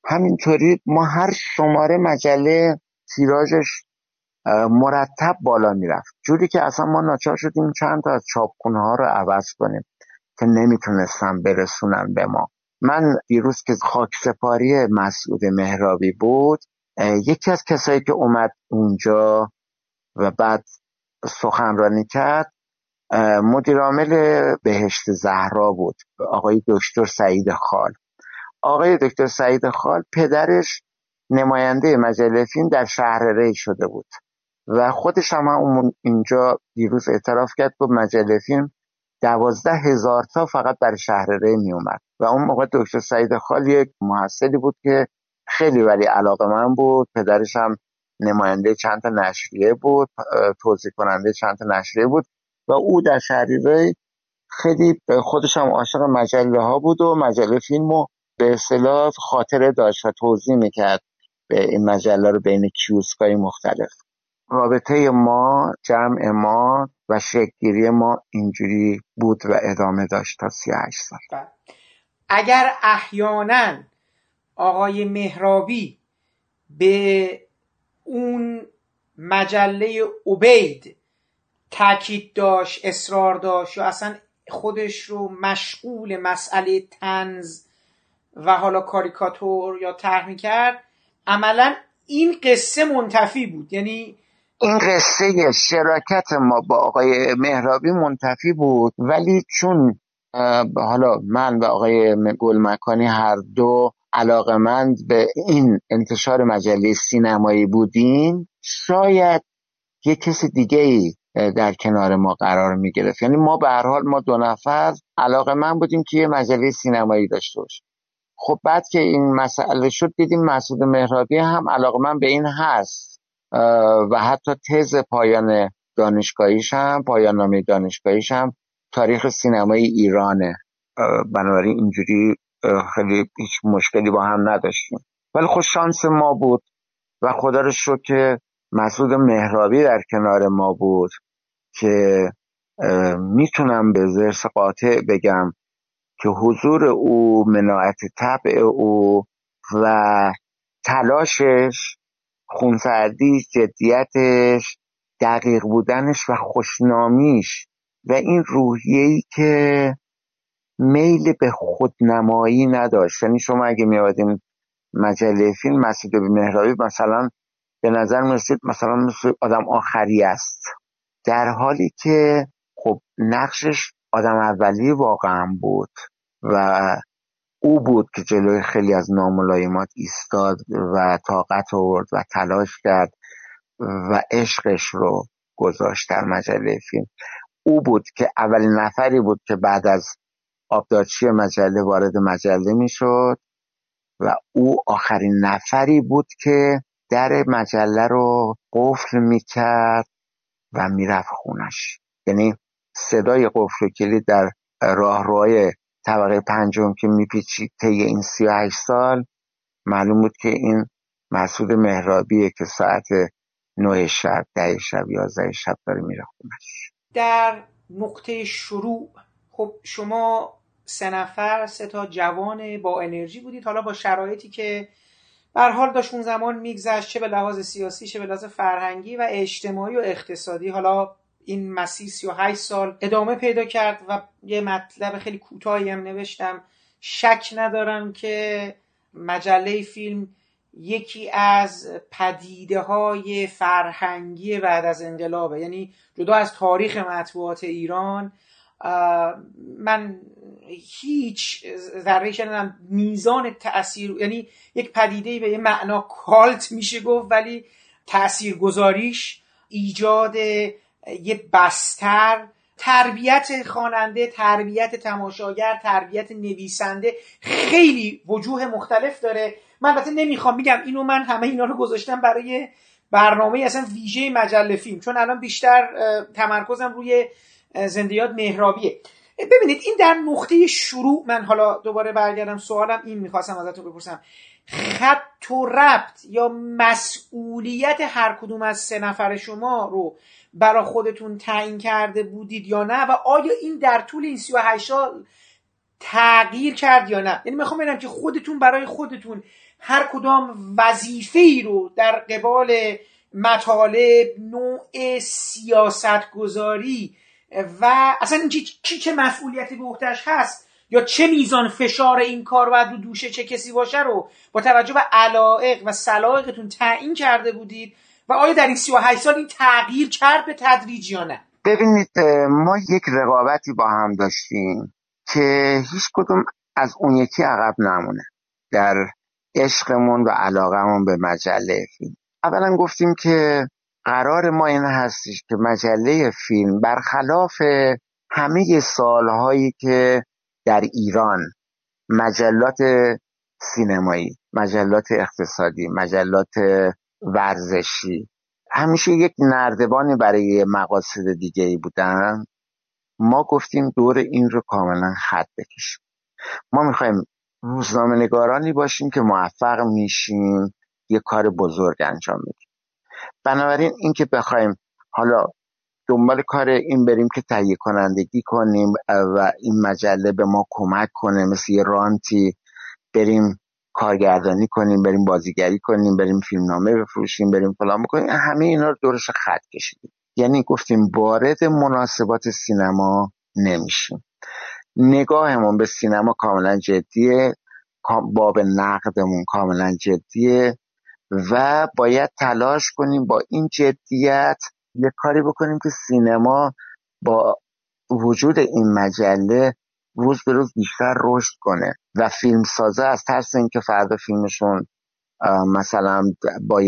همینطوری ما هر شماره مجله تیراژش مرتب بالا می‌رفت. جوری که اصلا ما ناچار شدیم چند تا از چاپخونه ها رو عوض کنیم که نمی‌تونستم برسونن به ما. من دیروز که خاک سپاری مسعود مهرابی بود یکی از کسایی که اومد اونجا و بعد سخنرانی کرد مدیرعامل بهشت زهرا بود آقای دکتر سعید خال. آقای دکتر سعید خال پدرش نماینده مجله فیلم در شهر ری شده بود و خودش هم اینجا دیروز اعتراف کرد که مجله فیلم دوازده هزار تا فقط برای شهر ری می اومد و اون موقع دکتر سعید خال یک محصلی بود که خیلی ولی علاقه من بود. پدرش هم نماینده چند تا نشریه بود توضیح کننده چند تا نشریه بود و او در ری خیلی خودش هم عاشق مجله ها بود و مجله فیلم و به اصطلاح خاطره داشت و توضیح می‌کرد به این مجله رو بین کیوسکای مختلف رابطه ما جمع ما و شکلگیری ما اینجوری بود و ادامه داشت تا 38 سال بله. اگر احیانا آقای مهرابی به اون مجله اوبید تاکید داشت اصرار داشت یا اصلا خودش رو مشغول مسئله تنز و حالا کاریکاتور یا طرح کرد عملا این قصه منتفی بود. یعنی این قصه شراکت ما با آقای مهرابی منتفی بود ولی چون حالا من و آقای گل مکانی هر دو علاقمند به این انتشار مجله سینمایی بودیم شاید یه کسی دیگه ای در کنار ما قرار می گرفت یعنی ما به هر حال ما دو نفر علاقه من بودیم که یه مجله سینمایی داشته باشیم. خب بعد که این مسئله شد دیدیم مسعود مهرابی هم علاقه من به این هست. و حتی تز پایان دانشگاهیش هم پایان نامه دانشگاهیش هم تاریخ سینمای ایرانه. بنابراین اینجوری خیلی هیچ مشکلی با هم نداشتیم. ولی خود شانس ما بود و خدا رو شکر که مسعود مهرابی در کنار ما بود که می‌تونم به زرس قاطع بگم که حضور او مناعت طبع او و تلاشش خونسردیش جدیتش دقیق بودنش و خوشنامیش و این روحیه‌ای که میل به خودنمایی نداشت. یعنی شما اگه میادین مجله فیلم مسجد مهرابی مثلا به نظر می‌رسید مثلا مثل آدم آخری است. در حالی که خب نقشش آدم اولی واقعا بود و او بود که جلوی خیلی از ناملایمات ایستاد و طاقت آورد و تلاش کرد و عشقش رو گذاشت در مجله فیلم. او بود که اولین نفری بود که بعد از آبدارچی مجله وارد مجله می‌شد و او آخرین نفری بود که در مجله رو قفل می‌کرد و می‌رفت خونش. یعنی صدای قفل کلید در راهروهای طبقه پنجم که میپیچید طی این سی و سال معلوم بود که این مسعود مهرابیه که ساعت نه شب ده شب یازده شب داره میره خونش در نقطه شروع خب شما سه نفر سه تا جوان با انرژی بودید حالا با شرایطی که بر حال داشت اون زمان میگذشت چه به لحاظ سیاسی چه به لحاظ فرهنگی و اجتماعی و اقتصادی حالا این مسیر 38 سال ادامه پیدا کرد و یه مطلب خیلی کوتاهی هم نوشتم. شک ندارم که مجله فیلم یکی از پدیده های فرهنگی بعد از انقلابه. یعنی جدا از تاریخ مطبوعات ایران من هیچ ذره شنیدم میزان تاثیر یعنی یک پدیده به یه معنا کالت میشه گفت ولی تأثیر گذاریش ایجاد یه بستر تربیت خواننده تربیت تماشاگر تربیت نویسنده خیلی وجوه مختلف داره. من البته نمی‌خوام میگم اینو من همه اینا رو گذاشتم برای برنامه اصلا ویژه مجله فیلم چون الان بیشتر تمرکزم روی زندیات مهرابیه. ببینید این در نقطه شروع من حالا دوباره برگردم سوالم این می‌خواستم ازتون بپرسم. خط و ربط یا مسئولیت هر کدوم از سه نفر شما رو برا خودتون تعیین کرده بودید یا نه و آیا این در طول این 38 سال تغییر کرد یا نه؟ یعنی می‌خوام ببینم که خودتون برای خودتون هر کدام وظیفه ای رو در قبال مطالب نوع سیاست گذاری و اصلا این کی چه مسئولیتی به عهدهش هست یا چه میزان فشار این کار باید رو دوشه چه کسی باشه رو با توجه به علائق و سلایقتون تعیین کرده بودید و آیا در این 38 سال این تغییر کرد به تدریج یا نه؟ ببینید ما یک رقابتی با هم داشتیم که هیچ کدوم از اون یکی عقب نمونه. در عشقمون و علاقمون به مجله فیلم. اولا گفتیم که قرار ما این هستش که مجله فیلم برخلاف همه سالهایی که در ایران مجلات سینمایی مجلات اقتصادی مجلات ورزشی. همیشه یک نردبانی برای مقاصد دیگه ای بودن. ما گفتیم دور این رو کاملا خط بکشیم. ما می‌خوایم روزنامه نگارانی باشیم که موفق میشیم یه کار بزرگ انجام میدیم بنابراین اینکه بخوایم حالا دنبال کار این بریم که تهیه کنندگی کنیم و این مجله به ما کمک کنه مثل یه رانتی بریم کارگردانی کنیم بریم بازیگری کنیم بریم فیلمنامه بفروشیم بریم فلان بکنیم. همه اینا رو دورش خط کشیدیم. یعنی گفتیم وارد مناسبات سینما نمیشیم. نگاهمون به سینما کاملا جدیه باب نقدمون کاملا جدیه و باید تلاش کنیم با این جدیت یه کاری بکنیم که سینما با وجود این مجله روز به روز بیشتر رشد کنه. و فیلم سازه از ترس اینکه فردا فیلمشون مثلا با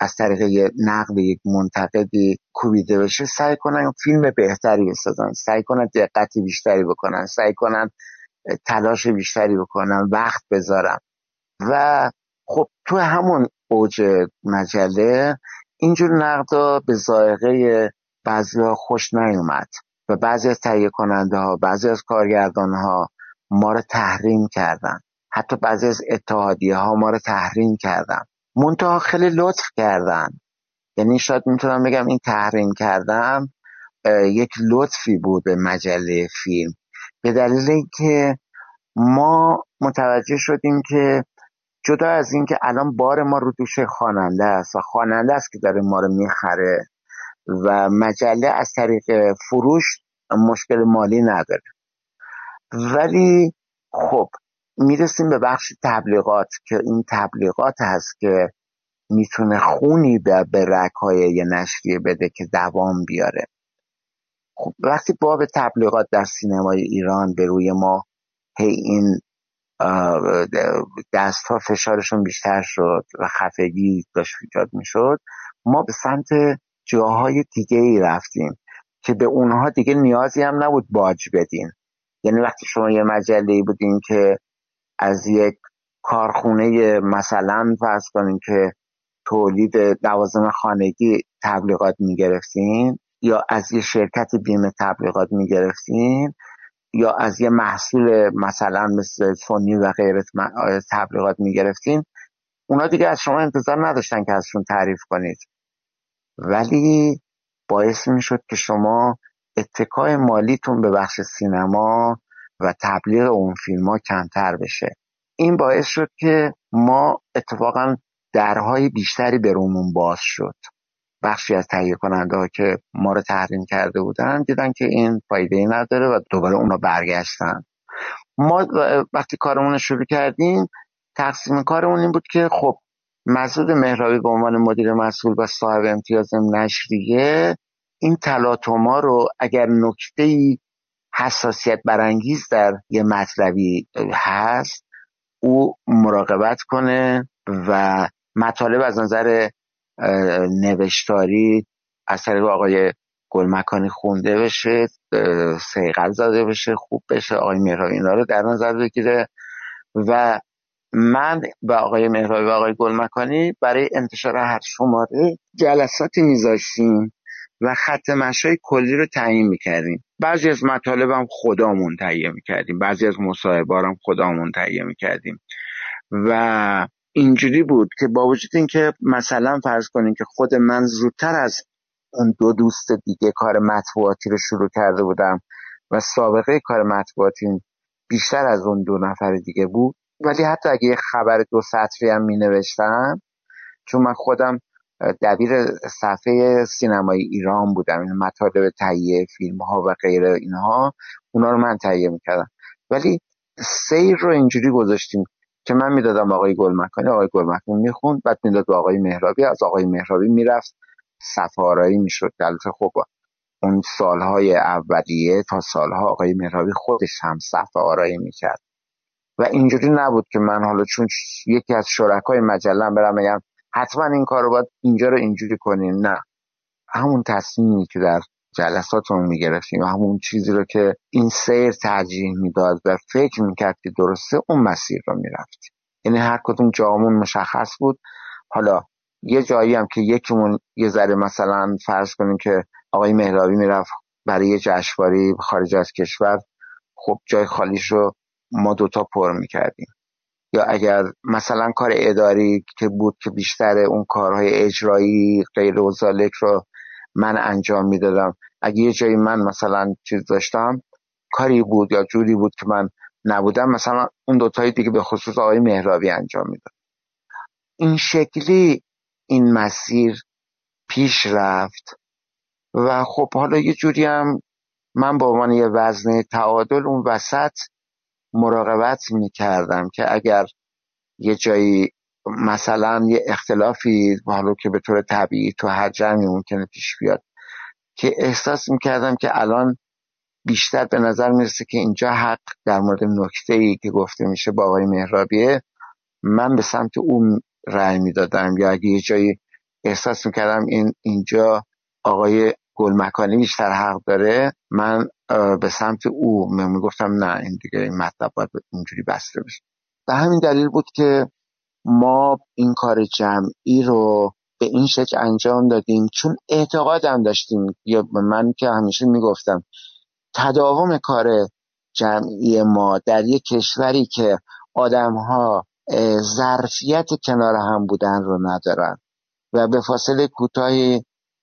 از طریق نقد یک منتقدی کوبیده بشه سعی کنن فیلم بهتری بسازن. سعی کنن دقتی بیشتری بکنن. سعی کنن تلاش بیشتری بکنن وقت بذارن. و خب تو همون اوج مجله اینجور نقدا به ذائقه بعضی خوش نیومد. و بعضی از تهیه کننده ها بعضی از کارگردان ها ما رو تحریم کردن. حتی بعضی از اتحادیه ها ما رو تحریم کردن. منتها خیلی لطف کردن. یعنی شاید می‌تونم بگم این تحریم کردم یک لطفی بود به مجله فیلم. به دلیل اینکه ما متوجه شدیم که جدا از اینکه الان بار ما رو دوش خواننده است و خواننده است که داره ما رو می‌خره و مجله از طریق فروش مشکل مالی نداره. ولی خب می‌رسیم به بخش تبلیغات که این تبلیغات هست که می‌تونه خونی به, به رکهای یه نشریه بده که دوام بیاره. خب وقتی باب تبلیغات در سینمای ایران به روی ما هی این دست ها فشارشون بیشتر شد و خفگی داشت ایجاد می‌شد ما به سمت جاهای دیگه ای رفتیم که به اونها دیگه نیازی هم نبود باج بدین. یعنی وقتی شما یه مجله بودین که از یک کارخونه مثلا فرض کنین که تولید لوازم خانگی تبلیغات می‌گرفتین یا از یه شرکت بیمه تبلیغات می‌گرفتین یا از یه محصول مثلا مثل سونی و غیرت تبلیغات می‌گرفتین اونا دیگه از شما انتظار نداشتن که ازشون تعریف کنید. ولی باعث می‌شد که شما اتکای مالیتون به بخش سینما و تبلیغ اون فیلم ها کمتر بشه. این باعث شد که ما اتفاقا درهای بیشتری به رومون باز شد. بخشی از تهیه کننده ها که ما رو تحریم کرده بودن دیدن که این فایده ای نداره و دوباره اونا برگشتن. ما وقتی کارمون رو شروع کردیم تقسیم کارمون این بود که خب مسعود مهرابی به عنوان مدیر مسئول و صاحب امتیاز نشریه این تلاطما رو اگر نکته حساسیت برانگیز در یه مطلبی هست او مراقبت کنه و مطالب از نظر نوشتاری از طریق آقای گلمکانی خونده بشه سیقل زده بشه خوب بشه آقای مهرابی اینا رو در نظر بگیره و من به آقای مهرابی و آقای گلمکانی برای انتشار هر شماره جلساتی میذاشتیم و خط مشای کلی رو تعیین می‌کردیم. بعضی از مطالبم خدامون تهیه می‌کردیم. بعضی از مصاحبارم خدامون تهیه می‌کردیم. و اینجوری بود که با وجود اینکه مثلا فرض کنیم که خود من زودتر از اون دو دوست دیگه کار مطبوعاتی رو شروع کرده بودم و سابقه کار مطبوعاتی بیشتر از اون دو نفر دیگه بود ولی حتی اگه یه خبر دو سطری هم می نوشتم چون من خودم دبیر صفحه سینمای ایران بودم این مطالب تهیه فیلم ها و غیر اینها اونا رو من تهیه می‌کردم. ولی سیر رو اینجوری گذاشتیم که من می‌دادم آقای گلمکانی آقای گلمکانی می‌خوند بعد می‌داد به آقای مهرابی از آقای مهرابی می‌رفت صفحه آرایی می‌شد البته خب اون سالهای اولیه تا سالها آقای مهرابی خودش هم صفحه آرایی می‌کرد. و اینجوری نبود که من حالا چون یکی از شرکای مجله برم بگم حتما این کار رو باید اینجا رو اینجوری کنیم. نه. همون تصمیمی که در جلساتمون می‌گرفتیم و همون چیزی رو که این سیر ترجیح می‌داد و فکر می‌کرد که درسته اون مسیر رو می‌رفتیم. یعنی هر کدوم جامون مشخص بود. حالا یه جایی هم که یکیمون یه ذره مثلا فرض کنیم که آقای مهرابی می‌رفت برای یه جشنواره خارج از کشور. خب جای خالیش رو ما دوتا پر می‌کردیم. یا اگر مثلا کار اداری که بود که بیشتر اون کارهای اجرایی غیر و رو من انجام می‌دادم. اگه یه جایی من مثلا چیز داشتم کاری بود یا جوری بود که من نبودم مثلا اون دوتایی دیگه به خصوص آقای مهرابی انجام می‌داد. این شکلی این مسیر پیش رفت و خب حالا یه جوری هم من با عنوان یه وزنه تعادل اون وسط مراقبت می‌کردم که اگر یه جایی مثلا یه اختلافی حالا که به طور طبیعی تو هر جمعی ممکنه پیش بیاد که احساس می‌کردم که الان بیشتر به نظر می‌رسه که اینجا حق در مورد نکته ای که گفته میشه با آقای مهرابیه من به سمت اون رأی می‌دادم. یا اگه یه جایی احساس می‌کردم این اینجا آقای گلمکانی بیشتر حق داره من به سمت او می‌گفتم نه این دیگه این مطلب باید اینجوری بسته بشه. به همین دلیل بود که ما این کار جمعی رو به این شکل انجام دادیم چون اعتقادم داشتیم. یا من که همیشه می‌گفتم تداوم کار جمعی ما در یک کشوری که آدمها ظرفیت کنار هم بودن رو ندارن و به فاصله کوتاهی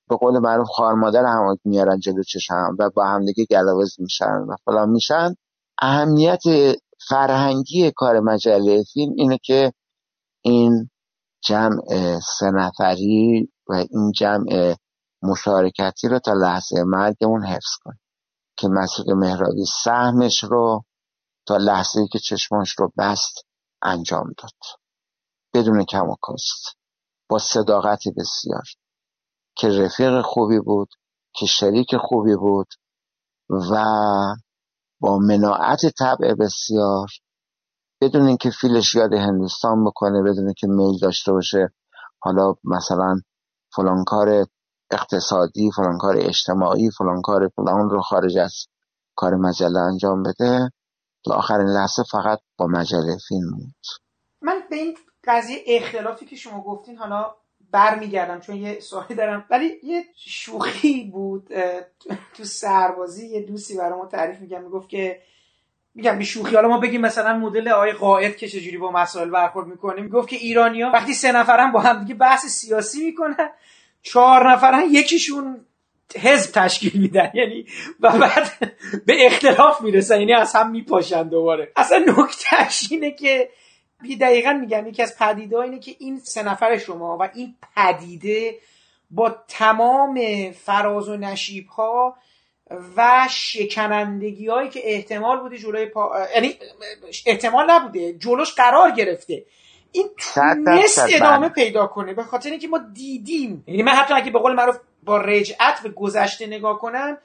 به قول معروف خوار مادر هم میارن جلو چشم و با همدیگه گلاوز میشن و فلان میشن اهمیت فرهنگی کار مجله فیلم اینه که این جمع سه نفری و این جمع مشارکتی رو تا لحظه مرگمون حفظ کنیم که مسعود مهرابی سهمش رو تا لحظه که چشماش رو بست انجام داد. بدون کم و کست. با صداقت بسیار. که رفیق خوبی بود که شریک خوبی بود و با مناعت طبع بسیار بدون اینکه فیلش یاد هندوستان بکنه بدون که میل داشته باشه حالا مثلا فلان کار اقتصادی فلان کار اجتماعی فلان کار فلان رو خارج از کار مجله انجام بده تا آخرین لحظه فقط با مجله فیلم بود. من به این قضیه اختلافی که شما گفتین حالا برمیگردم چون یه سوالی دارم. ولی یه شوخی بود تو سربازی یه دوستی برای ما تعریف میگم می‌گفت که میگم به شوخی حالا ما بگیم مثلا مدل آقای قائد که چجوری با مسائل برخورد می‌کنه. می‌گفت که ایرانیا وقتی سه نفرن با هم دیگه بحث سیاسی می‌کنن چهار نفرن یکیشون حزب تشکیل میدن. یعنی و بعد به اختلاف می‌رسن یعنی از هم میپاشن دوباره. اصلا نکتهش اینه که دقیقا میگم یکی از پدیده اینه که این سه نفر شما و این پدیده با تمام فراز و نشیب ها و شکنندگی هایی که احتمال بوده جلوی پا... یعنی احتمال نبوده جلوش قرار گرفته. این تونست ادامه پیدا کنه به خاطر اینکه ما دیدیم. یعنی من حتی اگه به قول معروف با رجعت به گذشته نگاه کنم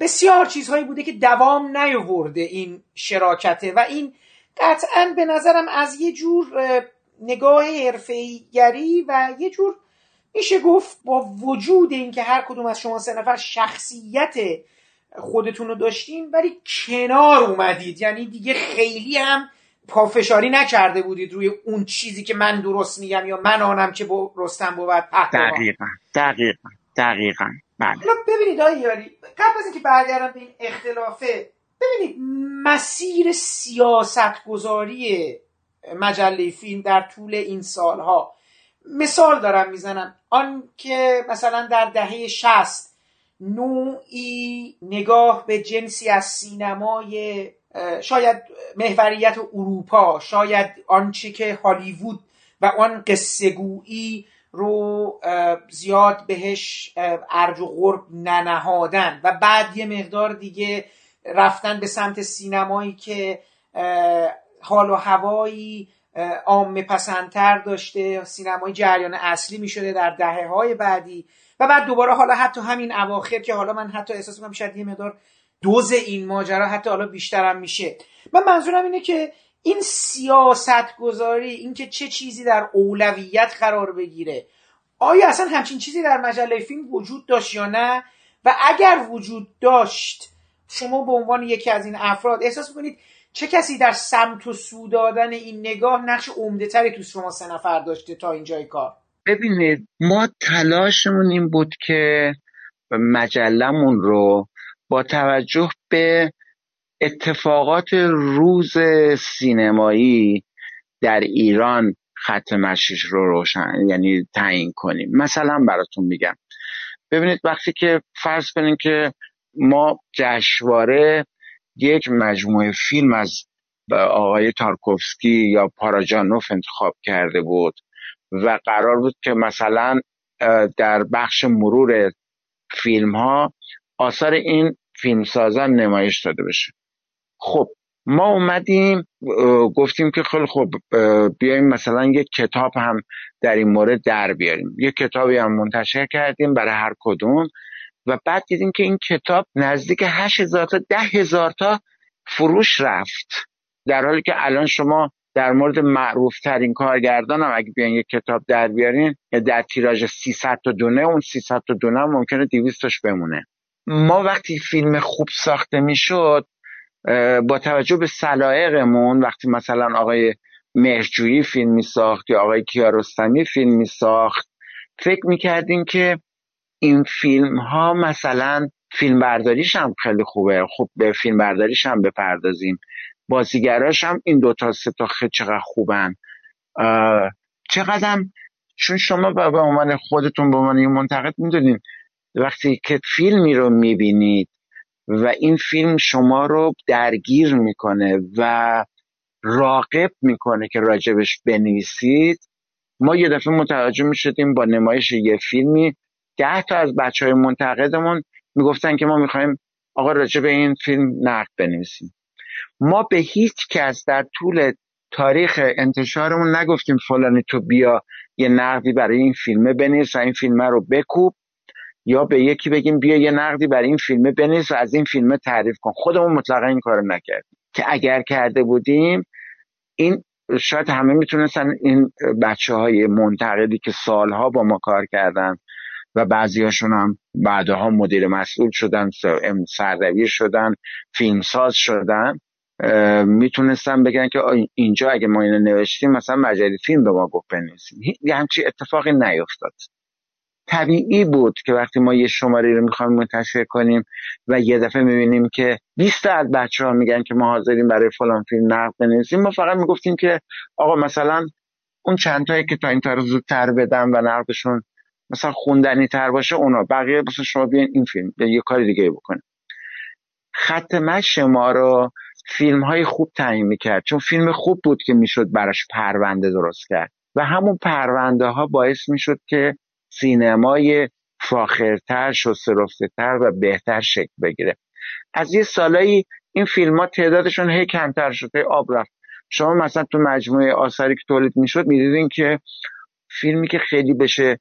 بسیار چیزهایی بوده که دوام نیاورده این شراکته و این قطعا به نظرم از یه جور نگاه حرفه‌ایگری و یه جور میشه گفت با وجود اینکه هر کدوم از شما سه نفر شخصیت خودتون رو داشتین ولی کنار اومدید. یعنی دیگه خیلی هم پافشاری نکرده بودید روی اون چیزی که من درست میگم یا من آنم که با رستم بود دقیقا دقیقا دقیقا. بله. ببینید آقای یاری قبل از اینکه برگردم به این اختلافه ببینید مسیر سیاست گذاری مجله فیلم در طول این سالها. مثال دارم می‌زنم. آن که مثلا در دهه شست نوعی نگاه به جنسی از سینمای شاید محوریت اروپا شاید آنچه که هالیوود و آن قصهگویی رو زیاد بهش ارج و قرب ننهادن. و بعد یه مقدار دیگه رفتن به سمت سینمایی که حال و هوایی عام پسندتر داشته سینمای جریان اصلی می شده در دهه های بعدی. و بعد دوباره حالا حتی همین اواخر که حالا من حتی احساس می‌کنم شاید یه مقدار دوز این ماجرا حتی حالا بیشترم میشه. من منظورم اینه که این سیاست گذاری اینکه چه چیزی در اولویت قرار بگیره آیا اصلا همچین چیزی در مجله فیلم وجود داشت یا نه؟ و اگر وجود داشت شما به عنوان یکی از این افراد احساس می‌کنید چه کسی در سمت و سو دادن این نگاه نقش عمده تری تو شما سه نفر داشته تا اینجای کار؟ ببینید ما تلاشمون این بود که مجلمون رو با توجه به اتفاقات روز سینمایی در ایران خط مشیش رو روشن یعنی تعیین کنیم. مثلا براتون میگم. ببینید وقتی که فرض کنیم که ما جشنواره یک مجموعه فیلم از آقای تارکوفسکی یا پاراجانوف انتخاب کرده بود و قرار بود که مثلا در بخش مرور فیلم ها آثار این فیلمسازان نمایش داده بشه. خب ما اومدیم گفتیم که خیلی خب بیایم مثلا یک کتاب هم در این مورد در بیاریم. یک کتابی هم منتشر کردیم برای هر کدوم. و بعد دیدیم که این کتاب نزدیک هشت هزار تا ده هزار تا فروش رفت. در حالی که الان شما در مورد معروف ترین کارگردان هم اگه بیان یک کتاب در بیارین در تیراژ 300 تا دونه اون 300 تا دونه ممکنه 200 تاش بمونه. ما وقتی فیلم خوب ساخته می‌شد با توجه به سلایقمون وقتی مثلا آقای مهرجویی فیلم می ساخت یا آقای کیارستمی فیلم می ساخت فکر می کردیم که این فیلم ها مثلا فیلم برداریش هم خیلی خوبه. خب به فیلم برداریش هم بپردازیم. بازیگراش هم این دوتا سه تا خیلی چقدر خوبن. چقدر چون شما به عنوان خودتون به عنوان منتقد می‌دونین وقتی که فیلمی رو می‌بینید و این فیلم شما رو درگیر می‌کنه و راقب می‌کنه که راجبش بنویسید ما یه دفعه متوجه می‌شدیم با نمایش یه فیلمی ده تا از بچه های منتقدمون می‌گفتن که ما می‌خوایم آقا راجب این فیلم نقد بنویسیم. ما به هیچ کس در طول تاریخ انتشارمون نگفتیم فلانی تو بیا یه نقدی برای این فیلمه بنویس و این فیلمه رو بکوب یا به یکی بگیم بیا یه نقدی برای این فیلمه بنویس و از این فیلمه تعریف کن. خودمون مطلقا این کارو نکردیم. که اگر کرده بودیم این شاید همه می‌تونستن این بچه های منتقدی که سالها با ما کار کردن و بعضیاشون هم بعدها مدیر مسئول شدن سردبیر شدن فیلمساز شدن. می‌تونستن بگن که اینجا اگه ما اینو نوشتیم مثلا مجله فیلم به ما گفت بنویسیم. همچی اتفاقی نیفتاد طبیعی بود که وقتی ما یه شماره رو می‌خوایم منتشر کنیم و یه دفعه می‌بینیم که 20 از بچه ها میگن که ما حاضریم برای فلان فیلم نقد بنویسیم ما فقط می‌گفتیم که آقا مثلا اون چند تایی که تا این رو زودتر بدم و نقدشون مثلا خوندنی تر باشه اونا. بقیه مثلا شما بیاین این فیلم یا یه کاری دیگه بکنیم خط مش ما رو فیلم های خوب تعیین می‌کرد. چون فیلم خوب بود که می‌شد براش پرونده درست کرد. و همون پرونده ها باعث می‌شد که سینمای فاخرتر تر و بهتر شکل بگیره. از یه سالایی این فیلم ها تعدادشون هی کمتر شده آب رفت. شما مثلا تو مجموعه آثاری که تولید می‌شد می‌دیدین که فیلمی که خیلی بشه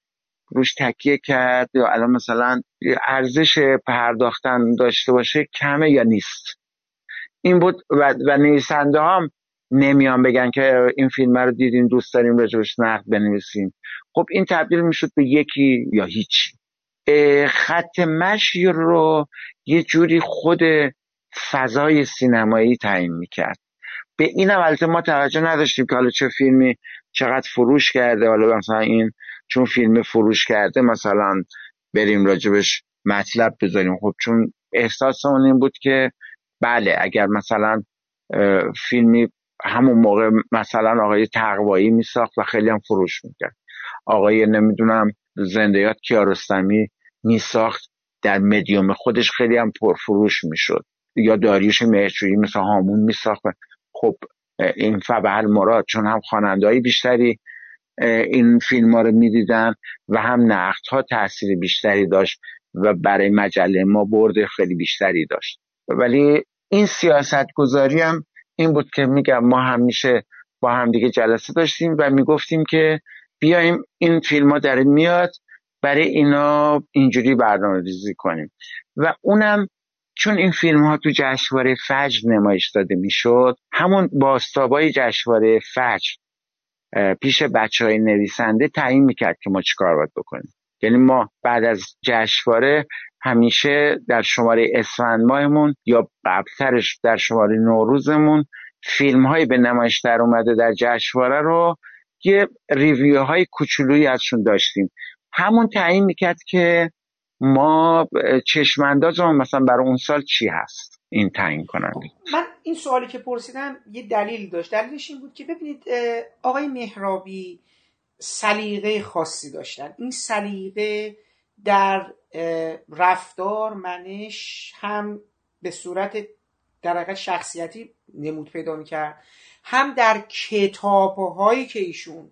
روش تکیه کرد یا الان مثلا ارزش پرداختن داشته باشه کمه یا نیست؟ این بود و, و نویسنده هم نمیان بگن که این فیلم رو دیدین دوست داریم راجبش نقد بنویسیم. خب این تبدیل می‌شد به یکی یا هیچ خط مشی رو یه جوری خود فضای سینمایی تعیین می‌کرد. به این البته ما توجه نداشتیم که حالا چه فیلمی چقدر فروش کرده حالا مثلا این چون فیلم فروش کرده مثلا بریم راجبش مطلب بذاریم. خب چون احساسمون این بود که بله اگر مثلا فیلمی همون موقع مثلا آقای تقوایی میساخت و خیلی هم فروش می‌کرد. آقای نمی‌دونم زندیات کیارستمی میساخت. در مدیوم خودش خیلی هم پرفروش می‌شد. یا داریوش مهرجویی مثل هامون میساخت. خب این فبهل مراد چون هم خوانندهایی بیشتری این فیلم ها رو می‌دیدن و هم نقد ها تاثیر بیشتری داشت و برای مجله ما برد خیلی بیشتری داشت. ولی این سیاست گذاری هم این بود که میگم ما همیشه با هم دیگه جلسه داشتیم و می‌گفتیم که بیایم این فیلم ها داره میاد برای اینا اینجوری برنامه ریزی کنیم. و اونم چون این فیلم ها تو جشنواره فجر نمایش داده می‌شد همون باستابای جشنواره فجر پیش بچه های نویسنده تعیین می‌کرد که ما چیکار باید بکنیم. یعنی ما بعد از جشنواره همیشه در شماره اسفند ماهمون یا قبلترش در شماره نوروزمون فیلم های به نمایش در اومده در جشنواره رو یه ریویو های کوچولویی ازشون داشتیم. همون تعیین می‌کرد که ما چشماندازمون مثلا برای اون سال چی هست؟ این تعیین کننده. من این سوالی که پرسیدم یه دلیل داشت. دلیلش این بود که ببینید آقای مهرابی سلیقه خاصی داشتن. این سلیقه در رفتار منش هم به صورت در شخصیتی نمود پیدا می‌کرد. هم در کتابهایی که ایشون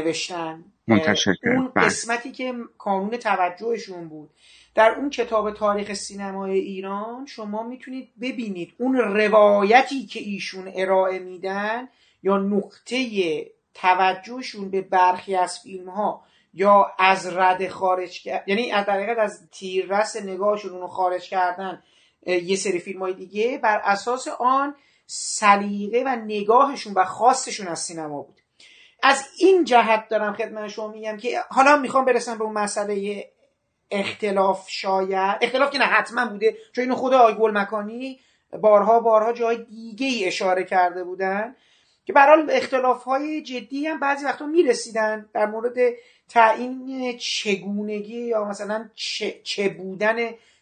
نوشتن. منتشر اون بله. قسمتی که کانون توجهشون بود. در اون کتاب تاریخ سینمای ایران شما می‌تونید ببینید اون روایتی که ایشون ارائه میدن یا نقطه توجهشون به برخی از فیلم ها یا از رد خارج کرد یعنی از در از تیررس نگاهشون اونو خارج کردن یه سری فیلم های دیگه. بر اساس آن سلیقه و نگاهشون و خواستشون از سینما بود. از این جهت دارم خدمت شما میگم که حالا می‌خوام برسم به اون مسئله اختلاف شاید. اختلاف که نه حتما بوده. چون اینو خود آقای گل مکانی بارها بارها جای دیگه ای اشاره کرده بودن که برحال اختلاف های جدی هم بعضی وقتا می‌رسیدن در مورد تعیین چگونگی یا مثلا چه, چه بودن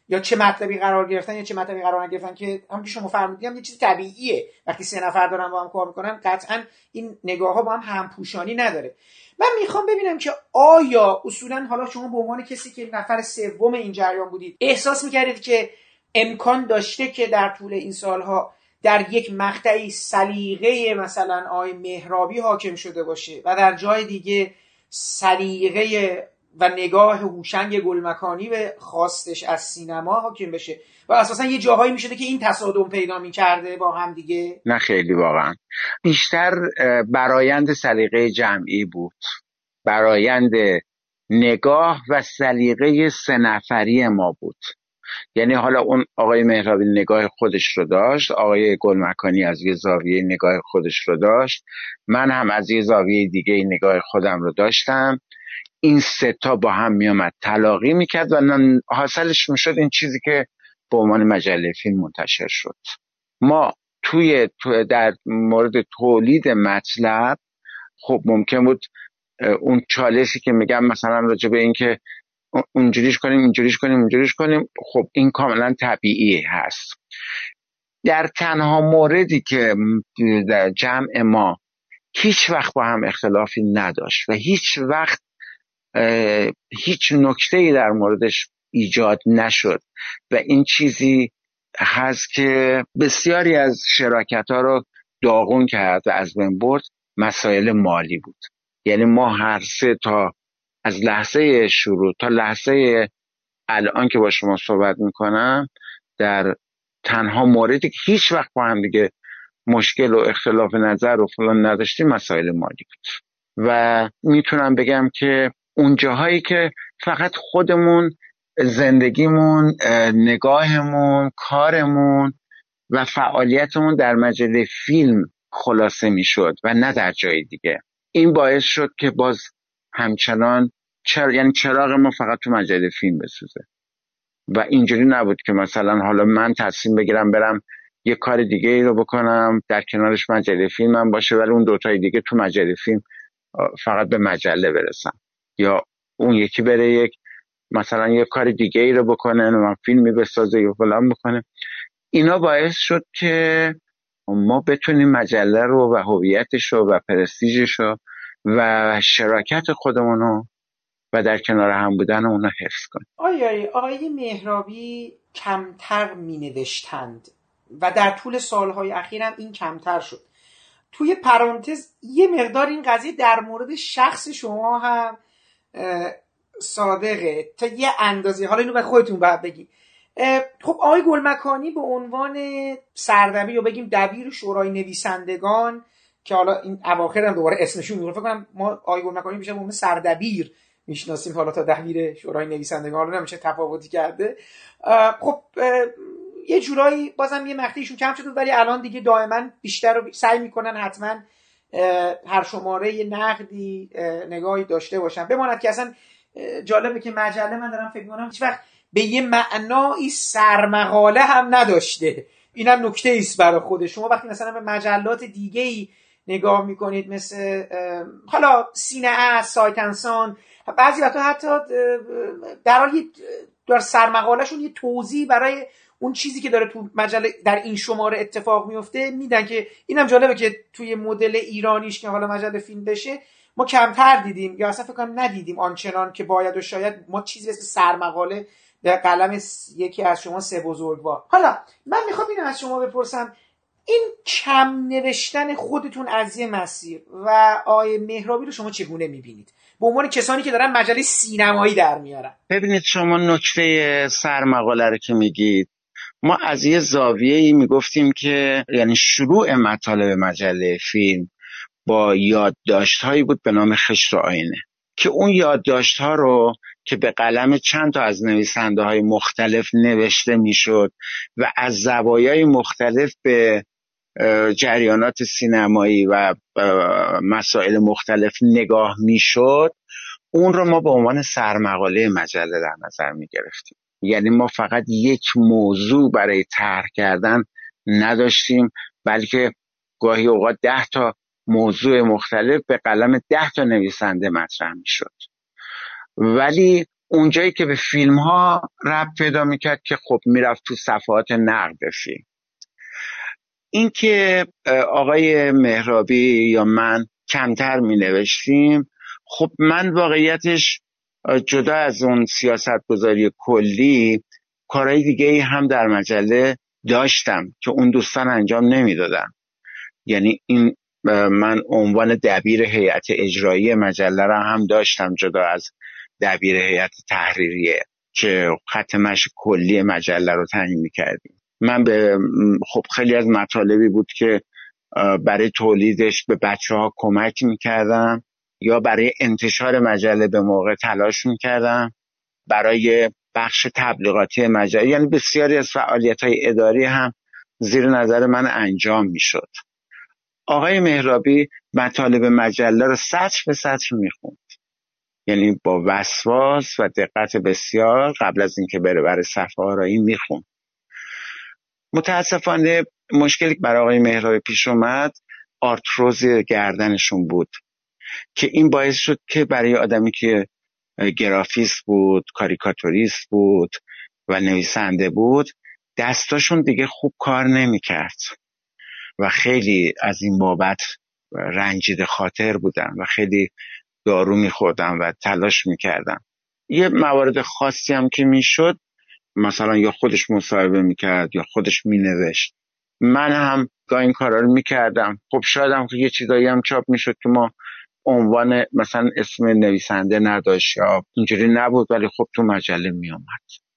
یا چه مطلبی قرار گرفتن یا چه مطلبی قرار نگرفتن که هم که شما فرمودید یه چیز طبیعیه. وقتی سه نفر دارن با هم کار می‌کنن قطعا این نگاه ها با هم همپوشانی نداره. من می‌خوام ببینم که آیا اصولا حالا شما به عنوان کسی که نفر سوم این جریان بودید احساس می‌کردید که امکان داشته که در طول این سالها در یک مقطعی سلیقه مثلا آقای مهرابی حاکم شده باشه و در جای دیگه سلیقه و نگاه هوشنگ گلمکانی به خواستش از سینما حاکم بشه. و اساسا یه جاهایی می‌شده که این تصادم پیدا می‌کرده با هم دیگه. نه خیلی واقعا. بیشتر برایند سلیقه جمعی بود. برایند نگاه و سلیقه سه نفری ما بود. یعنی حالا اون آقای مهرابی نگاه خودش رو داشت آقای گلمکانی از یه زاویه نگاه خودش رو داشت من هم از یه زاویه دیگه نگاه خودم رو داشتم. این سه تا با هم میامد تلاقی می‌کرد و حاصلش می‌شد این چیزی که به عنوان مجله فیلم منتشر شد. ما توی تو در مورد تولید مطلب خب ممکن بود اون چالشی که میگم مثلا راجع به اینکه اون- اونجوریش کنیم اینجوریش کنیم اینجوریش کنیم خب این کاملا طبیعی هست. در تنها موردی که در جمع ما هیچ وقت با هم اختلافی نداشت و هیچ وقت هیچ نکته ای در موردش ایجاد نشد و این چیزی هست که بسیاری از شراکت ها رو داغون کرد و از بین برد مسائل مالی بود. یعنی ما هر سه تا از لحظه شروع تا لحظه الان که با شما صحبت می‌کنم در تنها موردی که هیچ وقت با هم دیگه مشکل و اختلاف نظر و فلان نداشتیم مسائل مالی بود. و می‌تونم بگم که اون جاهایی که فقط خودمون زندگیمون اه، نگاهمون کارمون و فعالیتمون در مجله فیلم خلاصه می‌شد و نه در جای دیگه. این باعث شد که باز همچنان چرا یعنی چراغ ما فقط تو مجله فیلم بسوزه. و اینجوری نبود که مثلا حالا من تصمیم بگیرم برم یه کار دیگه ای رو بکنم در کنارش مجله فیلمم باشه ولی اون دوتای دیگه تو مجله فیلم فقط به مجله برسم. یا اون یکی بره یک مثلا یه کار دیگه ای رو بکنه من فیلمی بسازه یا فلان بکنه. اینا باعث شد که ما بتونیم مجله رو و هویتش رو و پرستیژش رو و شراکت خودمون رو و در کنار هم بودن اونو حفظ کنیم. آیا آقای مهرابی کمتر می نوشتند و در طول سالهای اخیرم این کمتر شد. توی پرانتز یه مقدار این قضیه در مورد شخص شما هم صادقه. تا یه اندازه. حالا اینو به خودتون باید بگی. خب آقای گلمکانی به عنوان سردبیر یا بگیم دبیر شورای نویسندگان که حالا این اواخر هم دوباره اسمشون میگه فکر کنم ما آقای گلمکانی بیشتر به سردبیر می‌شناسیم حالا تا دبیر شورای نویسندگان. رو نمیشه تفاوتی کرده. خب یه جورایی بازم یه مقطعیشون کم شده ولی الان دیگه دائما بیشتر رو سعی می‌کنن حتما هر شماره نقدی اه، نگاهی داشته باشن بماند که اصلا جالبه که مجله من دارم فکر می‌کنم هیچ وقت به یه معنایی سرمقاله هم نداشته. اینم نکته ایست برای خود شما. وقتی مثلا به مجلات دیگه ای نگاه می‌کنید مثل حالا سینه سایت انسان بعضی وقتا حتی در حال یه- در سرمقالهشون یه توضیح برای اون چیزی که داره تو مجله در این شماره اتفاق میفته میدن که اینم جالبه که توی مدل ایرانیش که حالا مجله فیلم بشه ما کمتر دیدیم یا اصلا فکر کنم ندیدیم آنچنان که باید و شاید. ما چیزی مثل سرمقاله به قلم یکی از شما سه بزرگوار. حالا من می‌خوام اینو از شما بپرسم. این کم نوشتن خودتون از یه مسیر و آقای مهرابی رو شما چگونه می‌بینید؟ به عنوان کسانی که دارن مجله سینمایی در میارن. ببینید شما نکته سرمقاله رو که میگید ما از یه زاویه ای می‌گفتیم که یعنی شروع مطالب مجله فیلم با یادداشت هایی بود به نام خشت آینه که اون یادداشت ها رو که به قلم چند تا از نویسنده های مختلف نوشته می‌شد و از زوایای مختلف به جریانات سینمایی و مسائل مختلف نگاه می‌شد اون رو ما به عنوان سرمقاله مجله در نظر می گرفتیم یعنی ما فقط یک موضوع برای طرح کردن نداشتیم بلکه گاهی اوقات ده تا موضوع مختلف به قلم ده تا نویسنده مطرح می شد ولی اونجایی که به فیلم ها رب پیدا می‌کرد که خب می‌رفت تو صفحات نقد فیلم. اینکه آقای مهرابی یا من کمتر می نوشتیم خب من واقعیتش جدا از اون سیاست گذاری کلی کارهای دیگه ای هم در مجله داشتم که اون دوستان انجام نمی‌دادن. یعنی این من عنوان دبیر هیئت اجرایی مجله را هم داشتم جدا از دبیر هیئت تحریریه که خط مش کلی مجله رو تعیین می‌کردیم. من به خب خیلی از مطالبی بود که برای تولیدش به بچه ها کمک می‌کردم. یا برای انتشار مجله به موقع تلاش می‌کردم. برای بخش تبلیغاتی مجله یعنی بسیاری از فعالیت های اداری هم زیر نظر من انجام می‌شد. آقای مهرابی مطالب مجله رو سطر به سطر می‌خوند. یعنی با وسواس و دقت بسیار قبل از اینکه بره برای صفحه آرایی می‌خوند. متاسفانه مشکلی برای آقای مهرابی پیش اومد آرتروز گردنشون بود. که این باعث شد که برای آدمی که گرافیست بود کاریکاتوریست بود و نویسنده بود دستاشون دیگه خوب کار نمی‌کرد و خیلی از این بابت رنجیده خاطر بودن و خیلی دارو میخوردن و تلاش می‌کردن. یه موارد خاصی هم که می‌شد مثلا یا خودش مصاحبه می‌کرد یا خودش مینوشت. من هم گاه این کارا رو می‌کردم. خب شاید هم یه چیزایی هم چاپ می‌شد که ما عنوان مثلا اسم نویسنده نداشت یا اینجوری نبود ولی خب تو مجله میومد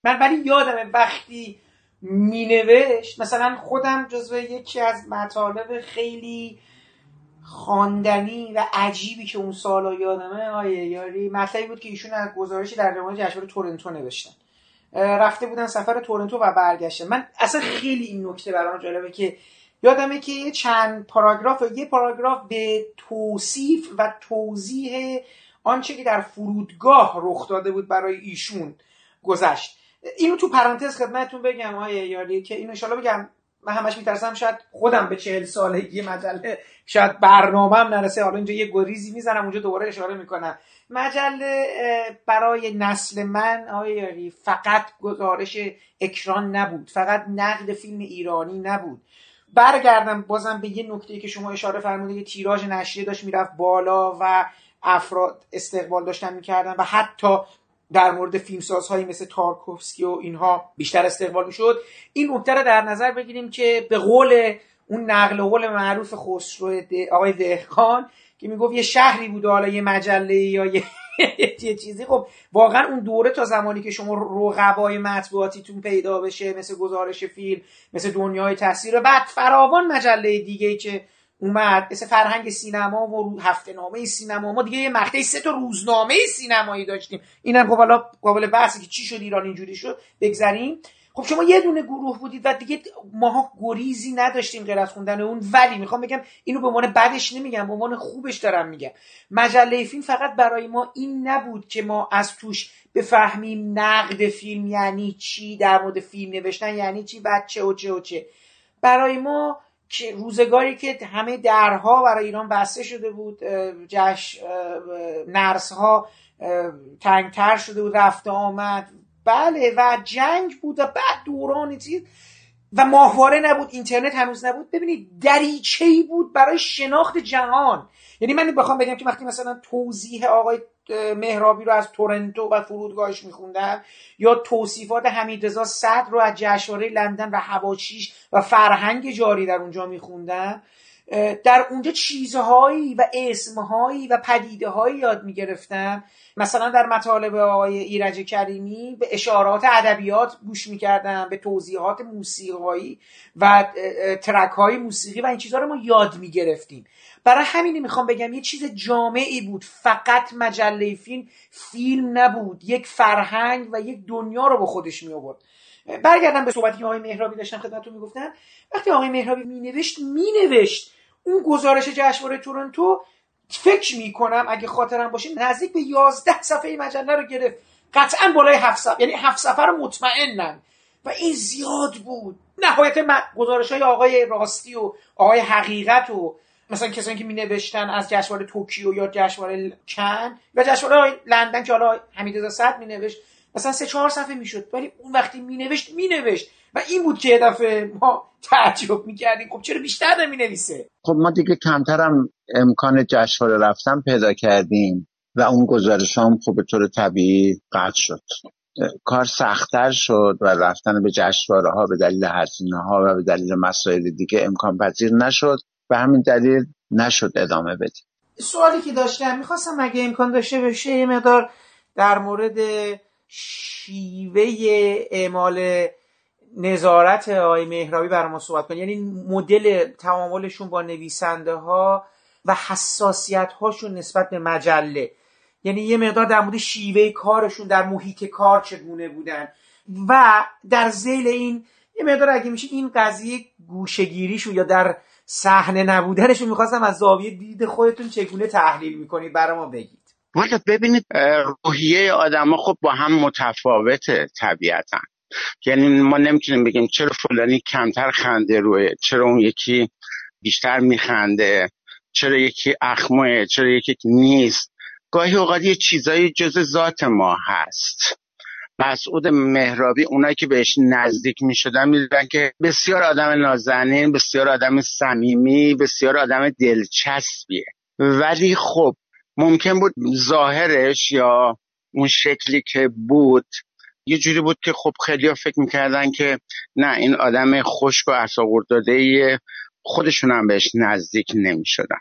من ولی یادمه وقتی مینوشت مثلا خودم جزو یکی از مطالب خیلی خواندنی و عجیبی که اون سالا یادمه آیه یاری مطلبی بود که ایشون از گزارشی در مورد جشنواره تورنتو نوشتن. رفته بودن سفر تورنتو و برگشته من اصلا خیلی این نکته برام جالبه که یادمه که یه چند پاراگراف یه پاراگراف به توصیف و توضیح آنچه که در فرودگاه رخ داده بود برای ایشون گذشت. اینو تو پرانتز خدمتتون بگم آیه یاری که اینو انشالله بگم. من همش میترسم شاید خودم به چهل سالگی مجله شاید برنامه هم نرسه. حالا اینجا یه گریزی می‌زنم اونجا دوباره اشاره می‌کنم. مجله برای نسل من آیه فقط گزارش اکران نبود. فقط نقد فیلم ایرانی نبود. برگردم بازم به یه نکته که شما اشاره فرمودید تیراژ نشریه داشت می‌رفت بالا و افراد استقبال داشتن می‌کردن و حتی در مورد فیلمسازهایی مثل تارکوفسکی و اینها بیشتر استقبال می‌شد. این نکته رو در نظر بگیریم که به قول اون نقل قول معروف خسرو آقای دهقان که می‌گفت یه شهری بود حالا یه مجله یا یه (laughs) یه چیزی. خب واقعا اون دوره تا زمانی که شما رقبای مطبوعاتیتون پیدا بشه مثل گزارش فیلم مثل دنیای تصویر بعد فراوان مجله دیگه که اومد مثل فرهنگ سینما و هفته نامه سینما ما دیگه یه مقطعی سه تا روزنامه سینمایی داشتیم. اینم خب حالا قابل بحثی که چی شد ایران اینجوری شد بگذریم. خب شما یه دونه گروه بودید و دیگه ماها گریزی نداشتیم غیر از خوندن اون ولی می‌خوام بگم اینو به عنوان بدش نمیگم به عنوان خوبش دارم میگم. مجله فیلم فقط برای ما این نبود که ما از توش بفهمیم نقد فیلم یعنی چی در مورد فیلم نوشتن یعنی چی بچه و چه و چه. برای ما که روزگاری که همه درها برای ایران بسته شده بود جش نرس ها تنگتر شده بود رفته آمد بله و جنگ بود و بعد دوران چیز و ماهواره نبود اینترنت هنوز نبود. ببینید دریچه بود برای شناخت جهان. یعنی من بخوام بگم که وقتی مثلا توضیح آقای مهرابی رو از تورنتو و فرودگاهش میخوندم یا توصیفات حمیدرضا صدر رو از جشنواره لندن و هواشیش و فرهنگ جاری در اونجا میخوندم در اونجا چیزهایی و اسمهایی و پدیدههایی یاد می‌گرفتم. مثلا در مطالب آقای ایرج کریمی به اشارات ادبیات گوش می‌کردم به توضیحات موسیقایی و ترک های موسیقی و این چیزها رو ما یاد می‌گرفتیم. برای همینی می‌خوام بگم یه چیز جامعی بود. فقط مجله فیلم فیلم نبود. یک فرهنگ و یک دنیا رو به خودش می آورد برگردم به صحبتی که آقای مهرابی داشتن خدمتتون می‌گفتن. وقتی آقای مهرابی مینوشت مینوشت اون گزارش جشنواره تورنتو فکر می‌کنم اگه خاطرم باشه نزدیک به 11 صفحه مجله رو گرفت. قطعا بالای هفت صفحه یعنی هفت صفحه رو مطمئنم. و این زیاد بود. نهایت گزارش های آقای راستی و آقای حقیقت و مثلا کسانی که می نوشتن از جشنواره توکیو یا جشنواره کن و جشنواره لندن که حالا حمیدرضا صد می نوشت مثلا سه چهار صفحه می‌شد. ولی اون وقتی می نوشت می نوشت و این بود که دفعه ما تعجب می‌کردیم. خب چرا بیشتر نمی نویسه خب ما دیگه کمترم امکان جشنواره رفتن پیدا کردیم و اون گزارش هم خب به طور طبیعی قطع شد. کار سختتر شد و رفتن به جشنواره ها به دلیل هزینه ها و به دلیل مسائل دیگه امکان پذیر نشد به همین دلیل نشد ادامه بدیم. سوالی که داشتم می‌خواستم اگه امکان داشته باشه یه مقدار در مورد شیوه اعمال نظارت آقای مهرابی برای ما صحبت کنید یعنی مدل تعاملشون با نویسنده ها و حساسیت هاشون نسبت به مجله. یعنی یه مقدار در مورد شیوه کارشون در محیط کار چگونه بودن. و در زیل این یه مقدار اگه میشه این قضیه گوشگیریشون یا در صحنه نبودنشون می‌خواستم از زاویه دید خودتون چگونه تحلیل می‌کنید برای ما بگید. ببینید روحیه آدما خب با هم متفاوته طبیعتا. یعنی ما نمی‌تونیم بگیم چرا فلانی کمتر خنده روی چرا اون یکی بیشتر میخنده چرا یکی اخمه چرا یکی نیست. گاهی اوقات یه چیزایی جز ذات ما هست. مسعود مهرابی اونایی که بهش نزدیک می شدن که بسیار آدم نازنین بسیار آدم صمیمی بسیار آدم دلچسبیه. ولی خب ممکن بود ظاهرش یا اون شکلی که بود یه جوری بود که خب خیلی فکر می‌کردن که نه این آدم خشک و اصابور داده خودشون هم بهش نزدیک نمی‌شدن.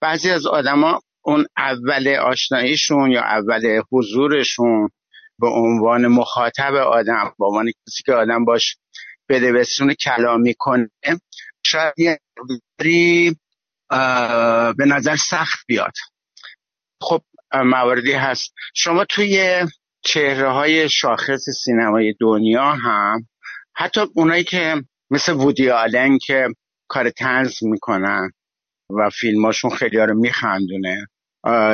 بعضی از آدما اون اول آشناییشون یا اول حضورشون به عنوان مخاطب آدم به عنوان کسی که آدم باش بده کلامی کنه شاید یه به نظر سخت بیاد. خب مواردی هست. شما توی چهره های شاخص سینمای دنیا هم حتی اونایی که مثل وودی آلن که کار تنز می‌کنن و فیلماشون خیلی ها رو میخندونه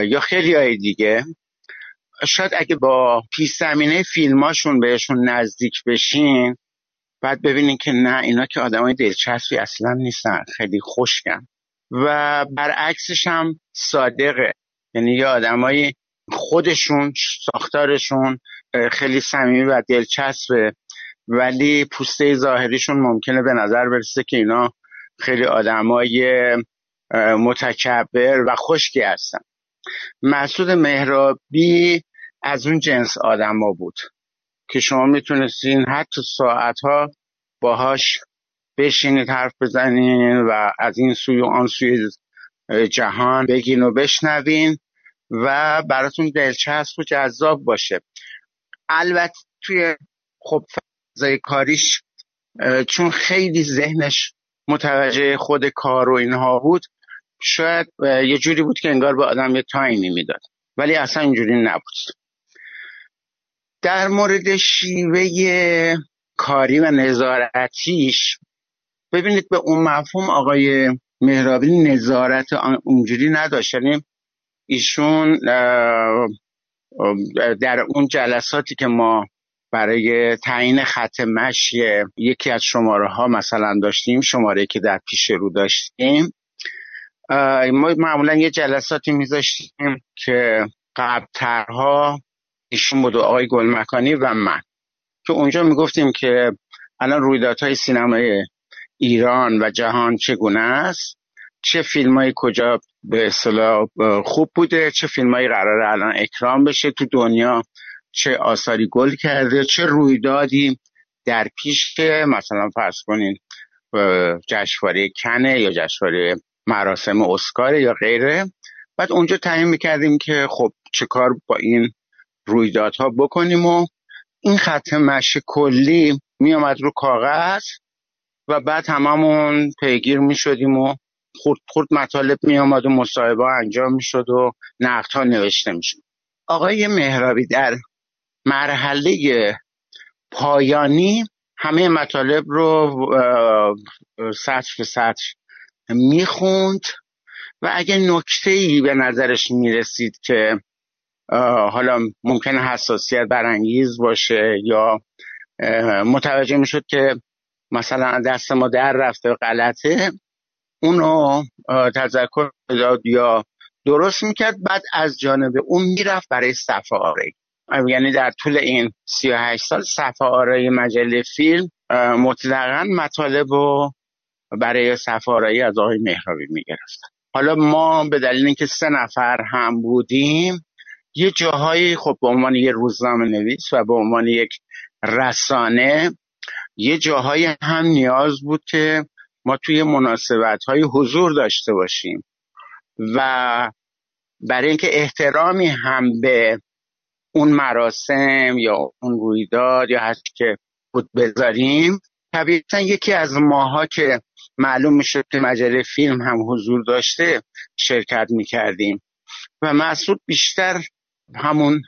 یا خیلی های دیگه شاید اگه با پیش زمینه فیلماشون بهشون نزدیک بشین بعد ببینین که نه اینا که آدمای دلچسبی اصلا نیستن خیلی خوشگن و برعکسش هم صادقه. یعنی یه آدمای خودشون ساختارشون خیلی صمیمی و دلچسبه. ولی پوسته ظاهریشون ممکنه به نظر برسه که اینا خیلی آدمای متکبر و خشکی هستن. مسعود مهرابی از اون جنس آدم ها بود که شما می‌تونستین حتی ساعتها باهاش بشینید حرف بزنین و از این سوی و آن سوی جهان بگین و بشنوین. و براتون دلچسب و جذاب باشه. البته توی خب فضای کاریش چون خیلی ذهنش متوجه خود کار و اینها بود شاید یه جوری بود که انگار به آدم یه تایمی می‌داد. ولی اصلا اینجوری نبود. در مورد شیوه کاری و نظارتیش ببینید به اون مفهوم آقای مهرابی نظارت اونجوری نداشت. یعنی ایشون در اون جلساتی که ما برای تعیین خط مشی یکی از شماره ها مثلا داشتیم شماره که در پیش رو داشتیم ما معمولا یه جلساتی میذاشتیم که قبلترها ایشون بود آقای گلمکانی و من. که اونجا می‌گفتیم که الان رویدادهای سینمای ایران و جهان چگونه است؟ چه فیلمایی کجا به اصطلاح خوب بوده چه فیلمایی قراره الان اکرام بشه تو دنیا چه آثاری گل کرده چه رویدادی در پیش مثلا فرض کنین جشنواره کنه یا جشنواره مراسم اسکار یا غیره. بعد اونجا تعیین می‌کردیم که خب چه کار با این رویدادها بکنیم و این خط مشی کلی میامد رو کاغذ و بعد هممون پیگیر می‌شدیم و خورد خورد مطالب میامد و مصاحبه انجام می‌شد و نقد ها نوشته می‌شد. آقای مهرابی در مرحله پایانی همه مطالب رو سطر به سطر می‌خوند و اگه نکته ای به نظرش می‌رسید که حالا ممکنه حساسیت برانگیز باشه یا متوجه می‌شد که مثلا دست ما در رفته غلطه اونو تذکر داد یا درست می‌کرد بعد از جانب اون می‌رفت برای صفحه یعنی در طول این 38 سال صفحه مجله فیلم مطلقا مطالب رو برای صفحه از آقای مهرابی می‌گرفتن حالا ما به دلیل اینکه سه نفر هم بودیم یه جاهایی خب به عنوان یه روزنامه نویس و به عنوان یک رسانه یه جاهایی هم نیاز بود که ما توی مناسبت های حضور داشته باشیم و برای اینکه احترامی هم به اون مراسم یا اون رویداد یا هر که بود بذاریم طبیعتا یکی از ماها که معلوم می‌شد که مجله فیلم هم حضور داشته شرکت می‌کردیم. و مسعود بیشتر همون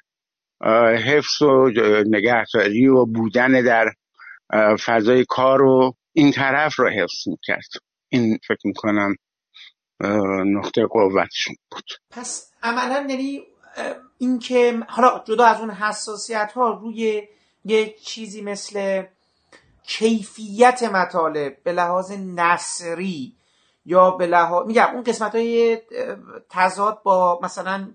حفظ و نگهداری و بودن در فضای کار و این طرف رو حفظ می‌کرد. این فکر می‌کنم نقطه قوتشون بود. پس عملا یعنی اینکه حالا جدا از اون حساسیت ها روی یه چیزی مثل کیفیت مطالب به لحاظ نصری یا به لحاظ میگم اون قسمت های تضاد با مثلا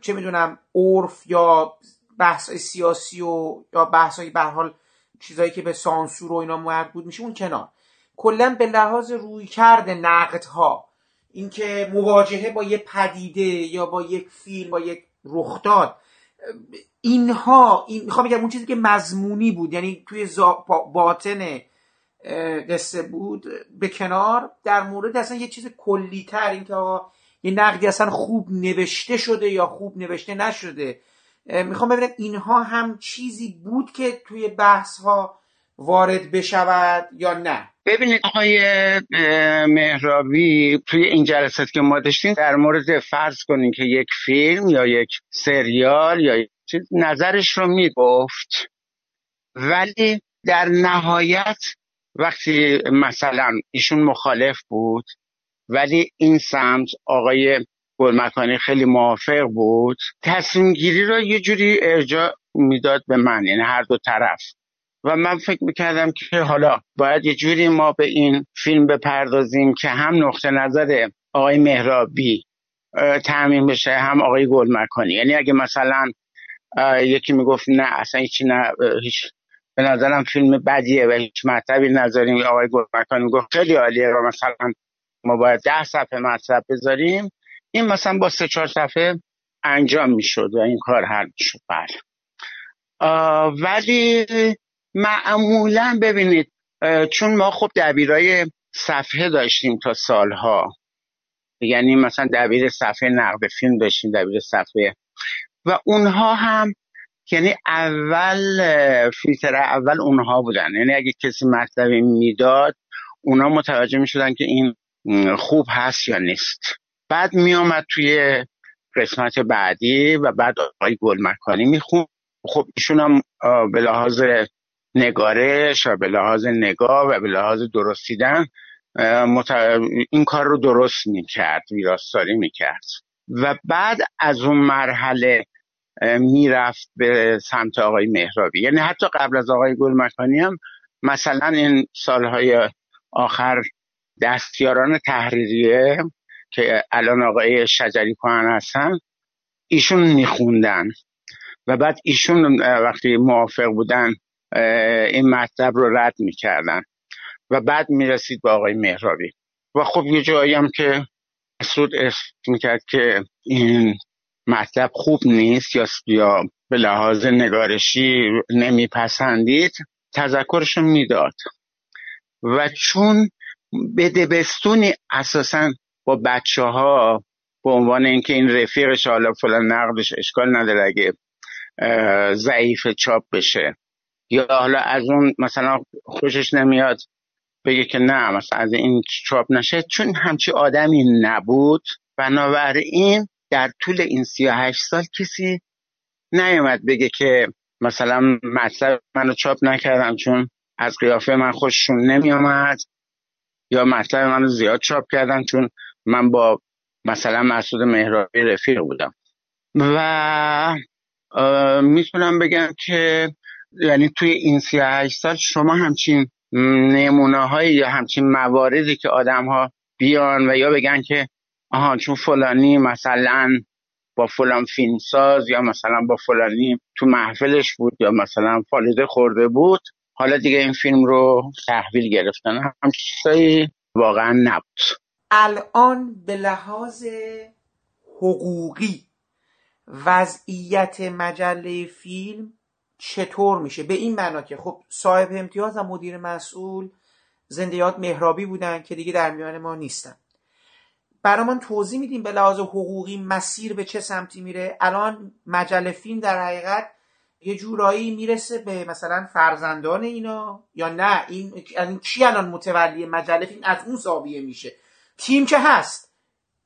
چه می‌دونم عرف یا بحث سیاسی و یا بحث های به حال چیزایی که به سانسور و اینا مربوط میشه اون کنار. کلا به لحاظ روی کرده نقد ها اینکه مواجهه با یه پدیده یا با یک فیلم با یک رخداد اینها این می‌خوام بگم اون چیزی که مضمونی بود یعنی توی باطن قصه بود به کنار در مورد اصلا یه چیز کلی تر این که یه نقدی اصلا خوب نوشته شده یا خوب نوشته نشده. می‌خوام ببینم اینها هم چیزی بود که توی بحث ها وارد بشود یا نه؟ ببینید آقای مهرابی توی این جلسات که ما داشتیم در مورد فرض کنیم که یک فیلم یا یک سریال یا چیز نظرش رو می‌گفت. ولی در نهایت وقتی مثلا ایشون مخالف بود ولی این سمت آقای گلمکانی خیلی موافق بود. تصمیم گیری را یه جوری ارجاع می‌داد به من یعنی هر دو طرف. و من فکر می‌کردم که حالا باید یه جوری ما به این فیلم بپردازیم که هم نقطه نظر آقای مهرابی تعمین بشه هم آقای گلمکانی. یعنی اگه مثلا یکی می‌گفت نه اصلا هیچی نه هیچ به نظرم فیلم بدیه و هیچ مطلبی نذاریم. آقای گلمکانی می‌گفت خیلی عالیه و مثلا ما باید ده صفحه مطلب بذاریم. این مثلا با سه چهار صفحه انجام می‌شد و این کار حل می‌شد. بله. ولی معمولا ببینید چون ما خب دبیرای صفحه داشتیم تا سالها یعنی مثلا دبیر صفحه نقد فیلم داشتیم دبیر صفحه و اونها هم یعنی اول فیلتر اول اونها بودن. یعنی اگه کسی مطلبی می‌داد اونا متوجه می‌شدن که این خوب هست یا نیست. بعد میامد توی قسمت بعدی و بعد آقای گل مکانی میخون خب ایشون هم به لحاظ نگارش و به لحاظ نگاه و به لحاظ درستیدن این کار رو درست می‌کرد ویراستاری می‌کرد. و بعد از اون مرحله می‌رفت به سمت آقای مهرابی. یعنی حتی قبل از آقای گل مکانی هم مثلا این سالهای آخر دستیاران تحریریه که الان آقای شجری کهن هستن ایشون میخوندن. و بعد ایشون وقتی موافق بودن این مطلب رو رد می‌کردن. و بعد می‌رسید به آقای مهرابی. و خب یه جایی هم که مسعود اسم می‌کرد که این مطلب خوب نیست یا یا به لحاظ نگارشی نمیپسندید تذکرشو می‌داد. و چون به دبستونی اساسا با بچه ها به عنوان اینکه این رفیقش حالا فلان نقدش اشکال نداره اگه ضعیف چاپ بشه. یا حالا از اون مثلا خوشش نمیاد بگه که نه مثلا از این چاپ نشه. چون همچی آدمی نبود. بنابراین در طول این سی هشت سال کسی نیومد بگه که مثلا مطلب منو چاپ نکردم چون از قیافه من خوششون نمیامد یا مطلب منو زیاد چاپ کردن چون من با مثلا مسعود مهرابی رفیق بودم. و می‌تونم بگم که یعنی توی این سی هشت سال شما همچین نمونه های یا همچین مواردی که آدم ها بیان و یا بگن که آها چون فلانی مثلا با فلان فیلمساز یا مثلا با فلانی تو محفلش بود یا مثلا فالده خورده بود حالا دیگه این فیلم رو تحویل گرفتن. هم چیزایی واقعا نبود. الان به لحاظ حقوقی وضعیت مجله فیلم چطور میشه؟ به این معنا که خب صاحب امتیاز و مدیر مسئول زندیات مهرابی بودن که دیگه در میان ما نیستن. برای توضیح میدیم به لحاظ حقوقی مسیر به چه سمتی میره. الان مجله فیلم در حقیقت یه جورایی می‌رسه به مثلا فرزندان اینا یا نه؟ این یعنی کی الان متولی مجله فیلم از اون زاویه میشه؟ تیم که هست.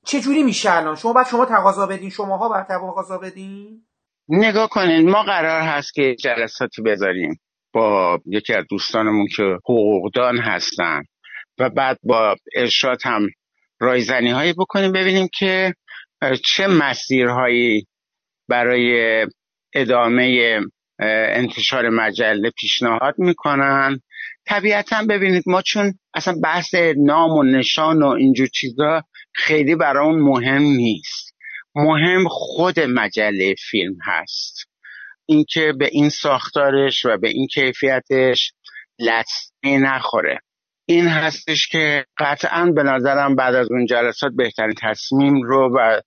چه جوری میشه الان؟ شما بعد شما تقاضا بدین. شماها بعد تقاضا بدین؟ نگاه کنین. ما قرار هست که جلساتی بذاریم با یکی از دوستانمون که حقوقدان هستن. و بعد با ارشاد هم رایزنی هایی بکنیم ببینیم که چه مسیرهایی برای ادامه انتشار مجله پیشنهاد می‌کنن. طبیعتا ببینید ما چون اصلا بحث نام و نشان و اینجور چیزا خیلی برای مهم نیست. مهم خود مجله فیلم هست. اینکه به این ساختارش و به این کیفیتش لطمه نخوره. این هستش که قطعا به نظرم بعد از اون جلسات بهترین تصمیم رو و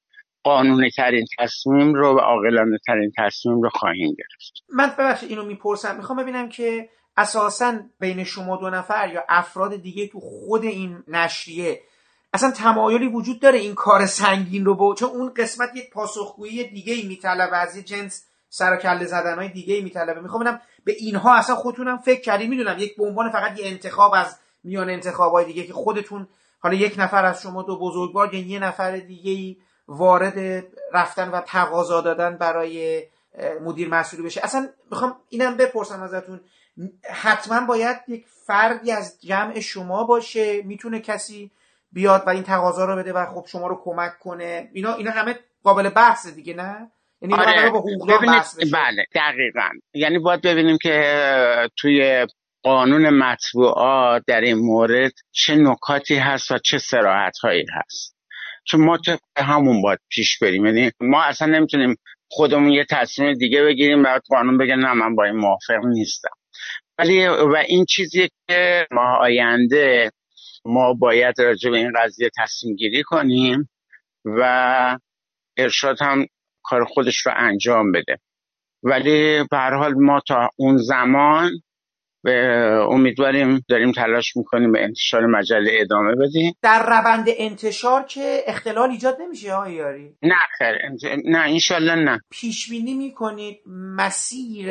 قانونی ترین تصمیم رو و عاقلانه ترین تصمیم رو خواهیم گرفت. من ببخشید اینو می‌پرسم. می‌خوام ببینم که اساسا بین شما دو نفر یا افراد دیگه تو خود این نشریه اصلا تمایلی وجود داره این کار سنگین رو با چون اون قسمت یک پاسخگویی دیگه ای میطلبه از یه جنس سر و کله زدن های دیگه ای میطلبه. می‌خوام ببینم به اینها اصلا خودتونم فکر کردی می‌دونم یک به عنوان فقط یه انتخاب از میان انتخاب های دیگه که خودتون حالا یک نفر از شما دو بزرگوار یا یه نفر دیگه ای وارد رفتن و تقاضا دادن برای مدیر مسئولی بشه. اصلا می‌خوام اینم بپرسم ازتون. حتما باید یک فردی از جمع شما باشه می‌تونه کسی بیاد و این تقاضا رو بده و خب شما رو کمک کنه. اینا اینا همه قابل بحث دیگه نه؟ یعنی آره. با بله دقیقا. یعنی باید ببینیم که توی قانون مطبوعات در این مورد چه نکاتی هست و چه سراحت هایی هست. چون ما همون باید پیش بریم. یعنی ما اصلا نمی‌تونیم خودمون یه تصمیم دیگه بگیریم بعد قانون بگه نه من با این موافق نیستم. ولی و این چیزی که ما آینده ما باید راجع به این قضیه تصمیم گیری کنیم و ارشاد هم کار خودش رو انجام بده. ولی به حال ما تا اون زمان امیدواریم داریم تلاش می‌کنیم به انتشار مجله ادامه بدیم. در روند انتشار که اختلال ایجاد نمیشه ها یاری؟ نه خیر. نه انشالله نه. پیش بینی می‌کنید مسیر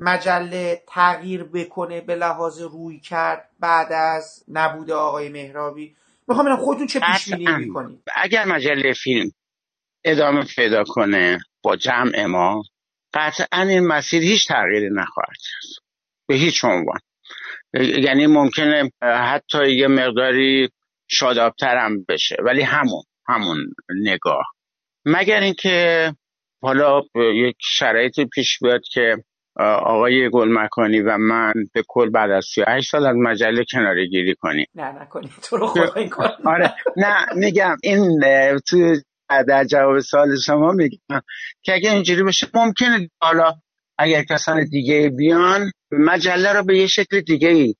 مجله تغییر بکنه به لحاظ روی کرد بعد از نبود آقای مهرابی؟ می‌خوام ببینم خودتون چه پیش بینی می‌کنید؟ اگر مجله فیلم ادامه پیدا کنه با جمع ما قطعا این مسیر هیچ تغییری نخواهد کرد. به هیچ عنوان. یعنی ممکنه حتی یه مقداری شادابتر هم بشه. ولی همون همون نگاه. مگر اینکه حالا یک شرایطی پیش بیاد که آقای گلمکانی و من به کل بعد از 38 سال از مجله کناره گیری کنیم. نه نکنیم تو رو خدا این کار (laughs) آره. نه میگم این تو در جواب سال شما میگم که اگه اینجوری بشه ممکنه حالا اگر کسان دیگه بیان مجله رو به یه شکل دیگه ای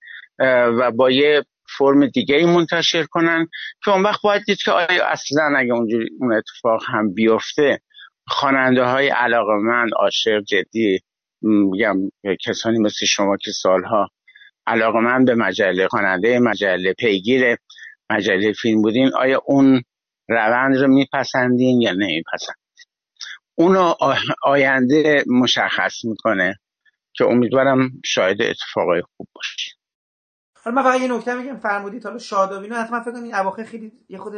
و با یه فرم دیگه ای منتشر کنن که اون وقت باید دید که آیا اصلا اگه اونجوری اون اتفاق هم بیفته خواننده های علاقه من عاشق جدی میگم کسانی مثل شما که سالها علاقه من به مجله خواننده مجله پیگیر مجله فیلم بودین آیا اون روند رو میپسندین یا نمیپسند اونو آینده مشخص می‌کنه که امیدوارم شاید اتفاقای خوب باشه. حالا من فقط یه نکته میگم فرمودید حالا شادابی نه حتما فکر کنم این اواخر خیلی یه خود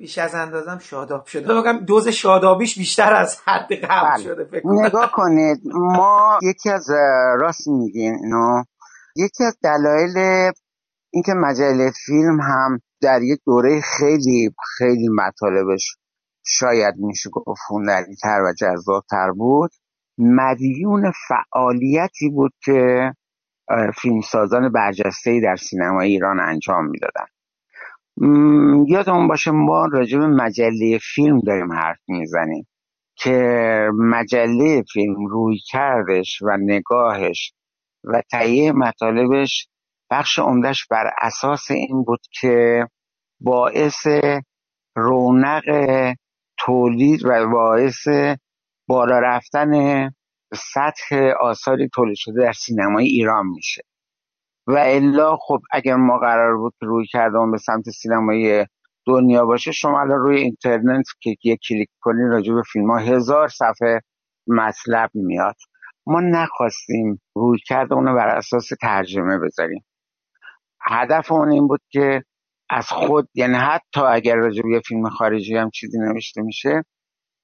بیش از اندازم شاداب شده. بگم دوز شادابیش بیشتر از حد قبل بله. شده فکر نگاه کنید ما یکی از راست میگین اینو. یکی از دلایل اینکه مجله فیلم هم در یک دوره خیلی خیلی مطالبش شاید میشه گفت تر و جذابتر بود مدیون فعالیتی بود که فیلمسازان برجسته در سینما ایران انجام می‌دادن. یادمون باشه ما راجع به مجله فیلم داریم حرف می‌زنیم که مجله فیلم روی کردش و نگاهش و تهیه مطالبش بخش عمدهش بر اساس این بود که باعث رونق تولید و باعث بالا رفتن سطح آثاری تولید شده در سینمای ایران میشه. و الا خب اگر ما قرار بود روی کردم به سمت سینمای دنیا باشه شما الان روی اینترنت که یک کلیک کنی راجع به فیلم ها هزار صفحه مطلب میاد. ما نخواستیم روی کرده اونو بر اساس ترجمه بذاریم. هدف اون این بود که از خود یعنی حتی اگر راجع به فیلم خارجی هم چیزی نوشته میشه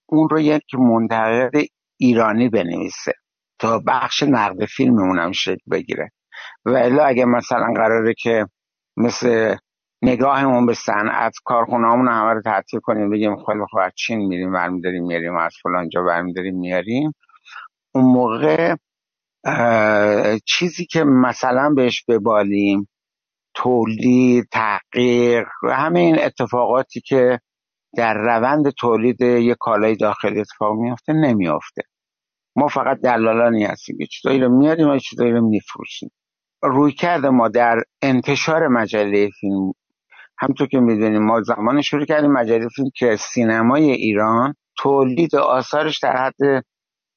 اون رو یک منتقد ایرانی بنویسه تا بخش نقد فیلم اونم شکل بگیره. و الا اگه مثلا قراره که مثل نگاهمون به صنعت کارخونه همون همه رو تعطیل کنیم بگیم خیلی خوب از چین میریم برمیداریم میاریم از فلانجا برمیداریم میاریم اون موقع چیزی که مثلا بهش ببالیم تولید تحقیق همه این اتفاقاتی که در روند تولید یک کالای داخلی اتفاق میافته نمیافته. ما فقط دلالانی هستیم. یه چیزایی رو میاریم و چیزایی رو میفروشیم. روی کرده ما در انتشار مجله فیلم. همطور که می‌دونیم ما زمان شروع کردیم مجله فیلم که سینمای ایران تولید آثارش در حد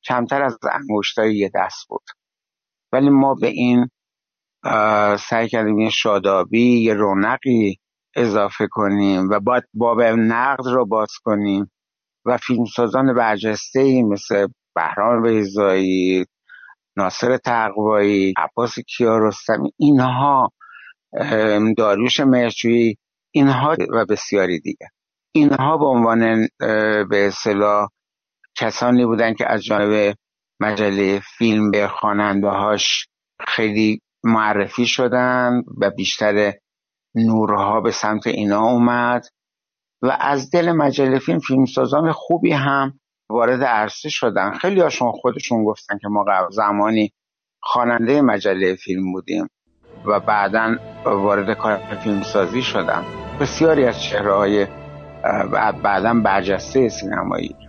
کمتر از انگشتای یه دست بود. ولی ما به این سعی کردیم یه شادابی یه رونقی اضافه کنیم و باید باب نقد رو باز کنیم و فیلمسازان برجسته مثل بهرام بیزایی ناصر تقوایی عباس کیارستمی اینها داریوش مرچوی اینها و بسیاری دیگه. اینها به عنوان به اصطلاح کسانی بودن که از جانب مجله فیلم به خواننده هاش خیلی معرفی شدن و بیشتر نورها به سمت اینا اومد. و از دل مجله فیلم فیلمسازان خوبی هم وارد عرصه شدن. خیلی هاشون خودشون گفتن که ما زمانی خواننده مجله فیلم بودیم و بعدا وارد کار فیلمسازی شدن. بسیاری از چهره های بعدا برجسته سینمایی.